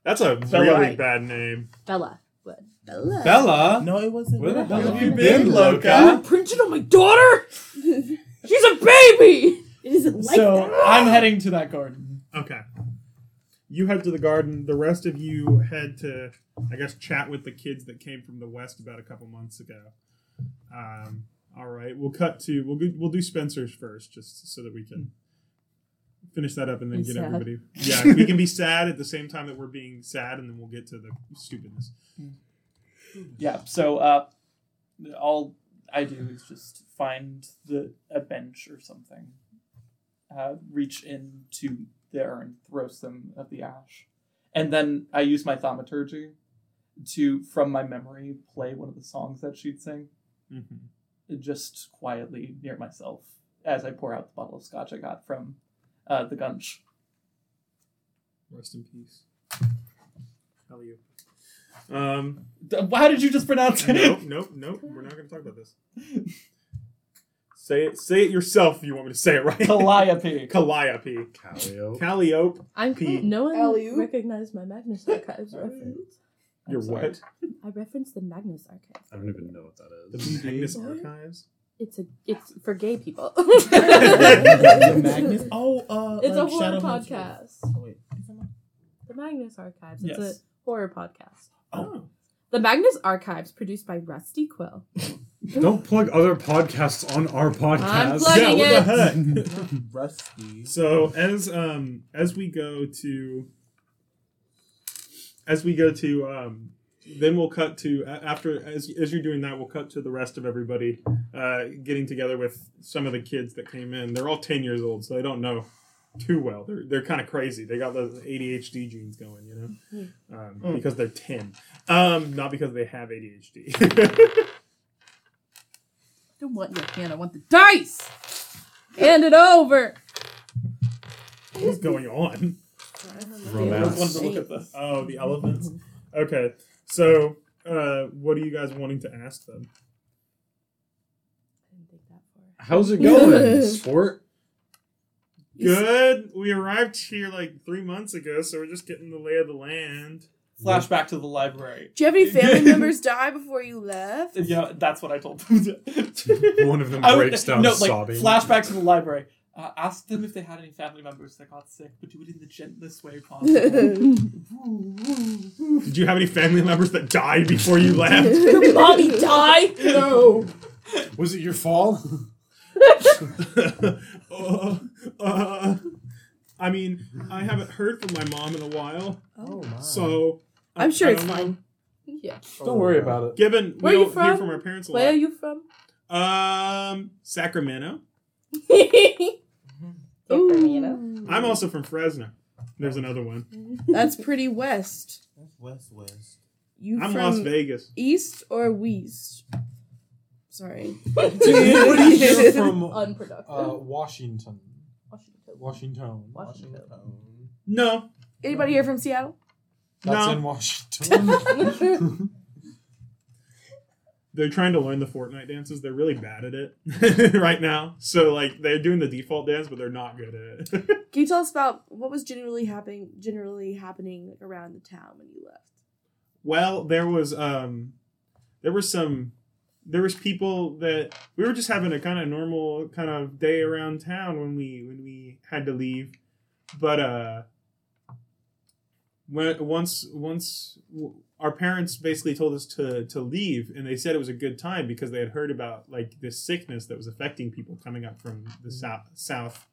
That's a Bella. really bad name. Bella. What? Bella, Bella? No, it wasn't. where the hell have you been, Loca? Printed on my daughter. She's a baby. It isn't like so that. I'm heading to that garden. Okay. You head to the garden. The rest of you head to, I guess, chat with the kids that came from the west about a couple months ago. Um, all right, we'll cut to we'll go, we'll do Spencer's first, just so that we can finish that up and then Be get sad. everybody. (laughs) Yeah, we can be sad at the same time that we're being sad, and then we'll get to the stupidness. Yeah. So uh, all I do is just find the a bench or something, uh, reach into there and throw some of the ash, and then I use my thaumaturgy to, from my memory, play one of the songs that she'd sing, Mm-hmm. just quietly near myself as I pour out the bottle of scotch I got from uh, the gunch. Rest in peace. How are you. Um, D- How did you just pronounce it? nope, nope, nope. We're not going to talk about this. Say it. Say it yourself. If you want me to say it right. Calliope. (laughs) Calliope. Calliope. Calliope. I'm Pete. no one Alley-oop. recognized my Magnus Archives reference. I'm You're sorry. what? I referenced the Magnus Archives. I don't even know what that is. The. Magnus Archives. It's a it's for gay people. (laughs) (laughs) the Magnus. Oh, uh, It's a horror Shadowhunters. podcast. Oh, wait. Is that not- The Magnus Archives. It's a horror podcast. Oh. The Magnus Archives, produced by Rusty Quill. (laughs) Don't plug other podcasts on our podcast. I'm plugging yeah, what it. the heck? Rusty. so as um as we go to as we go to um then we'll cut to after as as you're doing that we'll cut to the rest of everybody uh getting together with some of the kids that came in. They're all 10 years old, so they don't know too well. They're they're kind of crazy. They got those ADHD genes going, you know. Um, Mm. because they're 10. Um not because they have ADHD. I don't want your hand. I want the dice. Hand it over. What's going on? I just Romance. wanted to look at this. Oh, the elephants. Okay, so uh, what are you guys wanting to ask them? I didn't think that far. How's it (laughs) going, sport? Good. We arrived here like three months ago, so we're just getting the lay of the land. Flashback to the library. Do you have any family (laughs) members die before you left? Yeah, that's what I told them. One of them I would- breaks down no, like, sobbing. Flashback to the library. Uh, ask them if they had any family members that got sick, but do it in the gentlest way possible. (laughs) Did you have any family members that died before you left? (laughs) Your mommy died? No. Was it your fall? (laughs) uh, uh, I mean, I haven't heard from my mom in a while, Oh my. so I- I'm sure I it's don't know. fine. Yeah. Don't worry about it. Given Where we you don't hear from? from our parents a Where are lot. you from? Um, Sacramento. Ooh. I'm also from Fresno. There's another one. That's pretty west. That's West West. You I'm from Las Vegas. east or west? Sorry. Anybody here (laughs) from Unproductive. uh, Washington? Washington. Washington. Washington. No, Anybody here from Seattle? That's No. in Washington. (laughs) (laughs) they're trying to learn the Fortnite dances. They're really bad at it (laughs) right now. So like they're doing the default dance, but they're not good at it. (laughs) Can you tell us about what was generally happening generally happening around the town when you left? well, there was um, there was some, there was people that we were just having a kind of normal kind of day around town when we when we had to leave, but uh, when once once our parents basically told us to to leave, and they said it was a good time because they had heard about like this sickness that was affecting people coming up from the south south,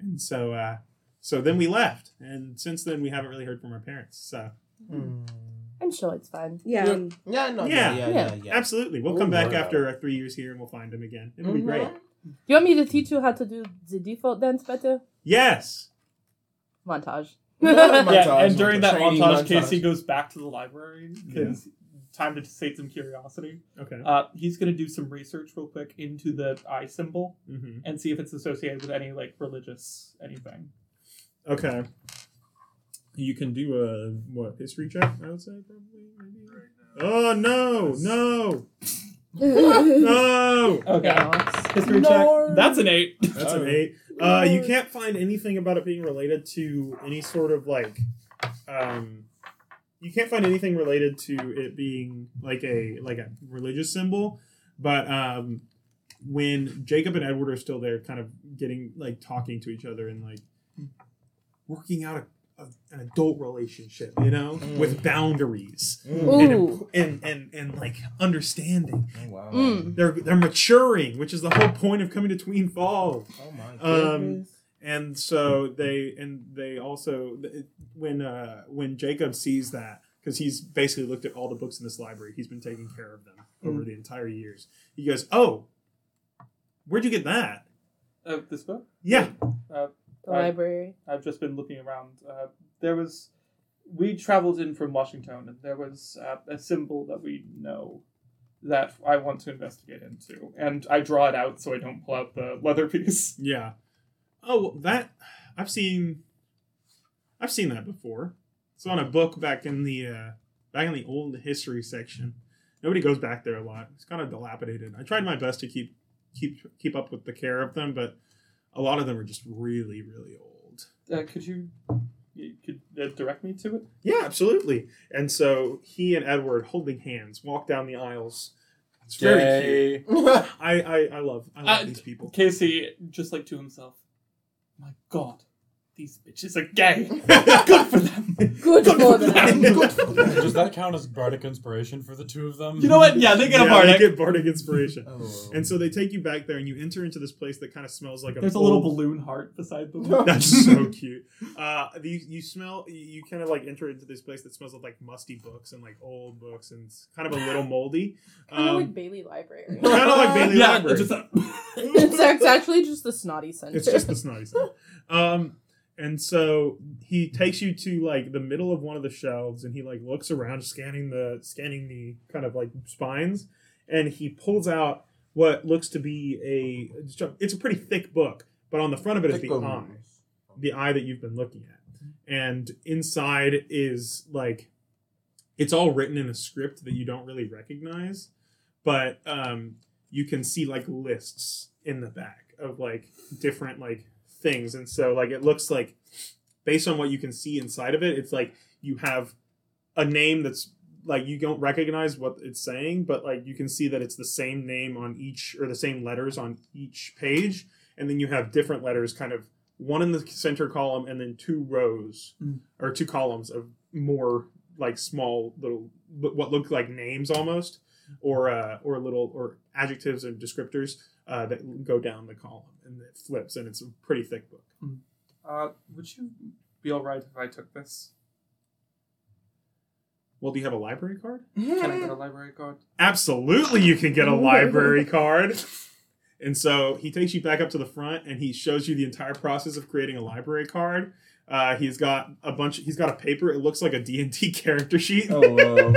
and so uh, so then we left, and since then we haven't really heard from our parents. So I'm sure it's fine. Yeah. And Yeah, no, Yeah. yeah, yeah, Yeah. yeah. yeah. absolutely, we'll Don't come back worry after about uh, three years here, and we'll find them again. It'll be great. Do you want me to teach you how to do the default dance better? Yes. Montage. Yeah. (laughs) yeah, and during that montage, montage. Casey goes back to the library because time to sate some curiosity. Okay. Uh, he's going to do some research real quick into the eye symbol hmm and see if it's associated with any like religious anything. Okay. You can do a what history check? I would say probably. Maybe. Oh no! No! No! Okay, Chaos. history Lord. check. That's an eight. That's an eight. Uh, you can't find anything about it being related to any sort of like, um, you can't find anything related to it being like a like a religious symbol, but um, when Jacob and Edward are still there, kind of getting like talking to each other and like working out a, a, an adult relationship, you know, with boundaries Ooh. and, and and and like understanding. Oh, wow. Mm. They're they're maturing, which is the whole point of coming to Tween Falls. Oh my Um, goodness. and so they and they also when uh when jacob sees that because he's basically looked at all the books in this library he's been taking care of them over the entire years he goes oh where'd you get that Uh, this book? yeah The Right. library. I've just been looking around. Uh, there was, we traveled in from Washington, and there was uh, a symbol that we know that I want to investigate into, and I draw it out so I don't pull out the leather piece. (laughs) yeah oh well, that i've seen i've seen that before it's on a book back in the uh back in the old history section nobody goes back there a lot it's kind of dilapidated i tried my best to keep keep keep up with the care of them but a lot of them are just really really old Uh, could you, you could uh, direct me to it? Yeah, absolutely. And so he and Edward, holding hands, walk down the aisles. It's very cute. (laughs) I, I, I love I love Uh, these people. Casey, just like to himself, my God, these bitches are gay. (laughs) Good for them. Good for them. Good for them. Does that count as bardic inspiration for the two of them? You know what? Yeah, they get yeah, a bardic. They get bardic inspiration. Oh. And so they take you back there, and you enter into this place that kind of smells like a. There's a little old- balloon heart beside them. (laughs) That's so (laughs) cute. Uh, you, you smell. You kind of like enter into this place that smells of like musty books and like old books, and it's kind of a little moldy. Kind of Um, like Bailey Library. kind of like Bailey yeah, Library. it's just a- it's, it's actually just the snotty center. It's just the snotty stuff. Um, and so he takes you to like the middle of one of the shelves, and he like looks around, scanning the scanning the kind of like spines, and he pulls out what looks to be a it's a pretty thick book, but on the front of it is the eye, the eye that you've been looking at, and inside is like it's all written in a script that you don't really recognize, but um, you can see like lists in the back of like different like things. And so like it looks like based on what you can see inside of it it's like you have a name that's like you don't recognize what it's saying but like you can see that it's the same name on each or the same letters on each page. And then you have different letters kind of one in the center column and then two rows Mm. or two columns of more like small little what look like names almost or uh, or little or adjectives and descriptors uh, that go down the column and it flips and it's a pretty thick book. Uh, would you be all right if I took this? Well, do you have a library card? Can I get (laughs) a library card? Absolutely, you can get a (laughs) library card. And so he takes you back up to the front and he shows you the entire process of creating a library card. Uh, he's got a bunch. He's got a paper. It looks like a (laughs) D and D character sheet. Oh, wow.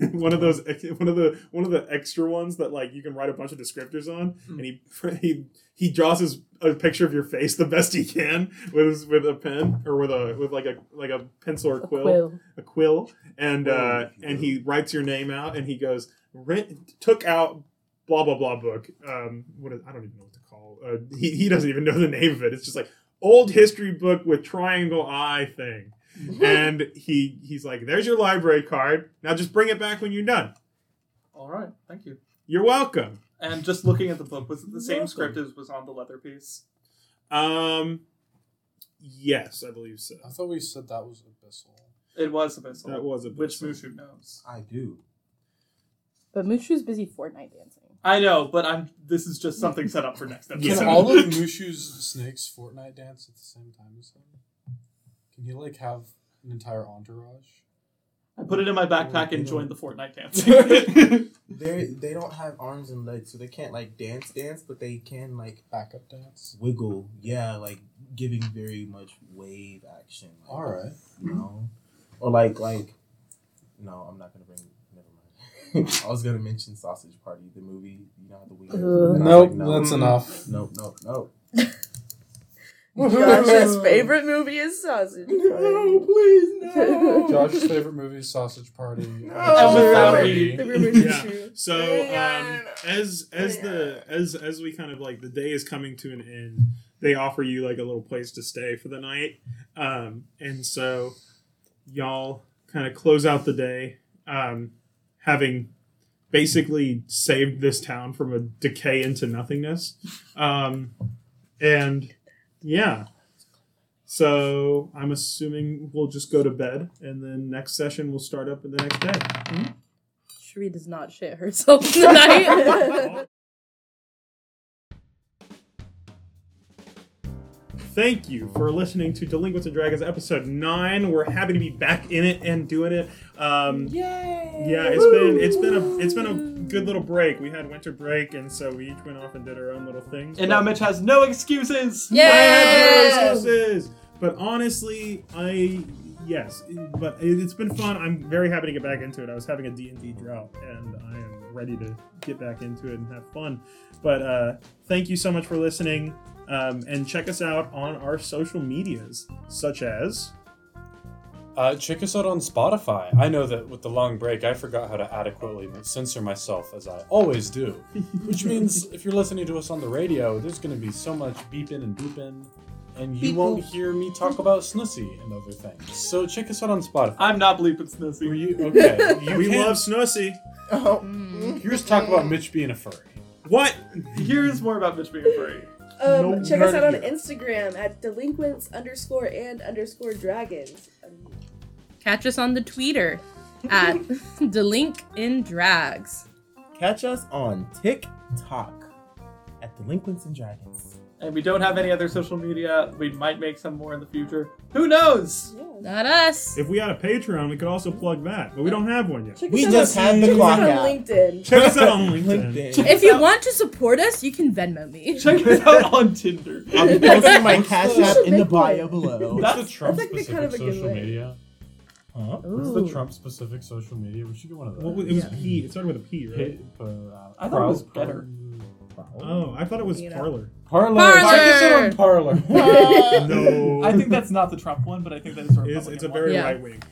(laughs) one of those. (laughs) One of the one of the extra ones that like you can write a bunch of descriptors on. And he he he draws his a picture of your face the best he can with his, with a pen or with a with like a like a pencil or A quill quill. a quill and uh and he writes your name out and he goes rent took out blah blah blah book um what is, i don't even know what to call uh he, he doesn't even know the name of it it's just like old history book with triangle eye thing (laughs) and he he's like there's your library card now just bring it back when you're done All right, thank you. you're welcome And just looking at the book, was it the same Welcome. script as was on the leather piece? um yes i believe so I thought we said that was abyssal. It was Abyssal. that was a Which Mushu knows. I do. But Mushu's busy Fortnite dancing. I know, but I'm. This is just something set up for next episode. Can all of (laughs) Mushu's snakes Fortnite dance at the same time as him? Can he like have an entire entourage? I put it in my backpack and joined the Fortnite dancing. (laughs) (laughs) They they don't have arms and legs, so they can't like dance dance, but they can like Backup dance. wiggle. Yeah, like giving very much wave action. Like, All right. You know, or like like. No, I'm not gonna bring. Never mind. I was gonna mention Sausage Party, the movie. You know the weird. Ugh. and I was Nope, like, no. that's enough. Nope, nope, nope. Josh's favorite movie is Sausage Party. No, please no. (laughs) Josh's favorite movie is Sausage Party. And without Party. me. Yeah. So um, as as the as as we kind of like the day is coming to an end, they offer you like a little place to stay for the night, um, and so y'all kind of close out the day, um, having basically saved this town from a decay into nothingness. Um, and yeah. So I'm assuming we'll just go to bed, and then next session we'll start up in the next day. Cherie does not shit herself (laughs) tonight. (laughs) Thank you for listening to Delinquents and Dragons episode nine. We're happy to be back in it and doing it. Um, Yay! yeah, it's been it's been a it's been a good little break. We had winter break, and so we each went off and did our own little things. And but- now Mitch has no excuses. Yeah! no excuses. But honestly, I yes, but it- it's been fun. I'm very happy to get back into it. I was having a D&D drought, and I am ready to get back into it and have fun. But uh, thank you so much for listening, um, and check us out on our social medias, such as Uh, check us out on Spotify. I know that with the long break, I forgot how to adequately censor myself, as I always do. (laughs) Which means if you're listening to us on the radio, there's going to be so much beeping and booping, and you Beep won't hear me talk about Snussy and other things. So check us out on Spotify. I'm not bleeping Were you okay? (laughs) You we can't- love Snussy. Oh. You just talk about Mitch being a furry. What? Here's more about Mitch being a furry. Um, No check us out on here. Instagram at delinquents underscore and underscore dragons. Um, Catch us on the tweeter at (laughs) Delink in Drags. Catch us on TikTok at Delinquents and Dragons. And we don't have any other social media. We might make some more in the future. Who knows? Not us. If we had a Patreon, we could also plug that, but we don't have one yet. Check We us just out, had the check us clock out on out. LinkedIn. Check us out on (laughs) LinkedIn. LinkedIn. If you want to support us, you can Venmo me. (laughs) Check us out on Tinder. I'll (laughs) be posting my Cash App in the bio below. What's That's- the Trump that's actually specific kind of a good social way. media? Huh? What's the Ooh. Trump specific social media? We should get one of those. Well, it was Yeah. P. It started with a P, right? Hit, uh, I thought it was Par- better. Oh, I thought it was You know. Parler. Parler. Parler. Check us out on Parler. (laughs) No. (laughs) I think that's not the Trump one, but I think that is the It's, it's a one. very Yeah. right wing.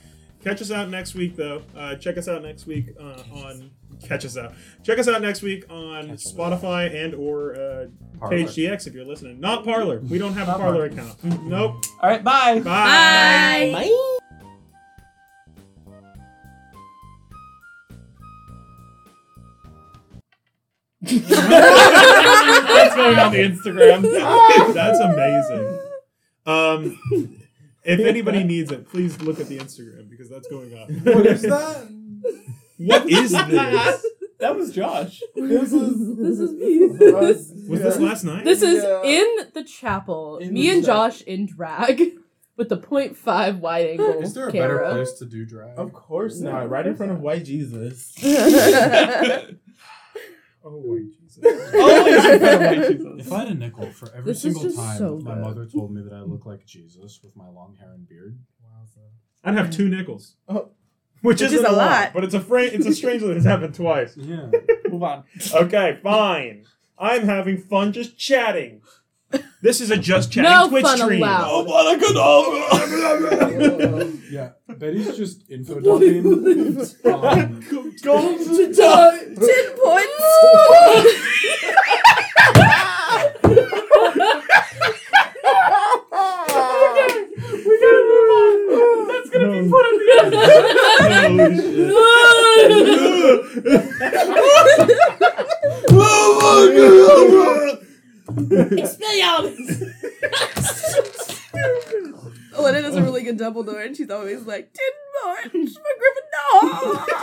Catch us out next week, though. Uh, check us out next week uh, on catch us out. Check us out next week on Catch us Spotify and or uh, Page GX if you're listening. Not Parler. We don't have a Parler account. Nope. All right, bye. Bye. Bye. (laughs) That's going on the Instagram. (laughs) That's amazing. Um, if anybody needs it, please look at the Instagram because that's going on. What is that? What is this? that was Josh. This is This is me. Was this last night? This is Yeah. in the chapel. In Me the and chapel. Josh in drag (laughs) with the 0.5 wide angle Is there a camera. better place to do drag? Of course not. Right in front of White Jesus. (laughs) Oh wait, Jesus. Always in front of white (laughs) Jesus. If I had a nickel for every This single time so my mother told me that I look like Jesus with my long hair and beard, I'd have two nickels. Oh. Which, Which isn't is a lot. but it's a fra- it's a strange that it's happened twice. yeah, (laughs) Move on. Okay, fine. I'm having fun just chatting. This is a just (laughs) chatting No Twitch fun stream. allowed. yeah. Betty's just info dumping. um, Go to (laughs) die. Ten points. That's gonna be put at the end. (laughs) (laughs) Expelliarmus. Elena does a really good Dumbledore, and she's always like, ten points for Gryffindor. (laughs)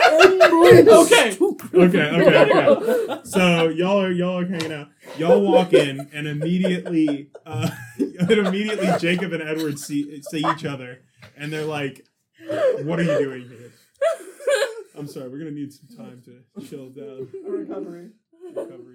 Okay. (laughs) okay, okay, okay. So y'all are y'all are hanging out. Y'all walk in, and immediately, uh, and immediately, Jacob and Edward see see each other, and they're like, "What are you doing here?" I'm sorry. We're gonna need some time to chill down. Recovery. Recovery.